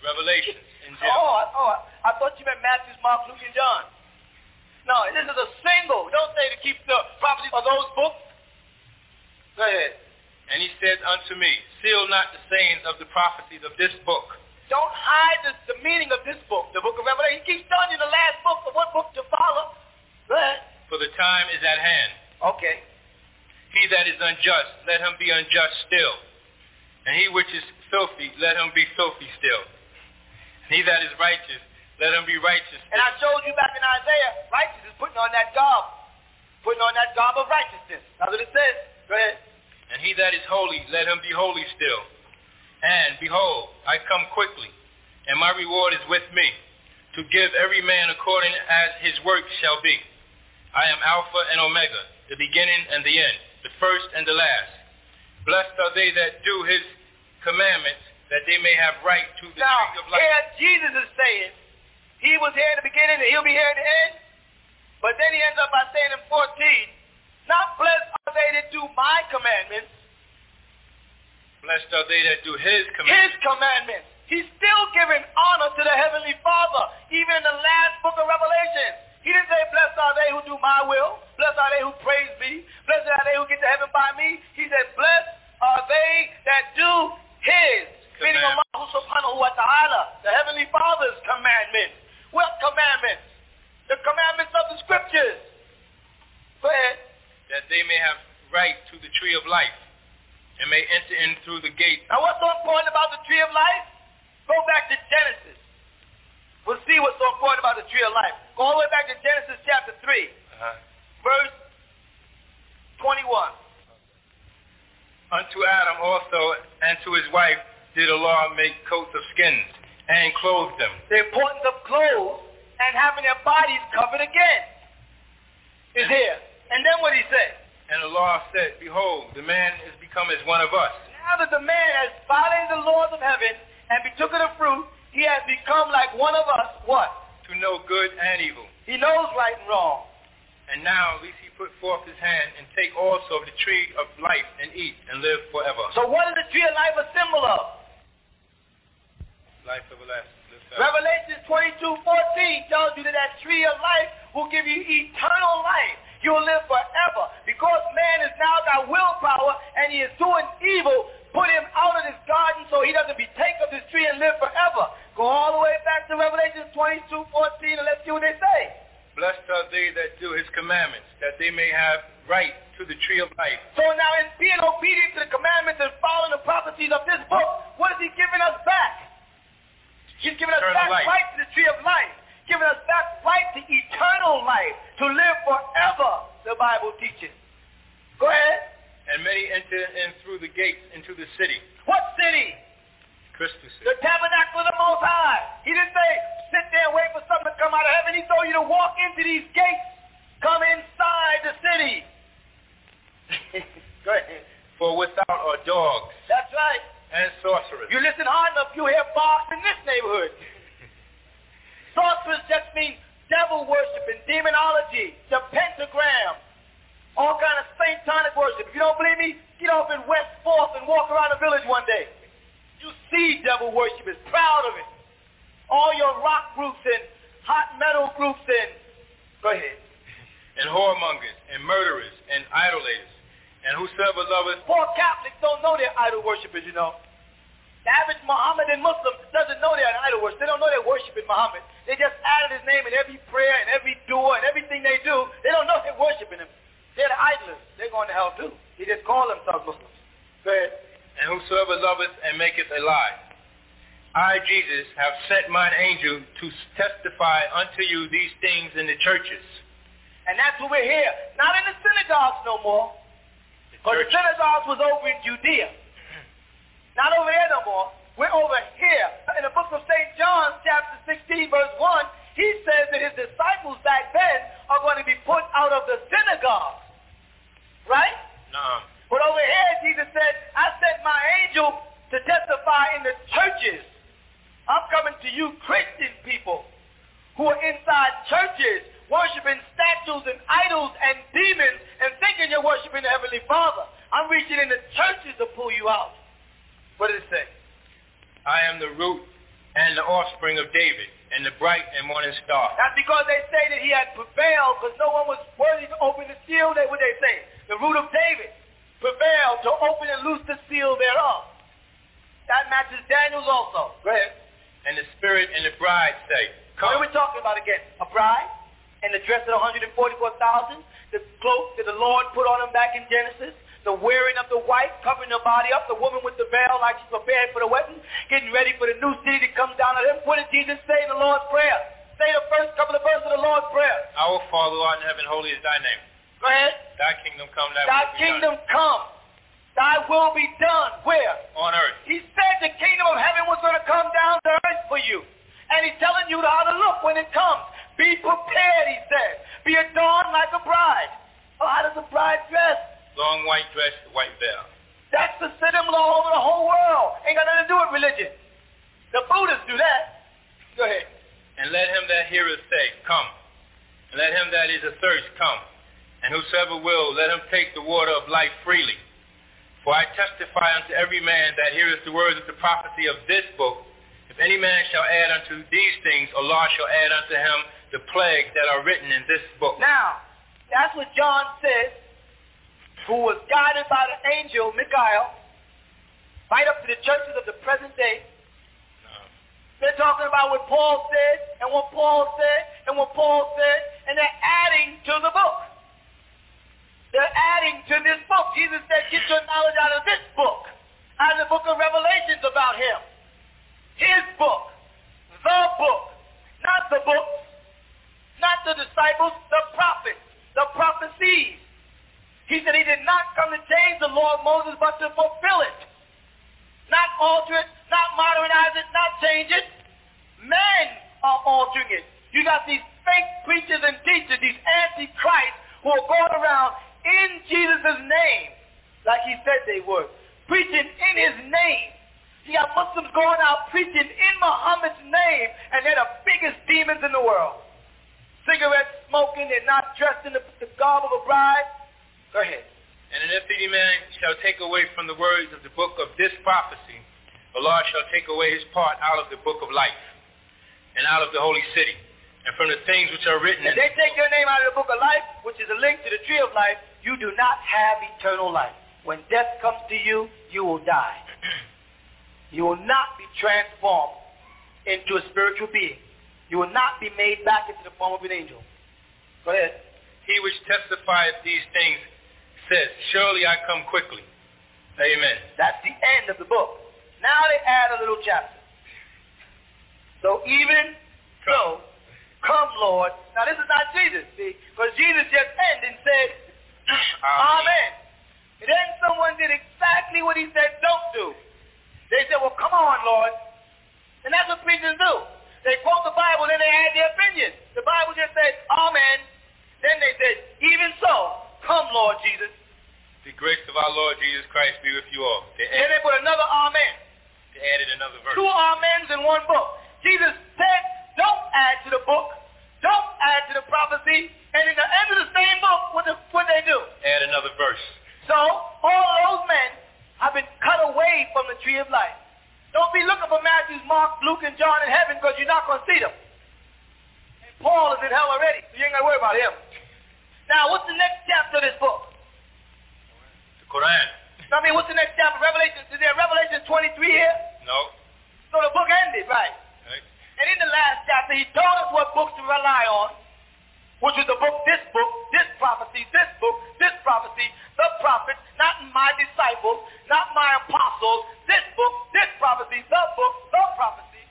Revelations. Oh, I, oh, I thought you meant Matthew, Mark, Luke, and John. No, this is a single. Don't say to keep the prophecies of those books. Go ahead. And he said unto me, Seal not the sayings of the prophecies of this book. Don't hide the, the meaning of this book, the book of Revelation. He keeps telling you the last book of what book to follow. Go ahead. For the time is at hand. Okay. He that is unjust, let him be unjust still. And he which is filthy, let him be filthy still. And he that is righteous, let him be righteous And I showed you back in Isaiah, righteous is putting on that garb. Putting on that garb of righteousness. That's what it says. Go ahead. And he that is holy, let him be holy still. And behold, I come quickly, and my reward is with me, to give every man according as his work shall be. I am Alpha and Omega, the beginning and the end, the first and the last. Blessed are they that do his commandments, that they may have right to the Now, tree of life. here Jesus is saying, he was here at the beginning and he'll be here at the end. But then he ends up by saying in 14, not blessed are they that do my commandments, Blessed are they that do his commandments. His commandments. He's still giving honor to the Heavenly Father, even in the last book of Revelation. He didn't say, blessed are they who do my will. Blessed are they who praise me. Blessed are they who get to heaven by me. He said, blessed are they that do his, meaning Allah subhanahu wa ta'ala, the Heavenly Father's commandments. What commandments? The commandments of the scriptures. Go ahead. That they may have right to the tree of life and may enter in through the gate. Now what's so important about the tree of life? Go back to Genesis. We'll see what's so important about the tree of life. Go all the way back to Genesis chapter 3, Uh-huh. verse 21. Unto Adam also and to his wife did the Allah make coats of skins and clothed them. The importance of clothes and having their bodies covered again is here. And then what he said? And the law said, Behold, the man is become as one of us. Now that the man has violated the laws of heaven and betook of the fruit, he has become like one of us. What? to know good and evil. He knows right and wrong. And now at least he put forth his hand and take also of the tree of life and eat and live forever. So what is the tree of life a symbol of? Life everlasting. Revelation 22:14 tells you that that tree of life will give you eternal life. You'll live forever. Because man is now got willpower and he is doing evil, put him out of this garden so he doesn't be take of this tree and live forever. Go all the way back to Revelation 22:14 and let's see what they say. Blessed are they that do his commandments, that they may have right to the tree of life. So now in being obedient to the commandments and following the prophecies of this book, what is he giving us back? He's giving us Eternal back life. right to the tree of life, giving us back right to eternal life, to live forever, the Bible teaches. Go ahead. And many enter in through the gates into the city. What city? Christus. The tabernacle of the Most High. He didn't say, sit there and wait for something to come out of heaven. He told you to walk into these gates. Come inside the city. (laughs) Go ahead. For without are dogs That's right. and sorcerers. You listen hard enough, you hear barks in this neighborhood. Sorcerers just mean devil worshiping, demonology, the pentagram, all kind of satanic worship. If you don't believe me, get off in West Fourth and walk around the village one day. You see devil worshipers, proud of it. All your rock groups and hot metal groups and go ahead. and whoremongers, and murderers, and idolaters, and whosoever loveth Poor Catholics don't know they're idol worshippers, you know. The average Mohammedan Muslim doesn't know they're an idol worshiper. They don't know they're worshiping Muhammad. They just added his name in every prayer and every dua and everything they do. They don't know they're worshiping him. They're the idlers. They're going to hell too. They just call themselves Muslims. Go ahead. and whosoever loveth and maketh a lie. I, Jesus, have sent mine angel to testify unto you these things in the churches. And that's what we're here. Not in the synagogues no more. Because the synagogues was over in Judea. Not over there no more. We're over here. In the book of St. John, chapter 16, verse 1, he says that his disciples back then are going to be put out of the synagogue. Right? Nah. But over here, Jesus said, I sent my angel to testify in the churches. I'm coming to you Christian people who are inside churches worshiping statues and idols and demons and thinking you're worshiping the Heavenly Father. I'm reaching in the churches to pull you out. What does it say? I am the root and the offspring of David, and the bright and morning star. That's because they say that he had prevailed because no one was worthy to open the seal. They, what they say? The root of David prevailed to open and loose the seal thereof. That matches Daniel's also. Go ahead. And the spirit and the bride say, come. What are we talking about again? A bride? And the dress of 144,000? The cloak that the Lord put on him back in Genesis? The wearing of the white, covering her body up, the woman with the veil like she's prepared for the wedding, getting ready for the new city to come down on them. What did Jesus say in the Lord's Prayer? Say the first couple of verses of the Lord's Prayer. Our Father who art in heaven, holy is thy name. Go ahead. Thy kingdom come, thy, Thy will be kingdom come. Thy will be done. Where? on earth. He said the kingdom of heaven was going to come down to earth for you. And he's telling you how to look when it comes. Be prepared, he said. Be adorned like a bride. Oh, how does a bride dress? Long white dress, white veil. That's the symbol all over the whole world. Ain't got nothing to do with religion. The Buddhists do that. Go ahead. And let him that heareth say, Come. And let him that is athirst come. And whosoever will, let him take the water of life freely. For I testify unto every man that heareth the words of the prophecy of this book, if any man shall add unto these things, Allah shall add unto him the plagues that are written in this book. Now, that's what John says, who was guided by the angel Michael, right up to the churches of the present day. They're talking about what Paul said, and what Paul said, and what Paul said, and they're adding to the book. They're adding to this book. Jesus said, get your knowledge out of this book, out of the book of Revelations about him. His book, the book, not the books, not the disciples, the prophets, the prophecies. He said he did not come to change the law of Moses, but to fulfill it. Not alter it, not modernize it, not change it. Men are altering it. You got these fake preachers and teachers, these antichrists who are going around in Jesus' name, like he said they were, preaching in his name. You got Muslims going out preaching in Muhammad's name, and they're the biggest demons in the world. Cigarettes smoking, they're not dressed in the, the garb of a bride. Go ahead. And an any man shall take away from the words of the book of this prophecy, the Lord shall take away his part out of the book of life and out of the holy city and from the things which are written If they take your name out of the book of life, which is a link to the tree of life, you do not have eternal life. When death comes to you, you will die. (clears throat) You will not be transformed into a spiritual being. You will not be made back into the form of an angel. Go ahead. He which testifieth these things says, Surely I come quickly. Amen. That's the end of the book. Now they add a little chapter. So even so, come Lord. Now this is not Jesus, see, because Jesus just ended and said, Amen. And then someone did exactly what he said don't do. They said, well, come on, Lord. And that's what preachers do. They quote the Bible, then they add their opinion. The Bible just says, Amen. Then they said, even so, come, Lord Jesus. The grace of our Lord Jesus Christ be with you all. They Then added, they put another Amen. they added another verse. Two Amens in one book. Jesus said, don't add to the book. Don't add to the prophecy. And in the end of the same book, what, the, what they do? Add another verse. So all those men have been cut away from the tree of life. Don't be looking for Matthew, Mark, Luke, and John in heaven because you're not going to see them. And Paul is in hell already, so you ain't got to worry about him. Now, what's the next chapter of this book? Quran. I mean, what's the next chapter? Revelation. Is there Revelation 23 here? No. So the book ended, right? Right. And in the last chapter, he told us what books to rely on, which was the book, this book, this prophecy, this book, this prophecy, the prophets, not my disciples, not my apostles, this book, this prophecy, the book, the prophecy.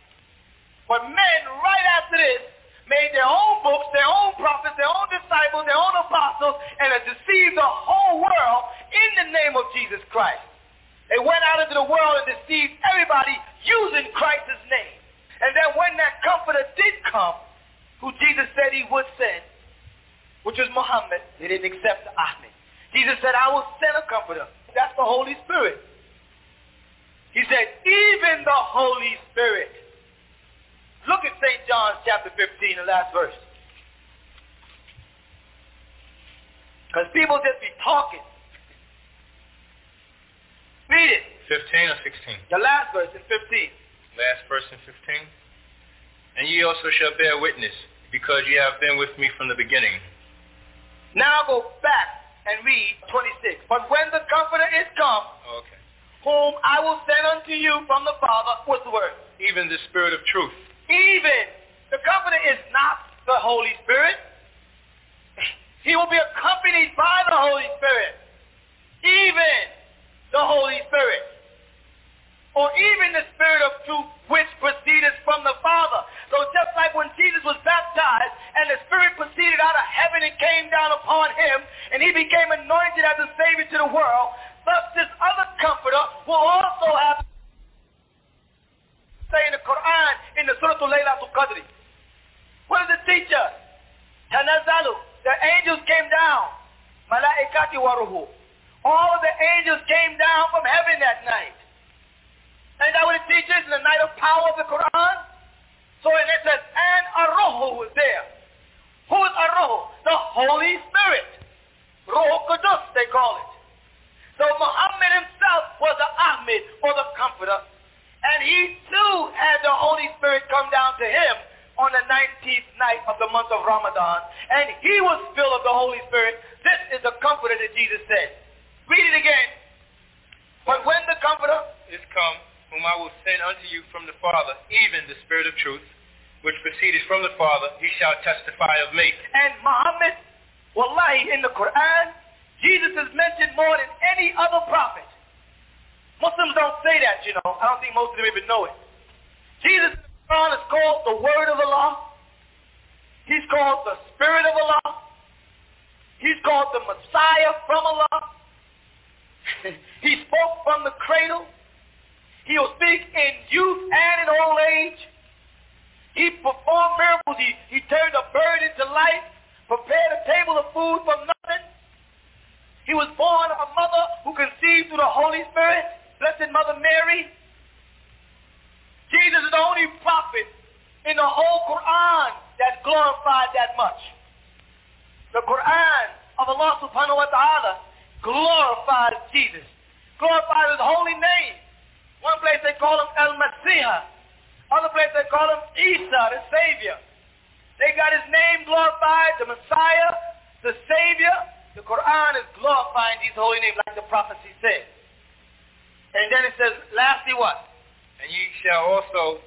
But men, right after this, made their own books, their own prophets, their own disciples, their own apostles, and deceived the whole world in the name of Jesus Christ. They went out into the world and deceived everybody using Christ's name. And then when that comforter did come, who Jesus said he would send, which was Muhammad, they didn't accept Ahmed. Jesus said, I will send a comforter. That's the Holy Spirit. He said, even the Holy Spirit. Look at St. John chapter 15, the last verse. Because people just be talking. Read it. 15 or 16? The last verse in 15. Last verse in 15. And ye also shall bear witness, because ye have been with me from the beginning. Now go back and read 26. But when the Comforter is come, oh, Okay. whom I will send unto you from the Father, what's the word? Even the Spirit of truth. Even. The Comforter is not the Holy Spirit. He will be accompanied by the Holy Spirit. Even the Holy Spirit. Or even the Spirit of truth which proceeded from the Father. So just like when Jesus was baptized and the Spirit proceeded out of heaven and came down upon him and he became anointed as a Savior to the world, thus this other Comforter will also have say in the Quran in the Surah Laylatul Qadri. What does it teach? Tanazalu. The angels came down. Malaikati waruhu. All the angels came down from heaven that night. And that what it teaches in the night of power of the Quran? So it says, and Arohu was there. Who is Arohu? The Holy Spirit. Ruh Qudus, they call it. So Muhammad himself Muhammad or the Comforter. And he too had the Holy Spirit come down to him on the 19th night of the month of Ramadan. And he was filled of the Holy Spirit. This is the Comforter that Jesus said. Read it again. But when the Comforter is come, whom I will send unto you from the Father, even the Spirit of truth, which proceeded from the Father, he shall testify of me. And Muhammad, wallahi, in the Quran, Jesus is mentioned more than any other prophet. Muslims don't say that, you know. I don't think most of them even know it. Jesus in the Quran is called the Word of Allah. He's called the Spirit of Allah. He's called the Messiah from Allah. (laughs) he spoke from the cradle. He will speak in youth and in old age. He performed miracles. He, he turned a bird into life, prepared a table of food from nothing. He was born a mother who conceived through the Holy Spirit, Blessed Mother Mary. Jesus is the only prophet in the whole Quran that glorified that much. The Quran of Allah subhanahu wa ta'ala glorifies Jesus, glorifies his holy name. One place they call him El-Masih. Other place they call him Isa, the Savior. They got his name glorified, the Messiah, the Savior. The Quran is glorifying these holy name like the prophecy said. And then it says, lastly what? And ye shall also,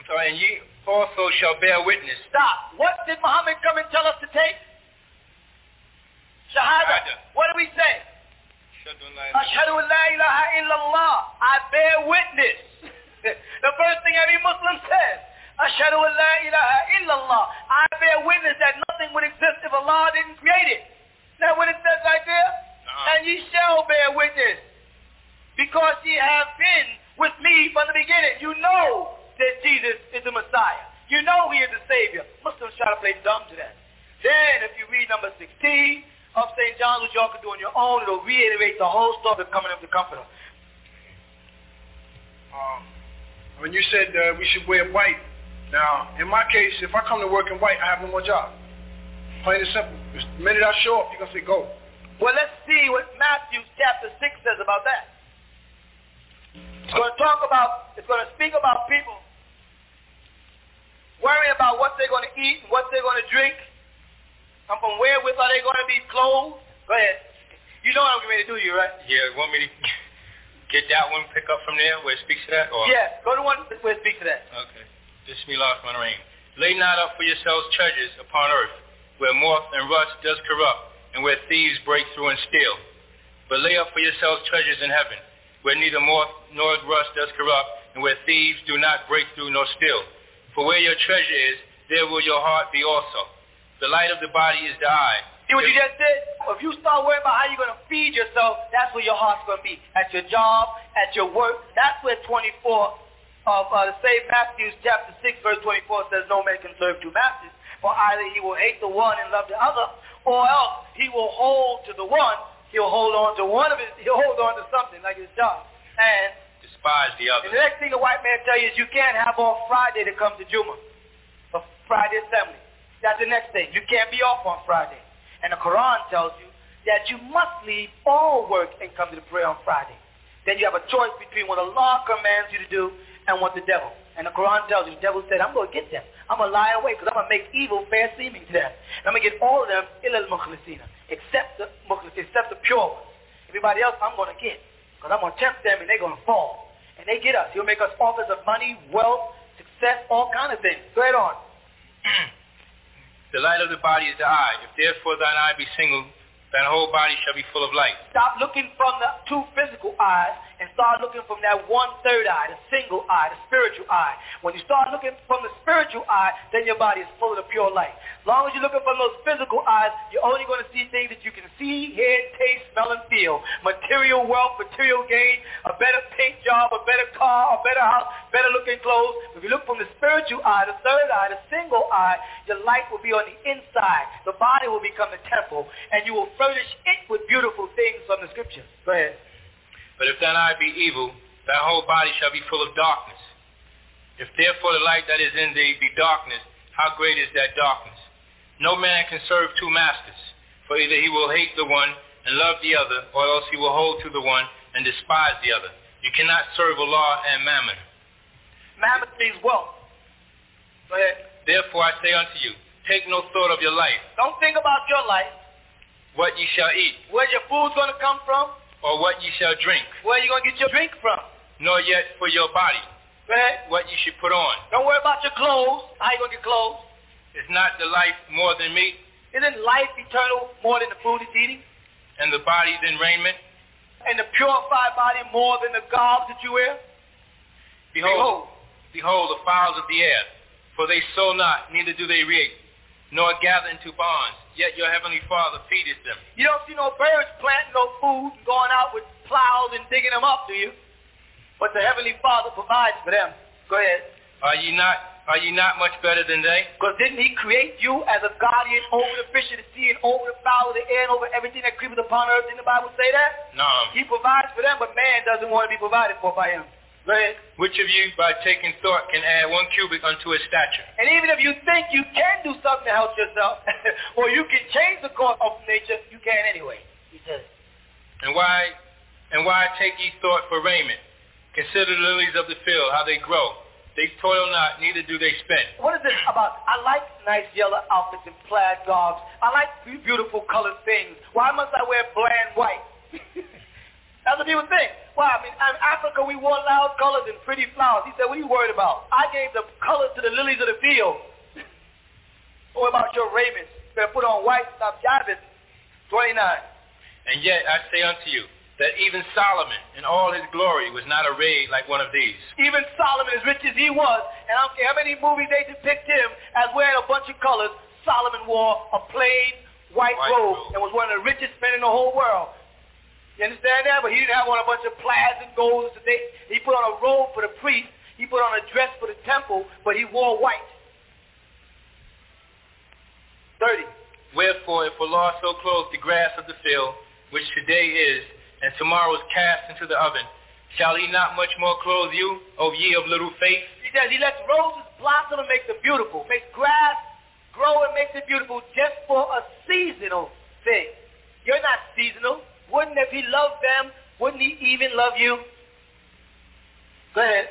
I'm sorry, and ye also shall bear witness. Stop. What did Muhammad come and tell us to take? Shahada. Shahada. What do we say? Ashhadu an la ilaha illallah. I bear witness. (laughs) the first thing every Muslim says. Ashhadu an la ilaha illallah. I bear witness that nothing would exist if Allah didn't create it. Is that what it says right there? Uh-huh. And ye shall bear witness. Because ye have been with me from the beginning. You know that Jesus is the Messiah. You know he is the Savior. Muslims try to play dumb to that. Then if you read number 16 of St. John's, which y'all can do on your own, it'll reiterate the whole story of coming of the Comforter. Um, when you said uh, we should wear white, now, in my case, if I come to work in white, I have no more job. Plain and simple. The minute I show up, you're going to say go. Well, let's see what Matthew chapter 6 says about that. It's going to talk about, it's going to speak about people worrying about what they're going to eat, and what they're going to drink, and from wherewith are they going to be clothed. Go ahead. You know what I'm ready to do, you right? Yeah, want me to get that one, pick up from there where it speaks to that? Or? Yeah, go to one where it speaks to that. Okay. this Bismillah ar-Rahman Lay not up for yourselves treasures upon earth, where moth and rust does corrupt, and where thieves break through and steal. But lay up for yourselves treasures in heaven, where neither moth nor rust does corrupt, and where thieves do not break through nor steal. For where your treasure is, there will your heart be also. The light of the body is the eye. See what you just did? If you start worrying about how you're going to feed yourself, that's where your heart's going to be. At your job, at your work. That's where 24 of uh, the same Matthew chapter 6 verse 24 says, no man can serve two masters. For either he will hate the one and love the other, or else he will hold to the one. He'll hold on to one of his, he'll hold on to something like his job. And despise the other. And the next thing the white man tell you is you can't have on Friday to come to Juma. A Friday assembly. That's the next thing. You can't be off on Friday. And the Quran tells you that you must leave all work and come to the prayer on Friday. Then you have a choice between what Allah commands you to do and what the devil. And the Quran tells you, the devil said, I'm going to get them. I'm going to lie away because I'm going to make evil fair seeming to them. And I'm going to get all of them, illa al-mukhlisina, except the mukhlis, except the pure ones. Everybody else I'm going to get because I'm going to tempt them and they're going to fall. And they get us. He'll make us offers of money, wealth, success, all kind of things. Go ahead on. (clears throat) the light of the body is the eye. If therefore thine eye be single, thine whole body shall be full of light. Stop looking from the two physical eyes and start looking from that one third eye, the single eye, the spiritual eye. When you start looking from the spiritual eye, then your body is full of pure light. As long as you're looking from those physical eyes, you're only going to see things that you can see, hear, taste, smell, and feel. Material wealth, material gain, a better paint job, a better car, a better house, better looking clothes. If you look from the spiritual eye, the third eye, the single eye, your light will be on the inside. The body will become the temple, and you will furnish it with beautiful things from the scriptures. Go ahead. But if thine eye be evil, thy whole body shall be full of darkness. If therefore the light that is in thee be darkness, how great is that darkness? No man can serve two masters, for either he will hate the one and love the other, or else he will hold to the one and despise the other. You cannot serve Allah and Mammon. Mammon means wealth. Go ahead. Therefore I say unto you, take no thought of your life, Don't think about your life. what ye shall eat, Where your food's going to come from. Or what ye shall drink, Where you going to get your drink from. nor yet for your body, ahead. what you should put on. Don't worry about your clothes. How you going to get clothes? Is not the life more than meat, Isn't life eternal more than the food it's eating? and the body than raiment? And the purified body more than the garbs that you wear? Behold, behold the fowls of the air, for they sow not, neither do they reap, nor gather into barns, yet your heavenly Father feedeth them. You don't see no birds planting no food and going out with plows and digging them up, do you? But the Heavenly Father provides for them. Go ahead. Are ye not are ye not much better than they? Because didn't he create you as a guardian over the fish of the sea and over the fowl of the air and over everything that creepeth upon earth? Didn't the Bible say that? No. He provides for them, but man doesn't want to be provided for by him. Go ahead. Which of you by taking thought can add one cubit unto his stature? And even if you think you can do something to help yourself, (laughs) or you can change the course of nature, you can anyway. He says. And why and why take ye thought for raiment? Consider the lilies of the field, how they grow. They toil not, neither do they spin. What is this about? I like nice yellow outfits and plaid garbs. I like beautiful colored things. Why must I wear bland white? (laughs) That's what people think. Why? I mean, in Africa, we wore loud colors and pretty flowers. He said, what are you worried about? I gave the colors to the lilies of the field. (laughs) what about your raiment? Better put on white, stop jiving. 29. And yet I say unto you, that even Solomon in all his glory was not arrayed like one of these. Even Solomon, as rich as he was, and I don't care how many movies they depict him as wearing a bunch of colors, Solomon wore a plain white, White robe, robe. and was one of the richest men in the whole world. You understand that? But he didn't have on a bunch of plaids and golds. Today. He put on a robe for the priest. He put on a dress for the temple, but he wore white. 30. Wherefore, if Allah so clothe the grass of the field, which today is, and tomorrow is cast into the oven, shall he not much more clothe you, O ye of little faith? He says he lets roses blossom and makes them beautiful. Makes grass grow and makes it beautiful just for a seasonal thing. You're not seasonal. Wouldn't if he loved them, wouldn't he even love you? Go ahead.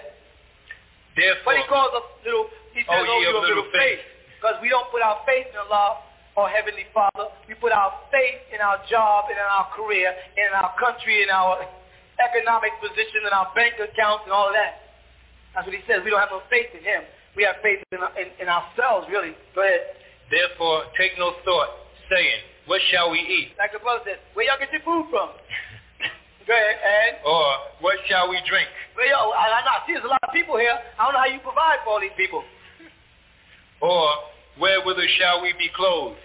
Therefore, But he calls us little, he oh, says, O oh, ye you of of little little faith. Because we don't put our faith in Allah or Heavenly Father. We put our faith in our job and in our career, and in our country, and our economic position, and our bank accounts and all that. That's what he says. We don't have no faith in him. We have faith in, in, in ourselves, really. Go ahead. therefore take no thought, saying, What shall we eat? Like the brother said, where y'all get your food from? (laughs) Go ahead, and Or what shall we drink? where y'all, I, I see there's a lot of people here. I don't know how you provide for all these people. Or wherewithal shall we be clothed?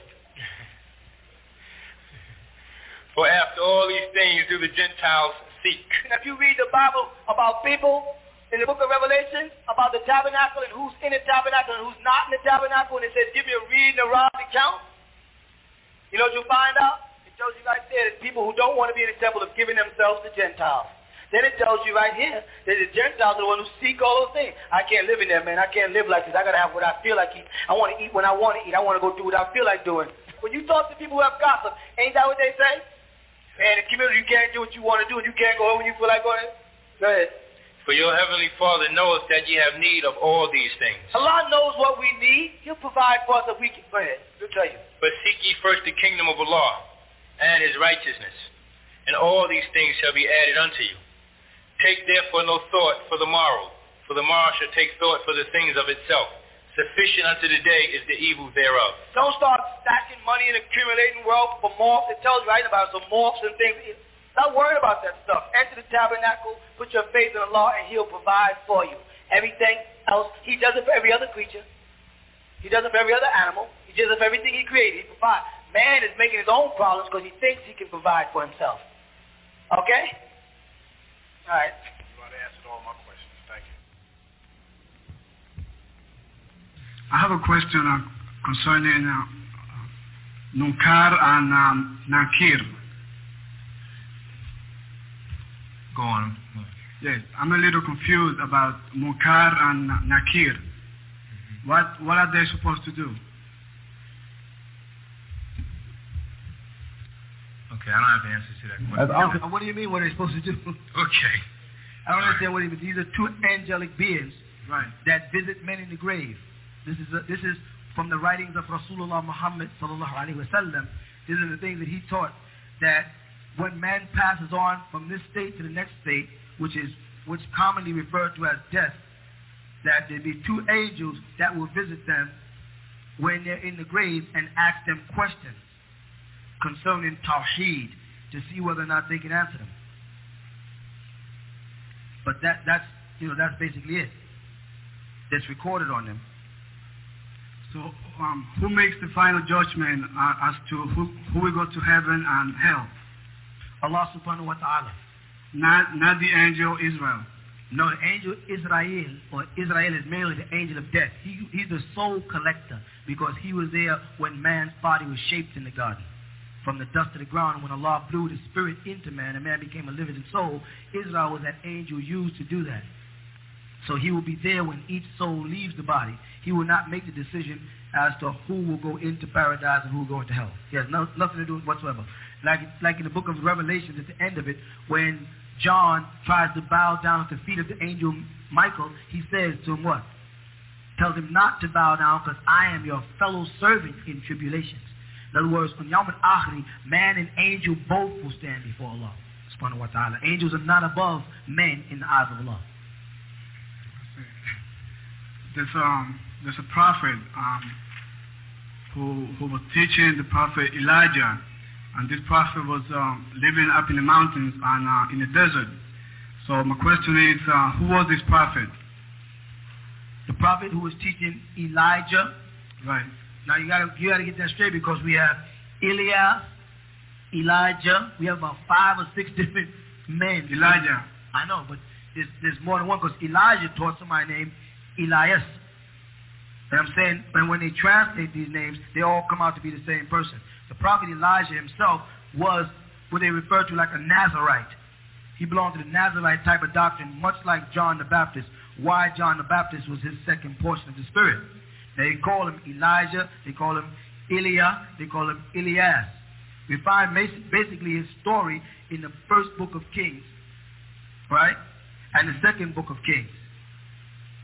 For after all these things do the Gentiles seek. And if you read the Bible about people in the book of Revelation, about the tabernacle and who's in the tabernacle and who's not in the tabernacle, and it says, give me a read and a rod account, you know what you'll find out? It tells you right there that people who don't want to be in the temple have given themselves to Gentiles. Then it tells you right here that the Gentiles are the ones who seek all those things. I can't live in there, man. I can't live like this. I got to have what I feel like eat. I want to eat when I want to eat. I want to go do what I feel like doing. When you talk to people who have gossip, ain't that what they say? Man, the community, you can't do what you want to do, and you can't go home when you feel like going. Go ahead. For your heavenly Father knoweth that ye have need of all these things. Allah knows what we need. He'll provide for us if we can. Go ahead. He'll tell you. But seek ye first the kingdom of Allah and his righteousness, and all these things shall be added unto you. Take therefore no thought for the morrow, for the morrow shall take thought for the things of itself. Sufficient unto the day is the evil thereof. Don't start stacking money and accumulating wealth for morphs. It tells you right about some morphs and things. Stop worrying about that stuff. Enter the tabernacle, put your faith in Allah, and He'll provide for you. Everything else, He does it for every other creature. He does it for every other animal. He does it for everything He created. He provides. Man is making his own problems because he thinks he can provide for himself. Okay? All right. You answered all my questions. Thank you. I have a question uh, concerning uh, Munkar and um, Nakir. Go on. Yes, I'm a little confused about Munkar and Nakir. What what are they supposed to do? Okay, I don't have the answer to that question. what do you mean? What are they supposed to do? (laughs) Okay. I don't understand what he means. These are two angelic beings right. that visit men in the grave. This is a, this is from the writings of Rasulullah Muhammad sallallahu alaihi wasallam. These are the things that he taught that when man passes on from this state to the next state, which is which commonly referred to as death, that there be two angels that will visit them when they're in the grave and ask them questions concerning Tawheed to see whether or not they can answer them. But that, that's, you know, that's basically it. That's recorded on them. So um, who makes the final judgment uh, as to who, who will go to heaven and hell? Allah subhanahu wa ta'ala. Not, not the angel Israel. No, the angel Israel, or Israel is mainly the angel of death. He, he's the soul collector because he was there when man's body was shaped in the garden. From the dust of the ground, when Allah blew the spirit into man and man became a living soul, Israel was that angel used to do that. So he will be there when each soul leaves the body. He will not make the decision as to who will go into paradise and who will go into hell. He has no, nothing to do with whatsoever. Like, like in the book of Revelation, at the end of it, when John tries to bow down at the feet of the angel Michael, he says to him what? Tells him not to bow down because I am your fellow servant in tribulations. In other words, on Yom al-Akhri, man and angel both will stand before Allah subhanahu wa ta'ala. Angels are not above men in the eyes of Allah. There's, um, there's a prophet um, who, who was teaching the prophet Elijah and this prophet was um, living up in the mountains and uh, in the desert. So my question is, uh, who was this prophet? The prophet who was teaching Elijah. Right. Now you gotta you gotta get that straight because we have Elias, Elijah. We have about five or six (laughs) different men. Elijah. I know, but there's there's more than one because Elijah taught somebody named Elias. And I'm saying, and when they translate these names, they all come out to be the same person. The prophet Elijah himself was what they refer to like a Nazarite. He belonged to the Nazarite type of doctrine, much like John the Baptist. Why John the Baptist was his second portion of the Spirit. They call him Elijah, they call him Elia, they call him Elias. We find basically his story in the first book of Kings, right? And the second book of Kings.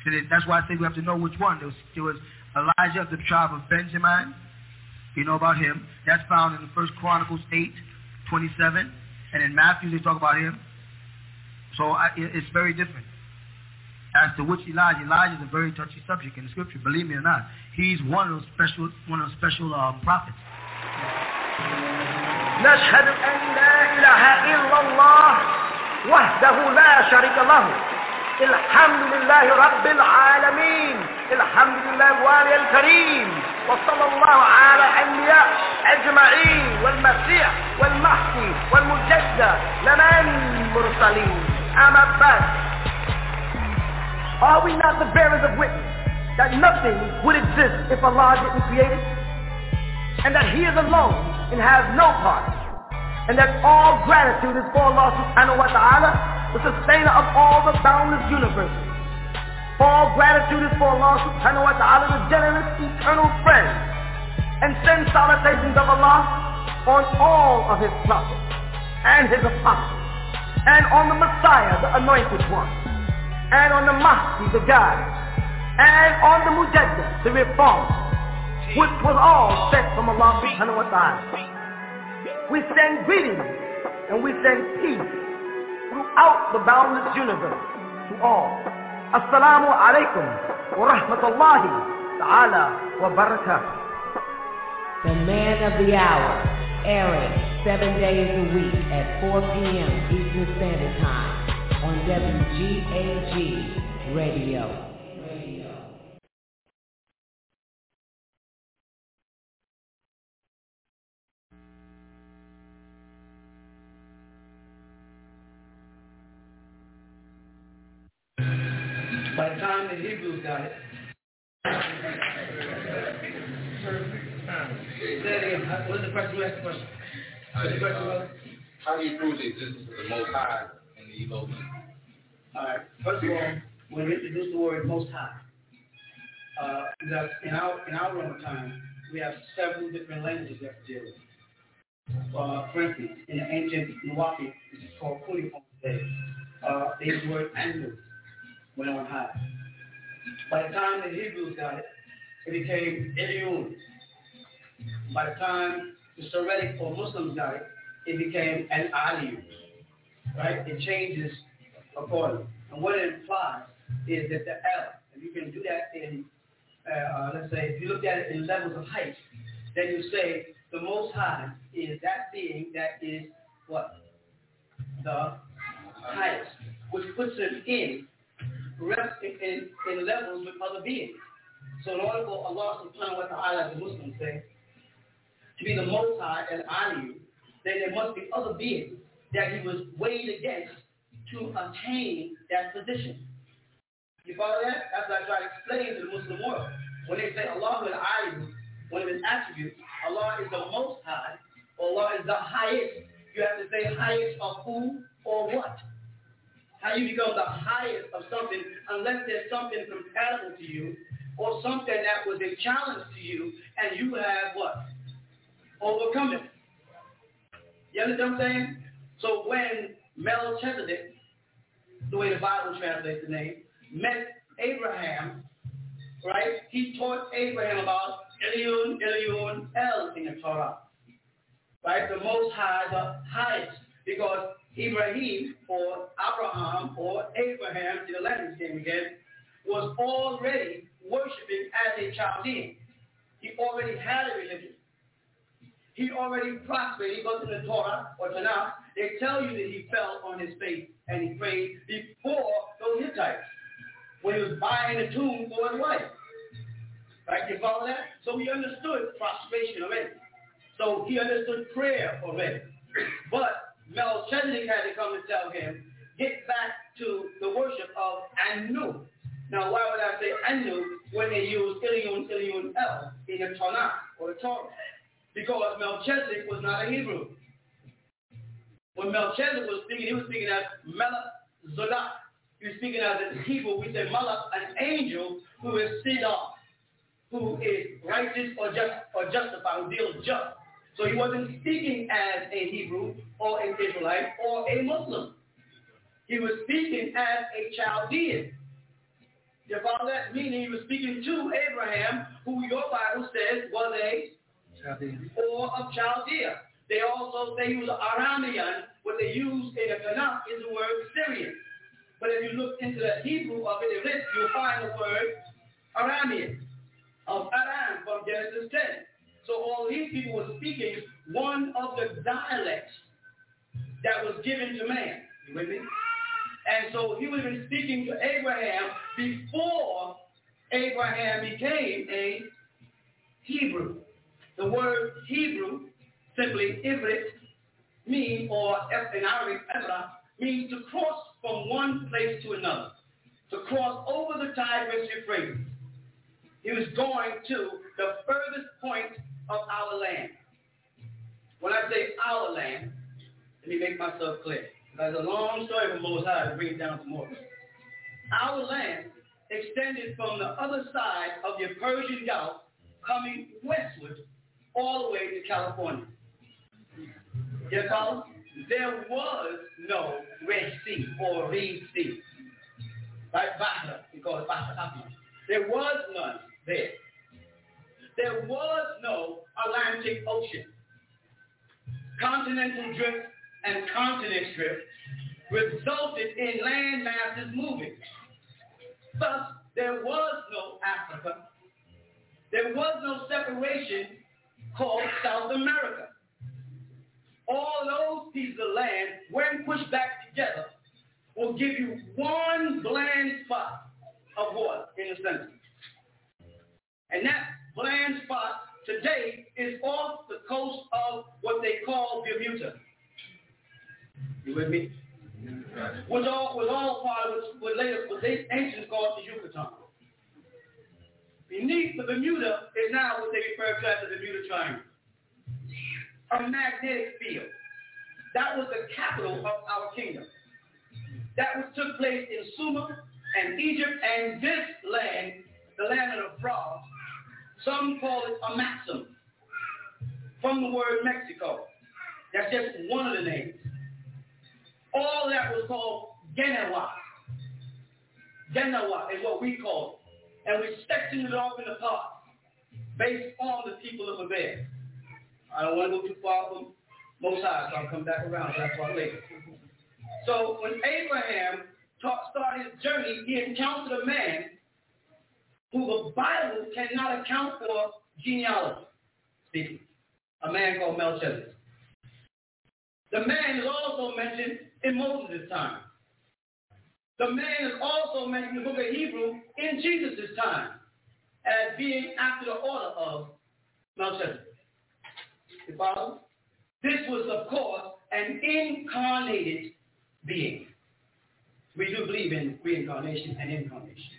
So that's why I say we have to know which one. There was, there was Elijah of the tribe of Benjamin, you know about him. That's found in the First Chronicles 8, 27. And in Matthew, they talk about him. So I, it's very different. As to which Elijah, Elijah is a very touchy subject in the scripture, believe me or not. He's one of those special, one of those special uh, prophets. نشهد أن لا إله إلا الله وحده لا شريك له الحمد لله رب العالمين الحمد لله الوالي الكريم وصلى الله على الأنبياء أجمعين والمسيح والمهدي والمجدد لمن مرسلين أما بعد Are we not the bearers of witness that nothing would exist if Allah didn't create it? And that He is alone and has no part. And that all gratitude is for Allah subhanahu wa ta'ala, The sustainer of all the boundless universes. All gratitude is for Allah subhanahu wa ta'ala, the generous, eternal friend. And send salutations of Allah on all of his prophets and his apostles. And on the Messiah, the anointed one. And on the Mahdi, the guide. And on the Mujaddid, the reformer. Which was all sent from Allah subhanahu wa ta'ala. We send greetings and we send peace throughout the boundless universe to all. Assalamu alaikum wa rahmatullahi ta'ala wa barakatuh. The Man of the Hour, airing seven days a week at 4 p.m. Eastern Standard Time on WGAG Radio. By the time the Hebrews got it, it. What's the question? You asked the question. The question was? How do you prove the existence of the Most High in the Elohim? All right. First of all, when we introduce the word Most High, uh, in our in our own time, we have several different languages we deal with. Uh, for instance, in the ancient Nuwapi, which is called Kuni today, uh, they is the word Anu, went on high. By the time the Hebrews got it, it became Elyon. By the time the Syriac or Muslims got it, it became an Aliyu. Right? It changes accordingly. And what it implies is that the L, and you can do that in, uh, uh, let's say, if you look at it in levels of height, then you say the Most High is that being that is what? The highest, which puts it in, rest in, in, levels with other beings. So in order for Allah subhanahu wa ta'ala, the Muslims say, to be the Most High and you, then there must be other beings that he was weighed against to attain that position. You follow that? That's what I try to explain to the Muslim world. When they say Allah will honor one of his attributes, Allah is the most high, Allah is the highest. You have to say highest of who or what. How you become the highest of something unless there's something compatible to you or something that was a challenge to you and you have what? Overcome it. You understand what I'm saying? So when Melchizedek, the way the Bible translates the name, met Abraham, right? He taught Abraham about Elyon, Elyon, El in the Torah. Right? The Most High, the highest. Because Ibrahim or Abraham or Abraham, in the Latin name again, was already worshiping as a Chaldean. He already had a religion. He already prospered. He goes in the Torah or Tanakh. They tell you that he fell on his face and he prayed before those Hittites when he was buying a tomb for his wife. Right? You follow that? So he understood prostration already. So he understood prayer already. But Melchizedek had to come and tell him, get back to the worship of Anu. Now, why would I say Anu when they use Elyon, Elyon El in the Tanakh or the Torah? Because Melchizedek was not a Hebrew. When Melchizedek was speaking, he was speaking as Melech Zodak. He was speaking as in Hebrew, we say Malach, an angel who is Sidon, who is righteous or just or justified, who deals just. So he wasn't speaking as a Hebrew or an Israelite or a Muslim. He was speaking as a Chaldean. You follow that? Meaning he was speaking to Abraham, who your Bible says was a Chaldean. or of Chaldea. They also say he was Aramean. What they use in the Tanakh is the word Syrian. But if you look into the Hebrew of it, you'll find the word Aramean, of Aram from Genesis 10. So all these people were speaking one of the dialects that was given to man. You with me? And so he would have been speaking to Abraham before Abraham became a Hebrew. The word Hebrew, simply Ivrit, mean, or in Arabic, Ebra, means to cross from one place to another, to cross over the Tigris Euphrates. He was going to the furthest point of our land. When I say our land, let me make myself clear. That's a long story from Most High to bring it down to more. Our land extended from the other side of the Persian Gulf, coming westward all the way to California. Yes, follow? There was no Red Sea or Reed Sea. Right? Bahra, because Bahra There was none there. There was no Atlantic Ocean. Continental drift and continent drift resulted in land masses moving. Thus, there was no Africa. There was no separation called South America. All those pieces of land, when pushed back together, will give you one bland spot of water in the center. And that bland spot today is off the coast of what they call Bermuda. You with me? Was all was all part of what later what they ancients called the Yucatan. Beneath the Bermuda is now what they refer to as the Bermuda Triangle. A magnetic field. That was the capital of our kingdom. That was took place in Sumer and Egypt and this land, the land of the frogs, some call it a maxim from the word Mexico. That's just one of the names. All that was called Genewa. Genewa is what we call it. And we sectioned it off in the parts based on the people of Abel. I don't want to go too far from Most High, so I'll come back around. That's why later. So when Abraham taught, started his journey, he encountered a man who the Bible cannot account for genealogy speaking. A man called Melchizedek. The man is also mentioned in Moses' time. The man is also mentioned in the book of Hebrew in Jesus' time as being after the order of Melchizedek. You follow? This was, of course, an incarnated being. We do believe in reincarnation and incarnation.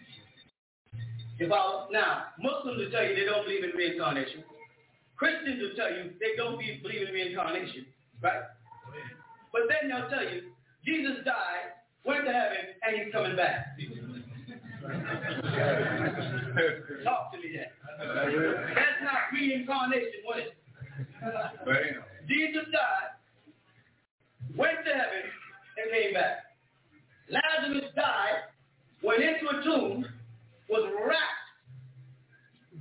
Now, Muslims will tell you they don't believe in reincarnation. Christians will tell you they don't believe in reincarnation, right? But then they'll tell you Jesus died, went to heaven, and he's coming back. (laughs) Talk to me then. That's not reincarnation, what is it? Jesus died, went to heaven, and came back. Lazarus died, went into a tomb, was wrapped,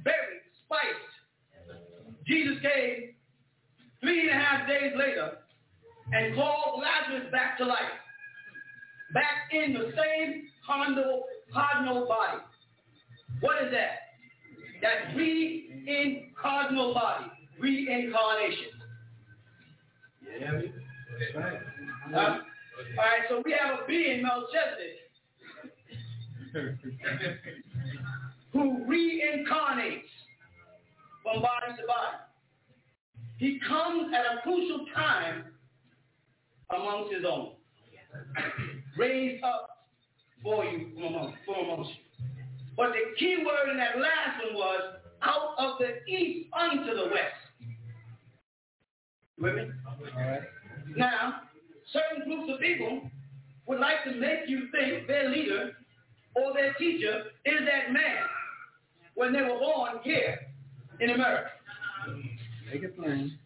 buried, spiced. Jesus came three and a half days later and called Lazarus back to life. Back in the same cardinal, cardinal body. What is that? That reincarnal body. Reincarnation. Yeah. Uh, all right, so we have a being, Melchizedek, (laughs) who reincarnates from body to body. He comes at a crucial time amongst his own. Raised up for you from amongst, from amongst you. But the key word in that last one was out of the east unto the west. With me? Now, certain groups of people would like to make you think their leader or their teacher is that man when they were born here in America. Make it plain.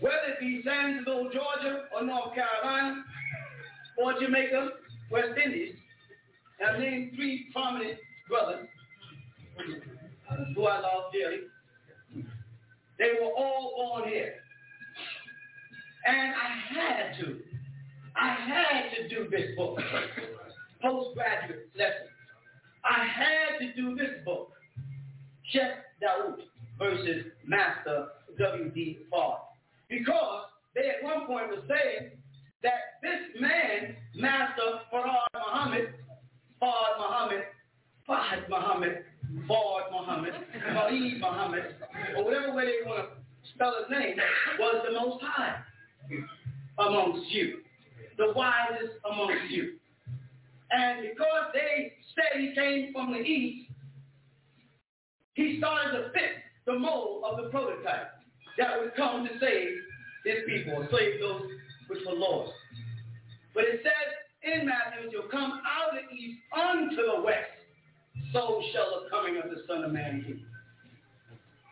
Whether it be San Georgia, or North Carolina, or Jamaica, West Indies, and I named three prominent brothers who I love dearly. They were all born here. And I had to. I had to do this book. Postgraduate lesson. I had to do this book. Sheikh Daoud versus Master W.D. Fard. Because they at one point were saying that this man, Master Farad Muhammad, Fard Muhammad, Fahd Muhammad, Fard Muhammad, Farid Muhammad, or whatever way they want to spell his name, was the most high amongst you, the wisest amongst you. And because they said he came from the east, he started to fit the mold of the prototype that would come to save his people, or save those which were lost. But it says in Matthew, you'll come out of the east unto the west, so shall the coming of the Son of Man be.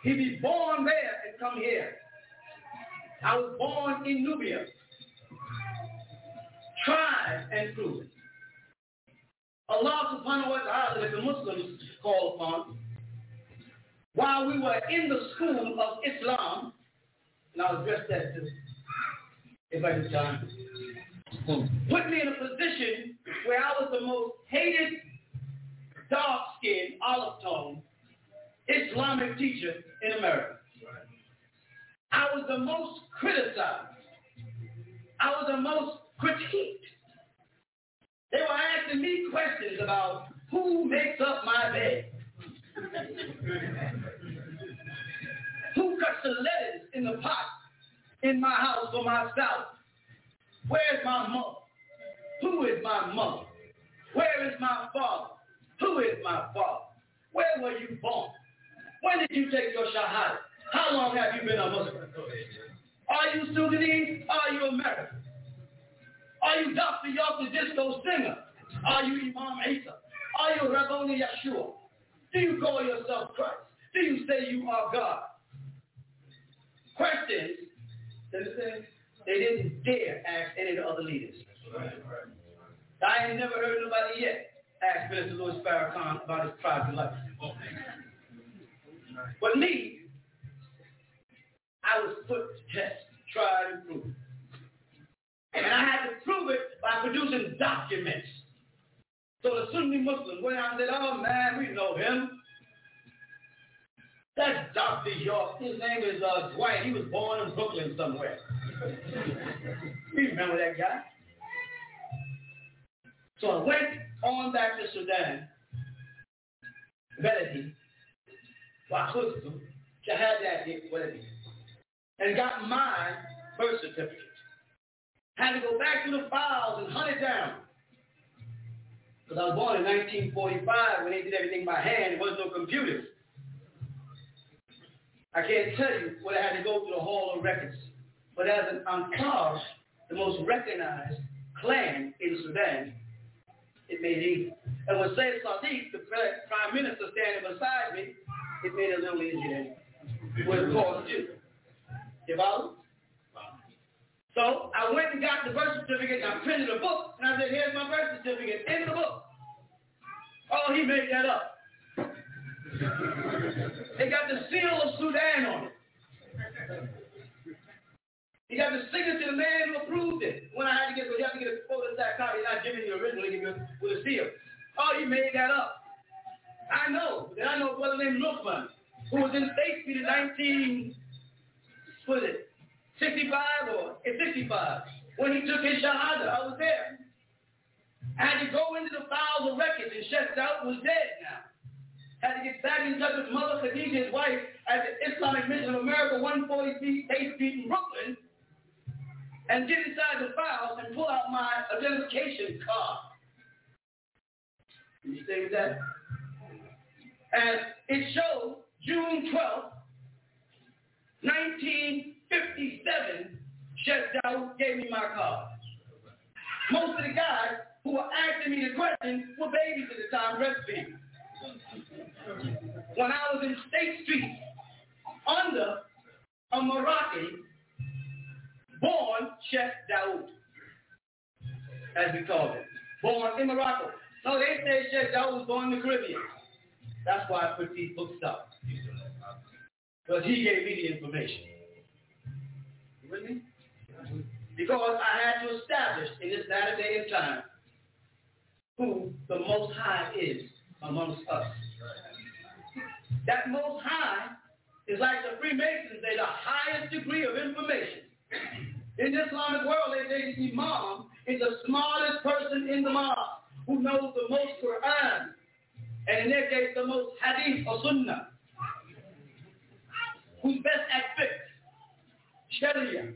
He be born there and come here. I was born in Nubia. Tried and proven. Allah subhanahu wa ta'ala that the Muslims call upon, while we were in the school of Islam, and I'll address that I have time, put me in a position where I was the most hated, dark-skinned, olive-toned Islamic teacher in America. I was the most criticized. I was the most critiqued. They were asking me questions about who makes up my bed. Who cuts the lettuce in the pot in my house for my spouse? Where's my mother? Who is my mother? Where is my father? Who is my father? Where were you born? When did you take your shahada? How long have you been a Muslim? Are you Sudanese? Are you American? Are you Dr. Yossi Disco singer? Are you Imam Isa? Are you Rabboni Yeshua? Do you call yourself Christ? Do you say you are God? Questions? They didn't dare ask any of the other leaders. I ain't never heard nobody yet ask Minister Louis Farrakhan about his private life. But me, I was put to test, tried and proved. And I had to prove it by producing documents. So the Sunni Muslims went out and said, oh man, we know him. That's Dr. York. His name is uh, Dwight. He was born in Brooklyn somewhere. (laughs) you remember that guy? So I went on back to Sudan, Beledi, Wakhustum, Shahadat Beledi, and got my birth certificate. Had to go back to the files and hunt it down. Because I was born in 1945 when they did everything by hand. There was no computers. I can't tell you what I had to go through the Hall of Records. But as an Ansar, the most recognized clan in Sudan, it made easy. And with Sayyid Sadiq, the prime minister standing beside me, it made it a little easier cost you. You follow? So I went and got the birth certificate I printed a book and I said, here's my birth certificate in the book. Oh, he made that up. they got the seal of Sudan on it. He got the signature of the man who approved it. When I had to get, you have to get a photostat copy, not giving you the original, give you with a seal. Oh, he made that up. I know. Then I know a brother named Lukman, who was in State in 19, what is it, 65 or in 65. When he took his shahada, I was there. Had to go into the files of records and Sheikh Daoud was dead now. Had to get back in touch with Mother Khadija, his wife, at the Islamic Mission of America, 140 feet, 8 feet in Brooklyn, and get inside the files and pull out my identification card. Can you with that? And it showed June 12th, 1957, Sheikh Daoud gave me my card. Most of the guys who were asking me the question were babies at the time, breastfeeding. When I was in State Street, under a Moroccan born Sheikh Daoud, as we call it, born in Morocco. No, they say Sheikh Daoud was born in the Caribbean. That's why I put these books up. Because he gave me the information. With me? Because I had to establish in this latter day and time who the Most High is amongst us. That Most High is like the Freemasons, they're the highest degree of information. In the Islamic world, they say the Imam is the smartest person in the mosque who knows the most Quran, and in their case, the most Hadith or Sunnah, who's best at fiqh, Sharia,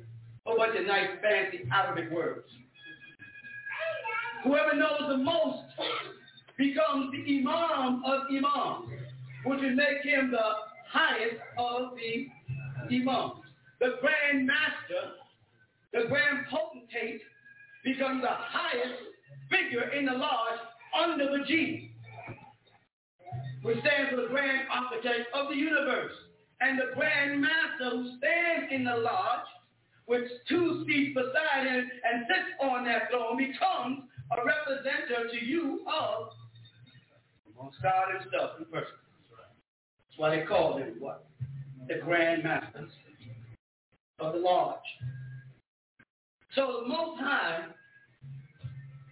a bunch of nice fancy Arabic words. Whoever knows the most becomes the Imam of Imams, which would make him the highest of the Imams. The Grand Master, the Grand Potentate, becomes the highest figure in the lodge under the G, which stands for the Grand Architect of the Universe. And the Grand Master who stands in the lodge with two seats beside him and sits on that throne becomes a representative to you of God himself in person. That's why they call him what? The Grand Masters of the Lodge. So the Most High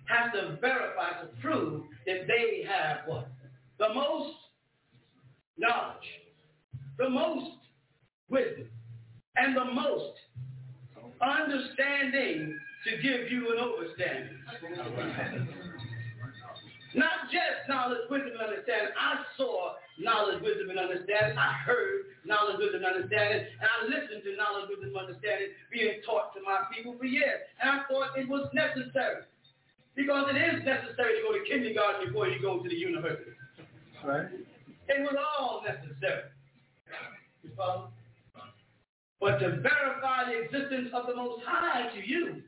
has to verify to prove that they have what? The most knowledge, the most wisdom, and the most understanding to give you an overstanding. Not just knowledge, wisdom, and understanding. I saw knowledge, wisdom, and understanding. I heard knowledge, wisdom, and understanding. And I listened to knowledge, wisdom, and understanding being taught to my people for years. And I thought it was necessary. Because it is necessary to go to kindergarten before you go to the university. Right? It was all necessary. But to verify the existence of the Most High to you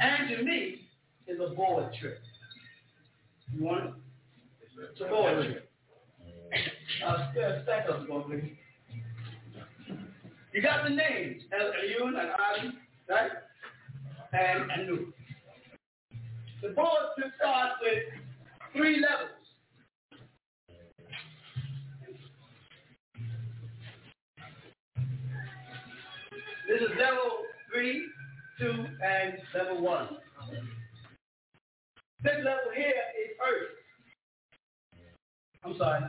and to me is a board trip. You want it? It's a board trip. Uh, stack up, please. You got the names, El Ayun and Ali, right? And Anu. The bulletin starts with three levels. This is level three, two, and level one. This level here is earth. I'm sorry.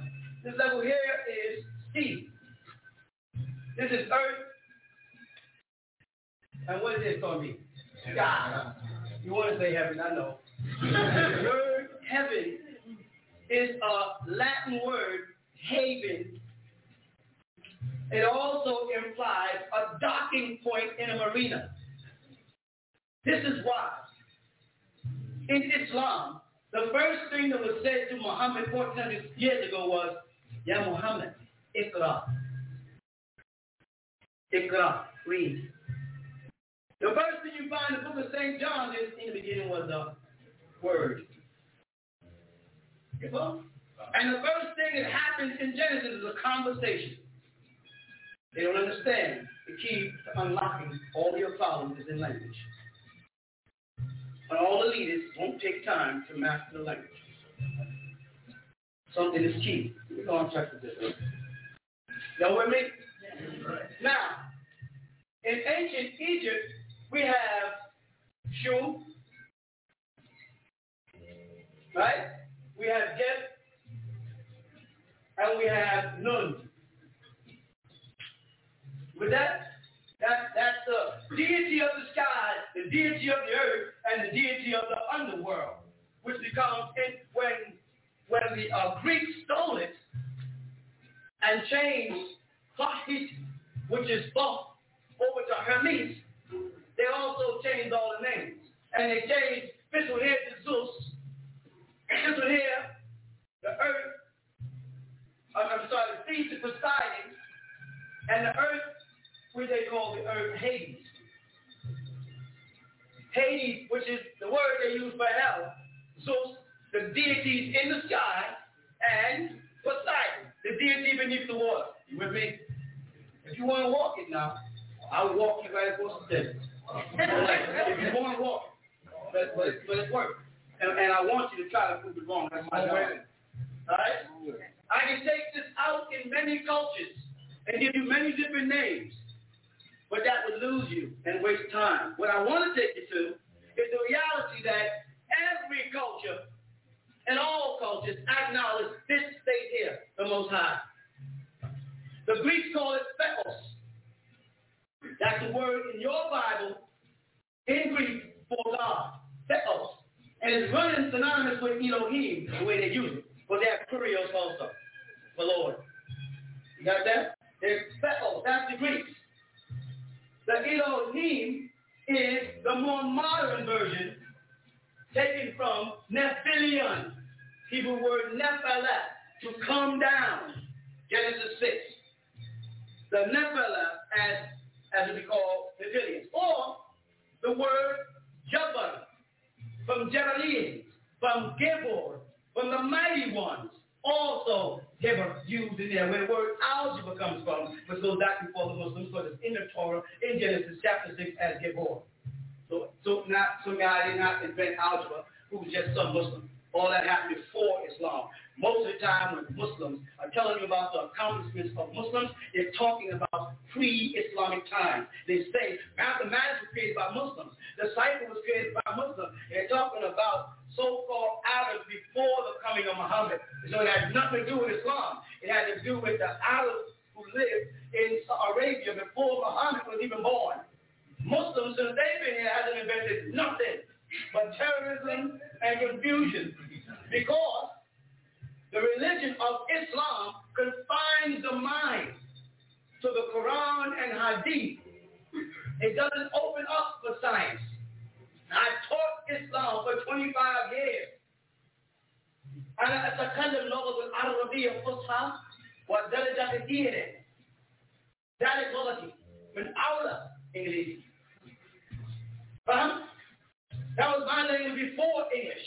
This level here is sea. This is earth. And what is this going to be? Sky. You want to say heaven, I know. (laughs) the word heaven is a Latin word, haven. It also implies a docking point in a marina. This is why in Islam, the first thing that was said to Muhammad 1400 years ago was, Ya Muhammad, Iqra. Iqra, read. The first thing you find in the book of St. John is, in the beginning was the word. And the first thing that happens in Genesis is a conversation. They don't understand the key to unlocking all your problems is in language. But all the leaders won't take time to master the language. Something is key. We're going to check this. Y'all with me? Now, in ancient Egypt, we have Shu, right? We have Geb, and we have Nun. With that, that, that's the deity of the sky, the deity of the earth, and the deity of the underworld, which becomes it when when the uh, Greeks stole it and changed Hahit, which is Thoth, over to Hermes, they also changed all the names. And they changed this one here to Zeus, this one here, the earth, I'm sorry, the sea to Poseidon, and the earth what they call the earth Hades. Hades, which is the word they use for hell. So the deities in the sky and Poseidon, the deity beneath the water. You with me? If you want to walk it now, I'll walk you right across the desert. if you want to walk but, but, but it's work. And, and I want you to try to prove it wrong. That's my job. Alright? I can take this out in many cultures and give you many different names but that would lose you and waste time. What I want to take you to is the reality that every culture and all cultures acknowledge this state here, the Most High. The Greeks call it theos. That's the word in your Bible in Greek for God, theos. And it's running synonymous with Elohim, the way they use it. But they have kurios also, for Lord. You got that? There's theos, that's the Greeks. The Elohim is the more modern version taken from Nephilion, Hebrew word Nephilah, to come down, Genesis 6. The Nephilah, as, as it be called. Or the word Jabbar, from Jebalin, from Gibor, from the mighty ones also ever used in there where the word algebra comes from, which goes back before the Muslims, but it's in the Torah in Genesis chapter 6 as Gibor. So, so not some guy did not invent algebra who was just some Muslim. All that happened before Islam. Most of the time when Muslims are telling you about the accomplishments of Muslims, they're talking about pre-Islamic times. They say mathematics was created by Muslims. The cipher was created by Muslims. They're talking about so-called Arabs before the coming of Muhammad. So it had nothing to do with Islam. It had to do with the Arabs who lived in Arabia before Muhammad was even born. Muslims, since they've been here, hasn't invented nothing but terrorism and confusion. Because the religion of Islam confines the mind to the Quran and Hadith. It doesn't open up for science. I taught Islam for 25 years. أنا أتكلم لغة العربية الفصحى والدرجة الثانية. ذلك لغتي من أولى إنجليزي. فهمت؟ That was my language before English.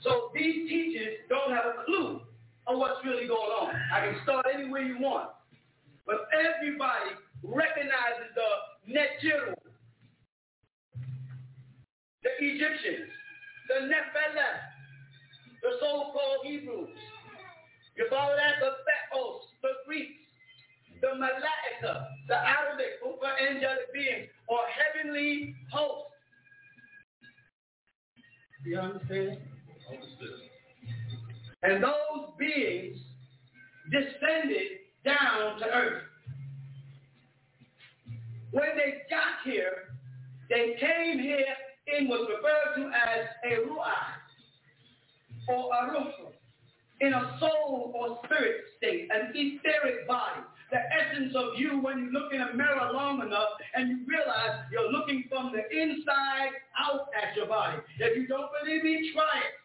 So these teachers don't have a clue of what's really going on. I can start anywhere you want. But everybody recognizes the net general the Egyptians, the Nephilim, the so-called Hebrews. You follow that? The Theos, the Greeks, the Malaika, the Arabic, or angelic beings, or heavenly hosts. You understand? And those beings descended down to earth. When they got here, they came here in what's referred to as a ruach or a ruach, in a soul or spirit state, an etheric body. The essence of you when you look in a mirror long enough and you realize you're looking from the inside out at your body. If you don't believe me, try it.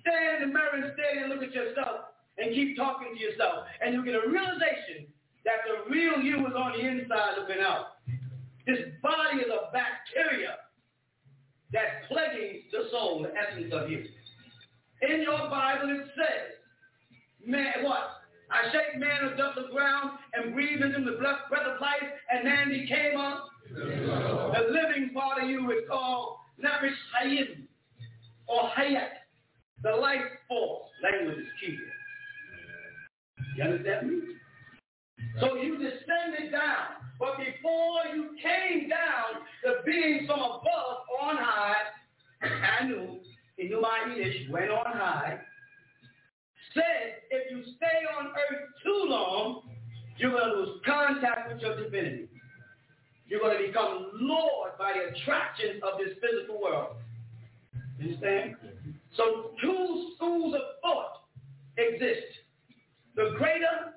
Stand in the mirror and stand and look at yourself and keep talking to yourself. And you'll get a realization that the real you is on the inside looking out. This body is a bacteria that's plaguing the soul, the essence of you. In your Bible it says, man, what? I shake man of of ground and breathe into the breath of life, and man became a the living part of you is called Nefesh Hayim or Hayat, the life force. Language is key. You understand me? So you descended down. But before you came down, the being from above on high, Anu, Inumayish, went on high, said if you stay on earth too long, you're going to lose contact with your divinity. You're going to become lured by the attraction of this physical world. You understand? So two schools of thought exist. The greater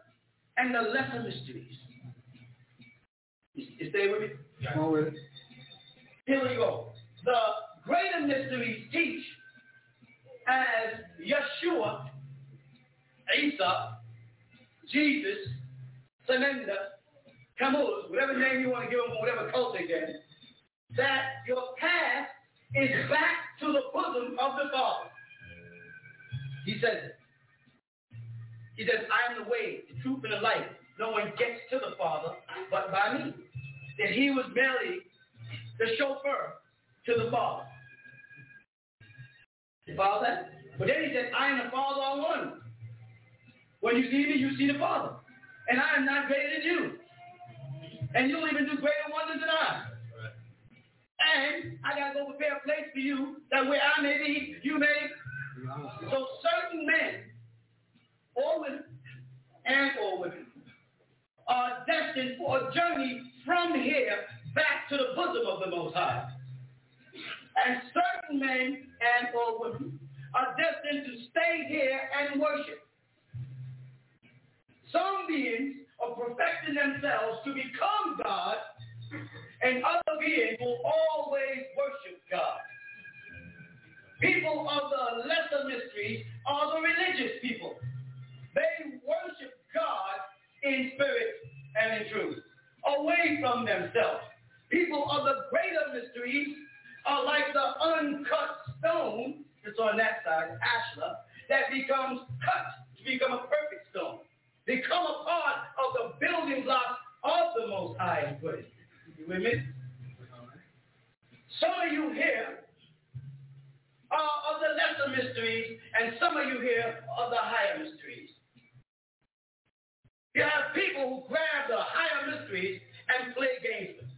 and the lesser mysteries. You, you stay with me? Come on with it. Here we go. The greater mysteries teach as Yeshua, Isa, Jesus, Sananda, Tammuz, whatever name you want to give them, whatever cult they get, that your path is back to the bosom of the Father. He says it. He says, I am the way, the truth, and the life. No one gets to the Father but by me. That he was merely the chauffeur to the Father. You follow that? But then he said, I and the Father are one. When you see me, you see the Father. And I am not greater than you. And you'll even do greater wonders than I. And I got to go prepare a place for you that where I may be, you may. So certain men or women and or women are destined for a journey from here back to the bosom of the Most High. And certain men and or women are destined to stay here and worship. Some beings are perfecting themselves to become God, and other beings will always worship God. People of the lesser mysteries are the religious people. They worship God in spirit and in truth, away from themselves. People of the greater mysteries are like the uncut stone, it's on that side, ashlar, that becomes cut to become a perfect stone. Become a part of the building block of the Most High. You with me? Some of you here are of the lesser mysteries, and some of you here are the higher mysteries. You have people who grab the higher mysteries and play games with.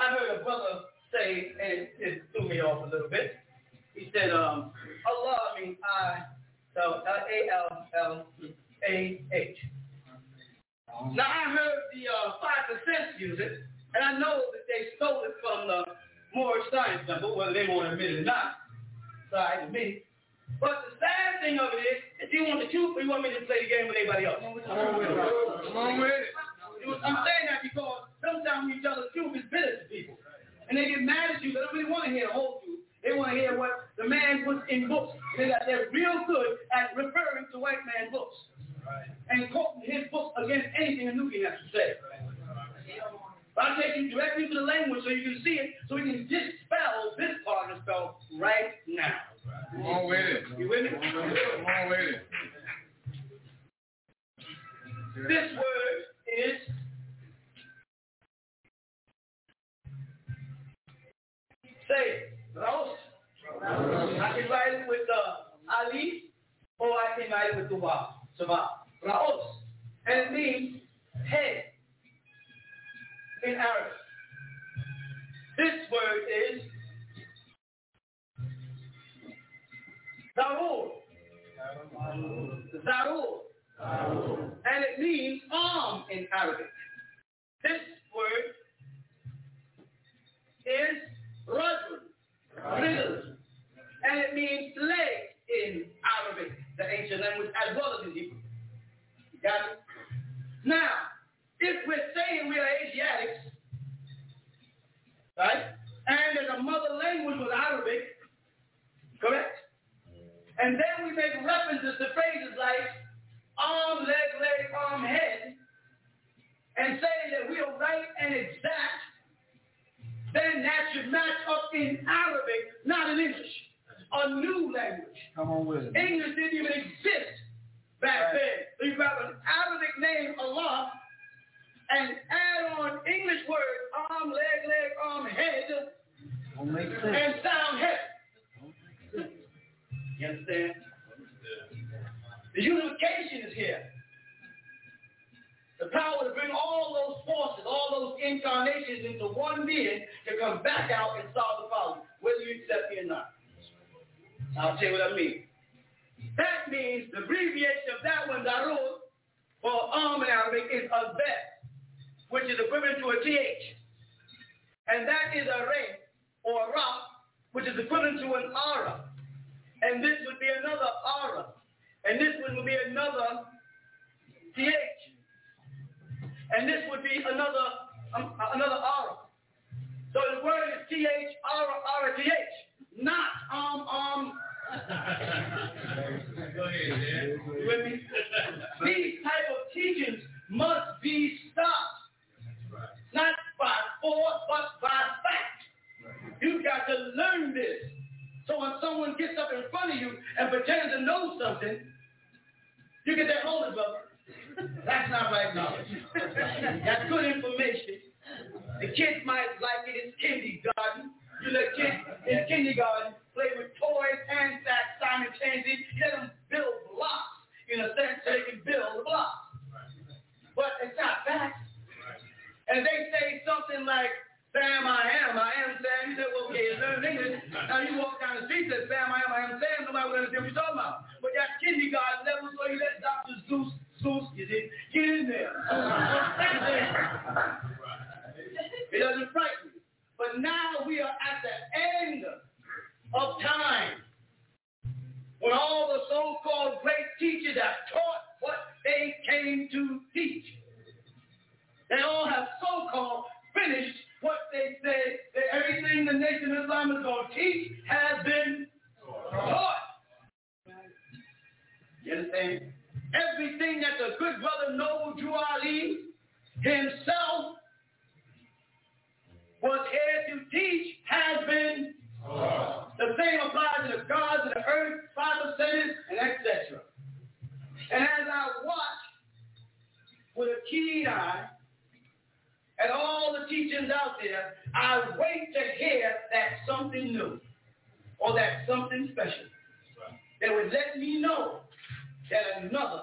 I heard a brother say, and it threw me off a little bit. He said, um, Allah, I mean, I, so A-L-L-A-H. Now, I heard the uh, 5% use it, and I know that they stole it from the Moorish science number, whether they want to admit it or not. Sorry to me. But the sad thing of it is, if you want the truth, or you want me to play the game with anybody else? Come on with it. Come on with it. I'm saying that because sometimes when you tell the truth, it's bitter to people. And they get mad at you. They don't really want to hear the whole truth. They want to hear what the man puts in books. They got, they're real good at referring to white man books. And quoting his books against anything a Nubian has to say. But I'll take you directly to the language so you can see it, so we can dispel this part of the spell right now. Come on with it. You with me? Come on with it. This word is Say, Raos. I can write it with the Ali, or I can write it with the Wa. Raos. And it means head in Arabic. This word is Zarur. Zarur. And it means arm in Arabic. This word is Rajul. Riddle. And it means leg in Arabic, the ancient language, as well as in Hebrew. Got it? Now, if we're saying we are Asiatics, right? And that the mother language was Arabic, correct? And then we make references to phrases like arm, leg, leg, arm, head, and say that we are right and exact, then that should match up in Arabic, not in English. A new language. Come on with it. English didn't even exist back Right. then. So you grab an Arabic name, Allah, and add on English words, arm, leg, leg, arm, head, Don't make sense. and sound head. You understand? The unification is here. The power to bring all those forces, all those incarnations into one being to come back out and solve the problem, whether you accept me or not. I'll tell you what I mean. That means the abbreviation of that one, Darul, for arm in Arabic is Azbet, which is equivalent to a TH. And that is a Re or a Ra, which is equivalent to an Ara. And this would be another Ara. And this one would be another TH. And this would be another um, another Ara. So the word is TH, Ara, Ara, TH. Not um, um. Go ahead, man. With me? These type of teachings must be stopped. By force, but by fact. You've got to learn this. So when someone gets up in front of you and pretends to know something, you get that hold of brother. That's not right knowledge. That's good information. The kids might like it in kindergarten. You let kids in kindergarten play with toys, hand sacks, simultaneously. Let them build blocks in a sense so they can build blocks. But it's not facts. And they say something like, Sam, I am, I am Sam. You say, well, okay, you learn English. Now you walk down the street and Sam, I am, I am Sam. Nobody will understand what you're talking about. But that's kindergarten level, so you let Dr. Seuss, Seuss, you see, get in there. it doesn't frighten you. But now we are at the end of time when all the so-called great teachers have taught what they came to teach. They all have so-called finished what they say that everything the Nation of Islam is going to teach has been taught. You understand? Everything that the good brother Noble Drew Ali himself was here to teach has been the same applies to the gods of the earth, Father, Senate, and etc. And as I watch with a keen eye at all the teachings out there, I wait to hear that something new or that something special that would let me know that another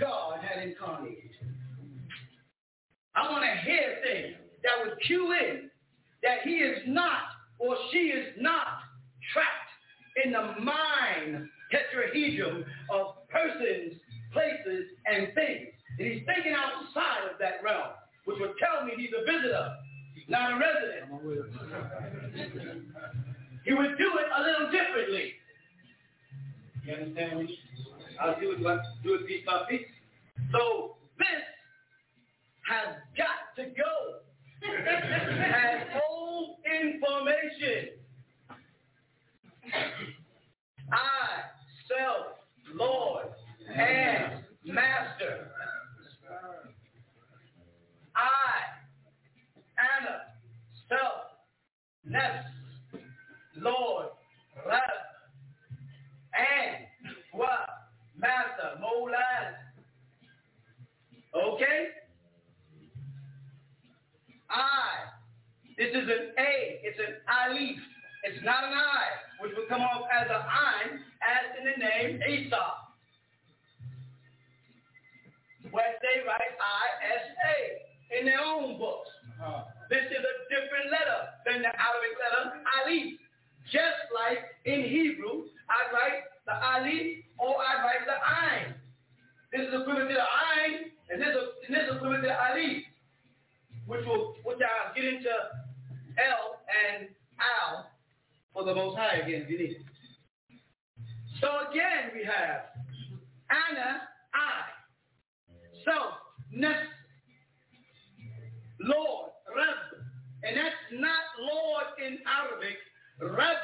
God had incarnated. I want to hear things that would cue in that he is not or she is not trapped in the mind tetrahedron of persons, places, and things. And he's thinking outside of that realm, which would tell me he's a visitor, not a resident. He would do it a little differently. You understand me? I'll do it, do it piece by piece. So this has got to go as old information. I, self, Lord, and Master. I Anna, self, nefs, Lord, Rabb, and what? Master, Molan. Okay? I. This is an A. It's an Alif. It's not an I, which would come off as an I, as in the name Esau. Where they write I-S-A in their own books. Uh-huh. This is a different letter than the Arabic letter Ali. Just like in Hebrew, I write the Ali or I write the Ain. This is equivalent to the Ain, and this is, and this is equivalent to the Ali, which will which I'll get into L and Al for the Most High again if you need it. So again, we have Anna, I. Rabbi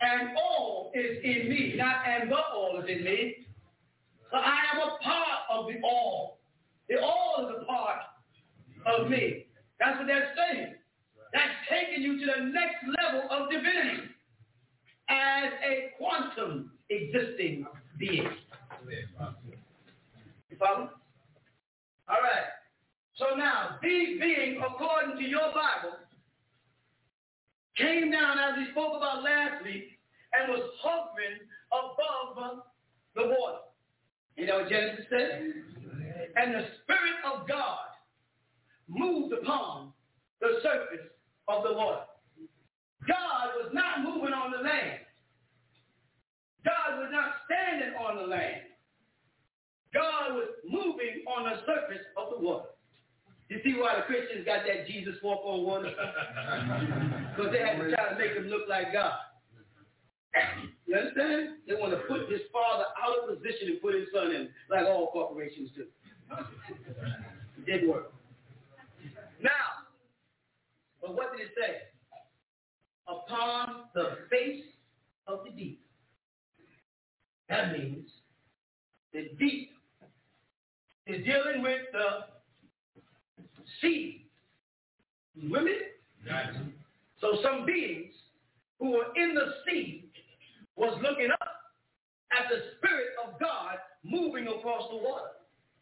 And all is in me. Not and the all is in me. So I am a part of the all. The all is a part of me. That's what they're saying. That's taking you to the next level of divinity as a quantum existing being. You follow? All right. So now, these beings, according to your Bible, came down as we spoke about last week and was hovering above the water. You know what Genesis says? And the Spirit of God moved upon the surface of the water. God was not moving on the land. God was not standing on the land. God was moving on the surface of the water. You see why the Christians got that Jesus walk on water? (laughs) Because they had to try to make him look like God. You understand? They want to put his father out of position and put his son in, like all corporations do. It didn't work. Now, but what did it say? Upon the face of the deep. That means the deep is dealing with the sea. Women? So some beings who were in the sea was looking up at the Spirit of God moving across the water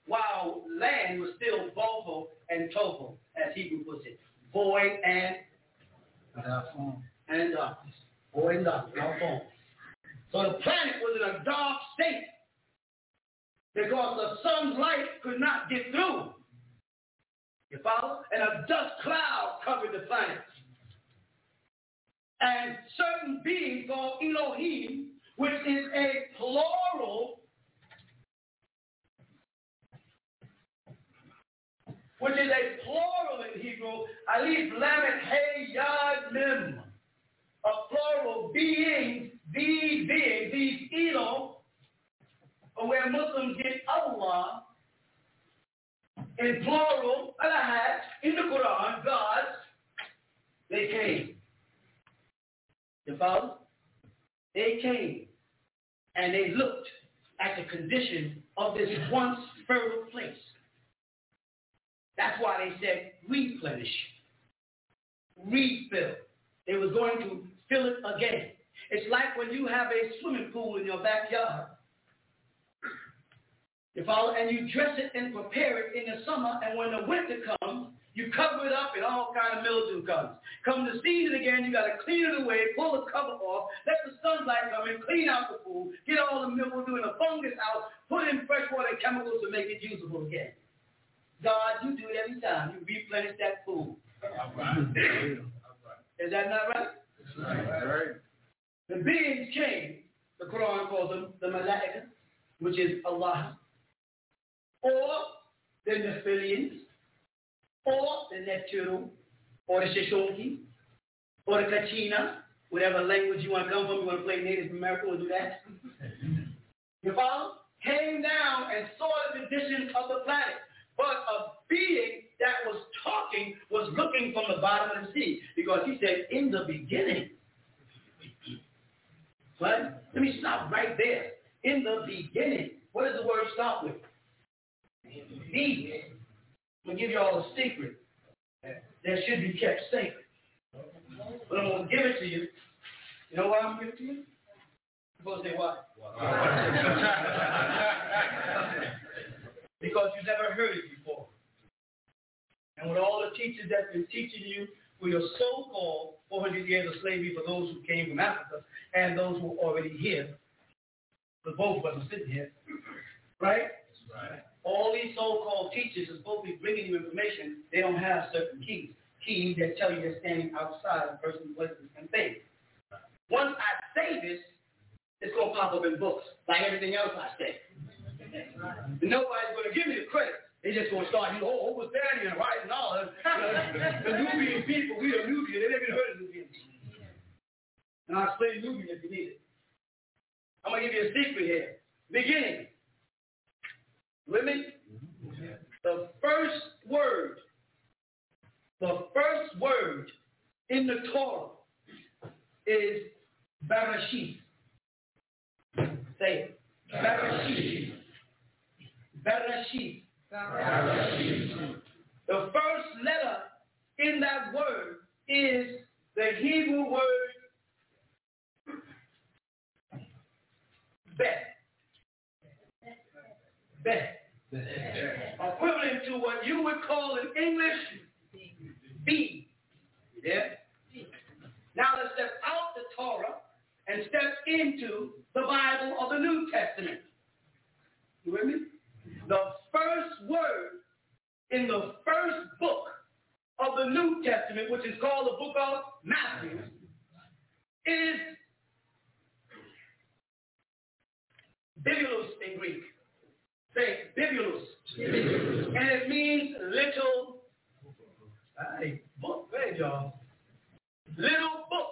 while land was still vocal and tohu, as Hebrew puts it, void and and darkness. Void and darkness, without form. So the planet was in a dark state because the sun's light could not get through. You follow? And a dust cloud covered the planet. And certain beings called Elohim, which is a plural, which is a plural in Hebrew, alif, lamet, hey, yad, mim. A plural being, these beings, these Elohim, where Muslims get Allah in plural, Alahad, in the Quran, God, they came. You follow? They came and they looked at the condition of this once fertile place. That's why they said replenish, refill. They was going to fill it again. It's like when you have a swimming pool in your backyard. You follow? And you dress it and prepare it in the summer, and when the winter comes, you cover it up and all kind of mildew comes. Come the season again, you got to clean it away, pull the cover off, let the sunlight come in, clean out the pool, get all the mildew and the fungus out, put in fresh water chemicals to make it usable again. God, you do it every time. You replenish that pool. Is that not right? Right. The beings came, the Quran calls them the Malaika, which is Allah, or the Nephilims, or the Neptune, or the Shishonki, or the Kachina, whatever language you want to come from, you want to play Native American, we'll do that. (laughs) You follow? Came down and saw the condition of the planet. but a being that was talking was looking from the bottom of the sea because he said, in the beginning. Right? Let me stop right there. In the beginning. What does the word start with? I'm going to give you all a secret that should be kept sacred. But I'm going to give it to you. You know why I'm giving it to you? People say why? because you never heard it before. And with all the teachers that have been teaching you for your so-called 400 years of slavery for those who came from Africa and those who are already here, because both of us are sitting here, right? right? All these so-called teachers are supposed to be bringing you information. They don't have certain keys. Keys that tell you they're standing outside of person, places, and things. Once I say this, it's going to pop up in books, like everything else I say. Nobody's going to give me the credit. They just going to start, you know, oh, and right and all. (laughs) The, Nubian people, we are Nubian. They never heard of Nubian. And I'll explain Nubian if you need it. I'm going to give you a secret here. Beginning. With me? Mm-hmm. The first word, the first word in the Torah is Bereshit. Say it. Bereshit. Bereshit. The first letter in that word is the Hebrew word bet. Bet. Equivalent to what you would call in English B. Yeah? Now let's step out the Torah and step into the Bible of the New Testament. You with me? The first word in the first book of the New Testament, which is called the book of Matthew, is bibulus in Greek. Say bibulus. And it means little hey, book. Hey, y'all. Little book.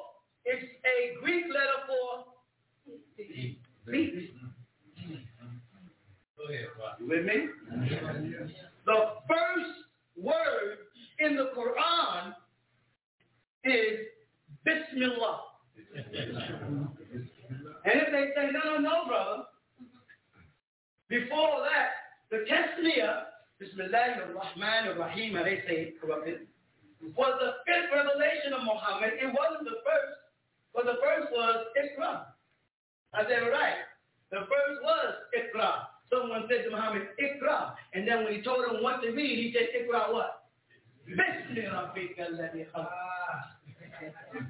It's a Greek letter for B. Go ahead. You with me? The first word in the Quran is Bismillah. And if they say, no, no, no, brother, before that, the Tasmiyah, Bismillah ar-Rahman ar-Rahim, they say it corrupted, was the fifth revelation of Muhammad. It wasn't the first, but the first was Iqra. I said, right. The first was Iqra. Someone said to Muhammad, Iqra. And then when he told him what to read, he said, Iqra what? Bismillah. Ah.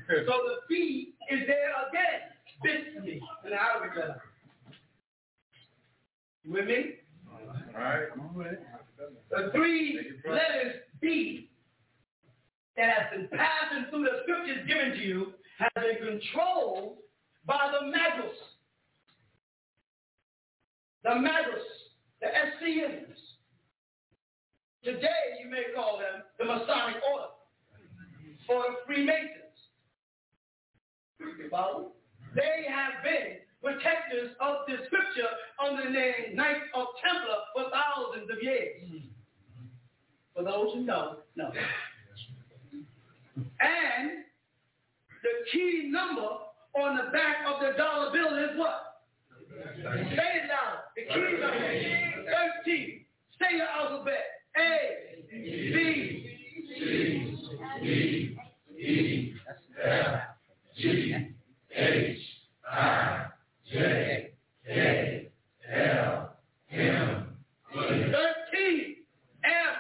so the B is there again. Bismillah. In the Arabic letter. You with me? All right. The three letters B that has been passing through the scriptures given to you has been controlled by the Magus. The Magus, the SCMs. Today you may call them the Masonic Order or the Freemasons. You Follow? They have been protectors of the scripture under the name Knights of Templar for thousands of years. Mm-hmm. For those who know, know. (laughs) And the key number on the back of the dollar bill is what? Say it loud. The key number 13. Say the alphabet. A, B, C, D, E, F, G, H, I, J, K, L, M, 13. M,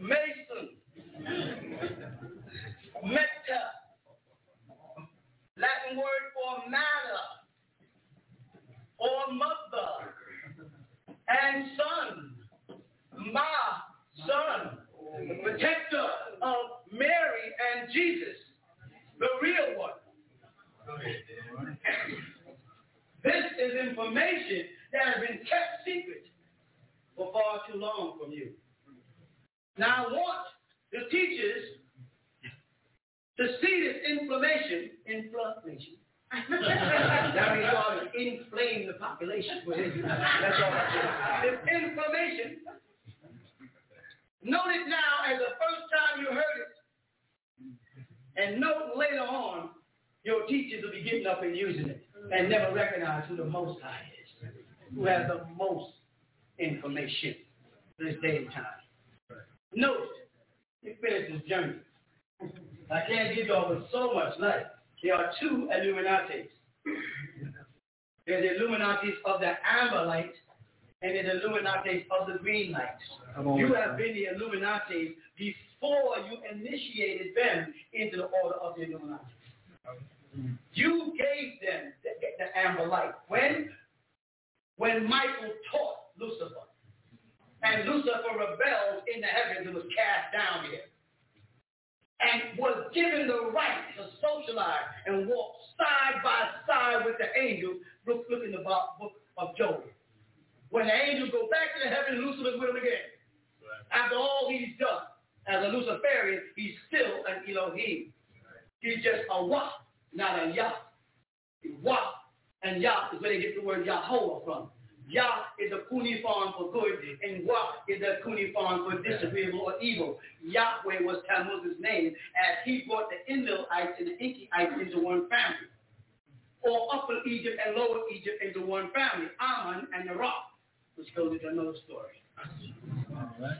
Mason, Meta, Latin word for matter, or mother, and son, Ma, son, protector of Mary and Jesus, the real one. This is information that has been kept secret for far too long from you. Now I want the teachers to see this inflammation, inflammation, (laughs) that means God is inflaming the population with. That's all. It's inflammation. Note it now as the first time you heard it. And note later on, your teachers will be getting up and using it and never recognize who the Most High is, who has the most information this day and time. Note, he finished his journey. I can't give you all with so much light. There are two Illuminates. There's the Illuminates of the amber light and the Illuminates of the green light. You have been the Illuminates before you initiated them into the order of the Illuminati. You gave them the, the amber light. When? When Michael taught Lucifer. And Lucifer rebelled in the heavens and was cast down here. And was given the right to socialize and walk side by side with the angels. Look, look in the book of Job. When the angels go back to the heaven, Lucifer's with them again. After all he's done, as a Luciferian, he's still an Elohim. He's just a Wah, not a Yah. Wah and Yah is where they get the word Yahweh from. Yah is a cuneiform for good, and Wah is a cuneiform for disagreeable or evil. Yahweh was Tammuz's name, as he brought the Enlilites and the Enkiites into one family, or Upper Egypt and Lower Egypt into one family, Ammon and the Rock, which goes into another story. All right.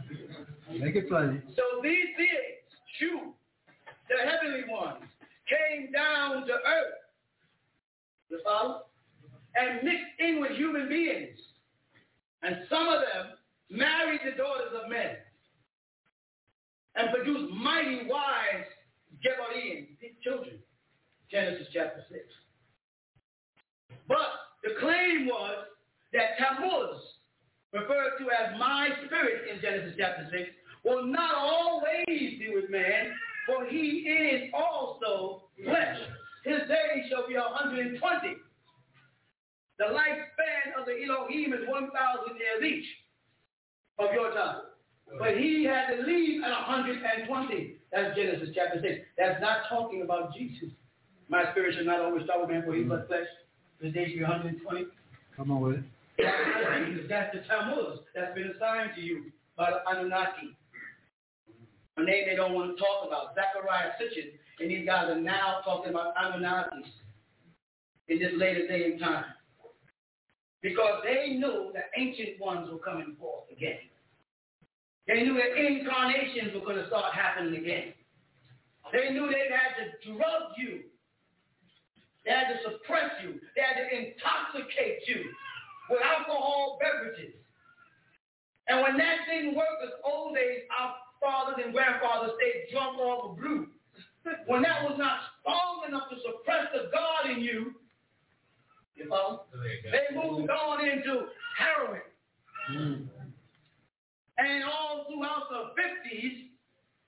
Make it funny. So these beings, you, the heavenly ones, came down to earth. You follow? And mixed in with human beings. And some of them married the daughters of men and produced mighty wise Gebarim, children. Genesis chapter 6. But the claim was that Tammuz, referred to as my spirit in Genesis chapter 6, will not always be with man, for he is also flesh. His days shall be 120. The lifespan of the Elohim is 1,000 years each of your time. But he had to leave at 120. That's Genesis chapter 6. That's not talking about Jesus. My spirit shall not always with man, for he but flesh. His days shall be 120. Come on with it. That's the Tammuz that's been assigned to you by the Anunnaki. A name they don't want to talk about. Zecharia Sitchin and these guys are now talking about Anunnakis in this later day and time. Because they knew the ancient ones were coming forth again. They knew that incarnations were going to start happening again. They knew they had to drug you. They had to suppress you. They had to intoxicate you with alcohol beverages. And when that didn't work, as old days, our fathers and grandfathers stayed drunk off of brew. (laughs) When that was not strong enough to suppress the God in you, you know, they moved on into heroin. Mm. And all throughout the 50s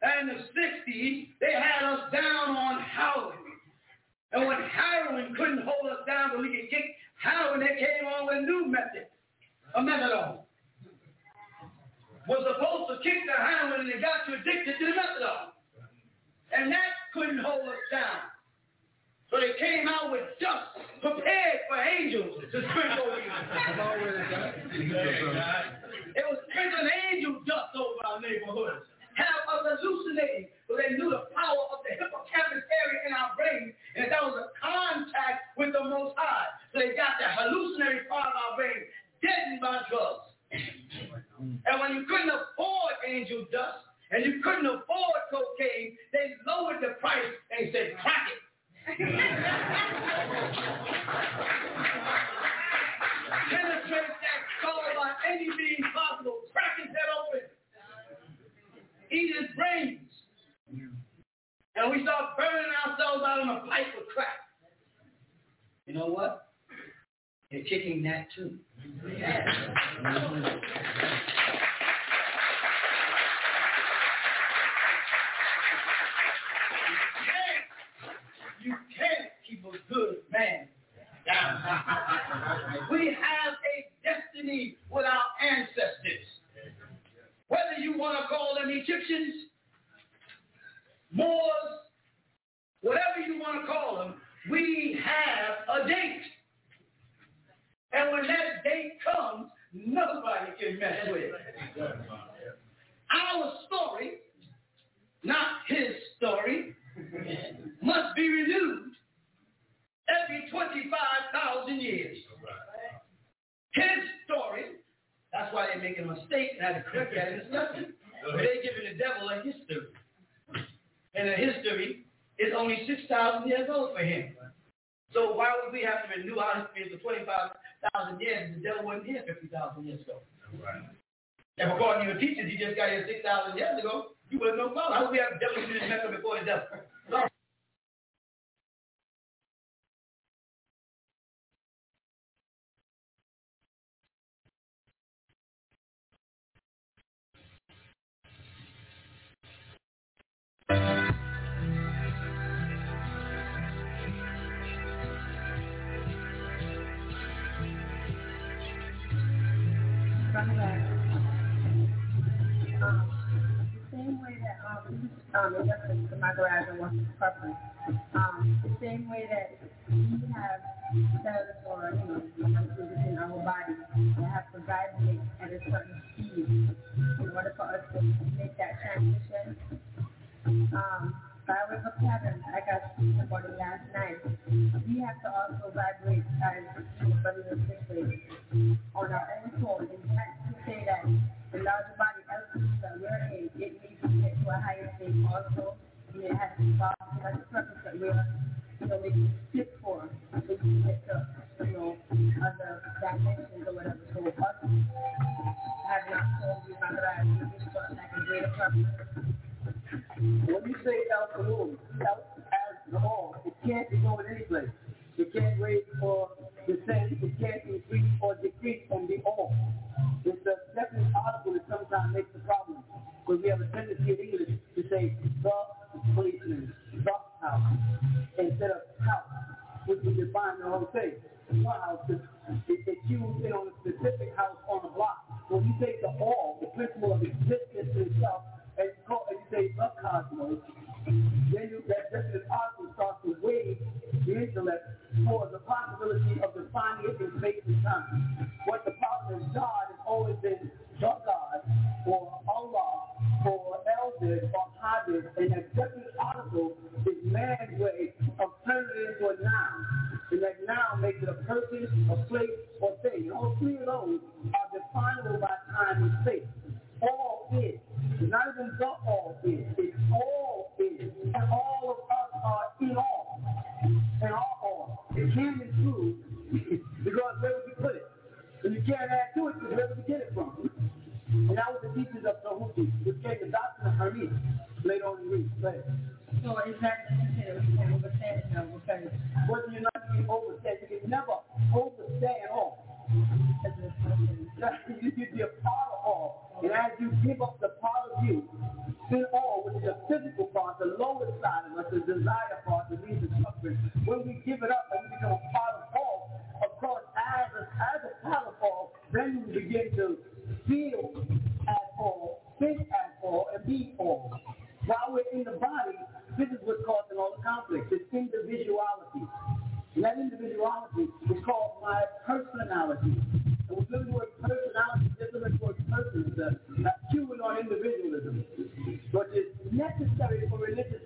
and the 60s, they had us down on heroin. And when heroin couldn't hold us down so we could get heroin, they came on with a new method, a methadone. Was supposed to kick the heroin and they got you addicted to the methadone. And that couldn't hold us down. So they came out with dust prepared for angels to sprinkle over you. it was sprinkling angel dust over our neighborhoods. Have us hallucinating, but they knew the power of the hippocampus area in our brain, and that was a contact with the Most High. So they got the hallucinatory part of our brain deadened by drugs. And when you couldn't afford angel dust, and you couldn't afford cocaine, they lowered the price and said, crack it. Penetrate that skull by any means possible. Crack his head open. Eat his brains. And we start burning ourselves out on a pipe of crack. You know what? They're kicking that too. Yes. Mm-hmm. You can't keep a good man down. (laughs) we have a destiny with our ancestors. Whether you want to call them Egyptians, Moors, whatever you want to call them, we have a date. And when that day comes, nobody can mess with it. Our story, not his story, must be renewed every 25,000 years. His story, that's why they're making a mistake and I had to correct that in the. They're giving the devil a history. And the history is only 6,000 years old for him. So why would we have to renew our history for 25,000 thousand years, the devil wasn't here fifty thousand years ago. Right. And according to your teachers, he just got here six thousand years ago. You wasn't no problem. I hope we have devil in this mecca before the devil. (laughs) Sorry. in my garage and working for corporate. Um, the same way that we have cells or, you know, molecules in our body that have to vibrate at a certain speed in order for us to make that transition. Um, I was a patterns, like I got speaking about it last night, we have to also vibrate necessary for religious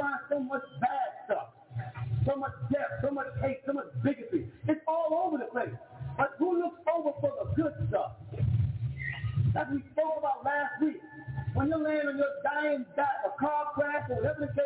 find so much bad stuff, so much death, so much hate, so much bigotry. It's all over the place. But who looks over for the good stuff? That we spoke about last week. When you land on your dying back, a car crash, or whatever the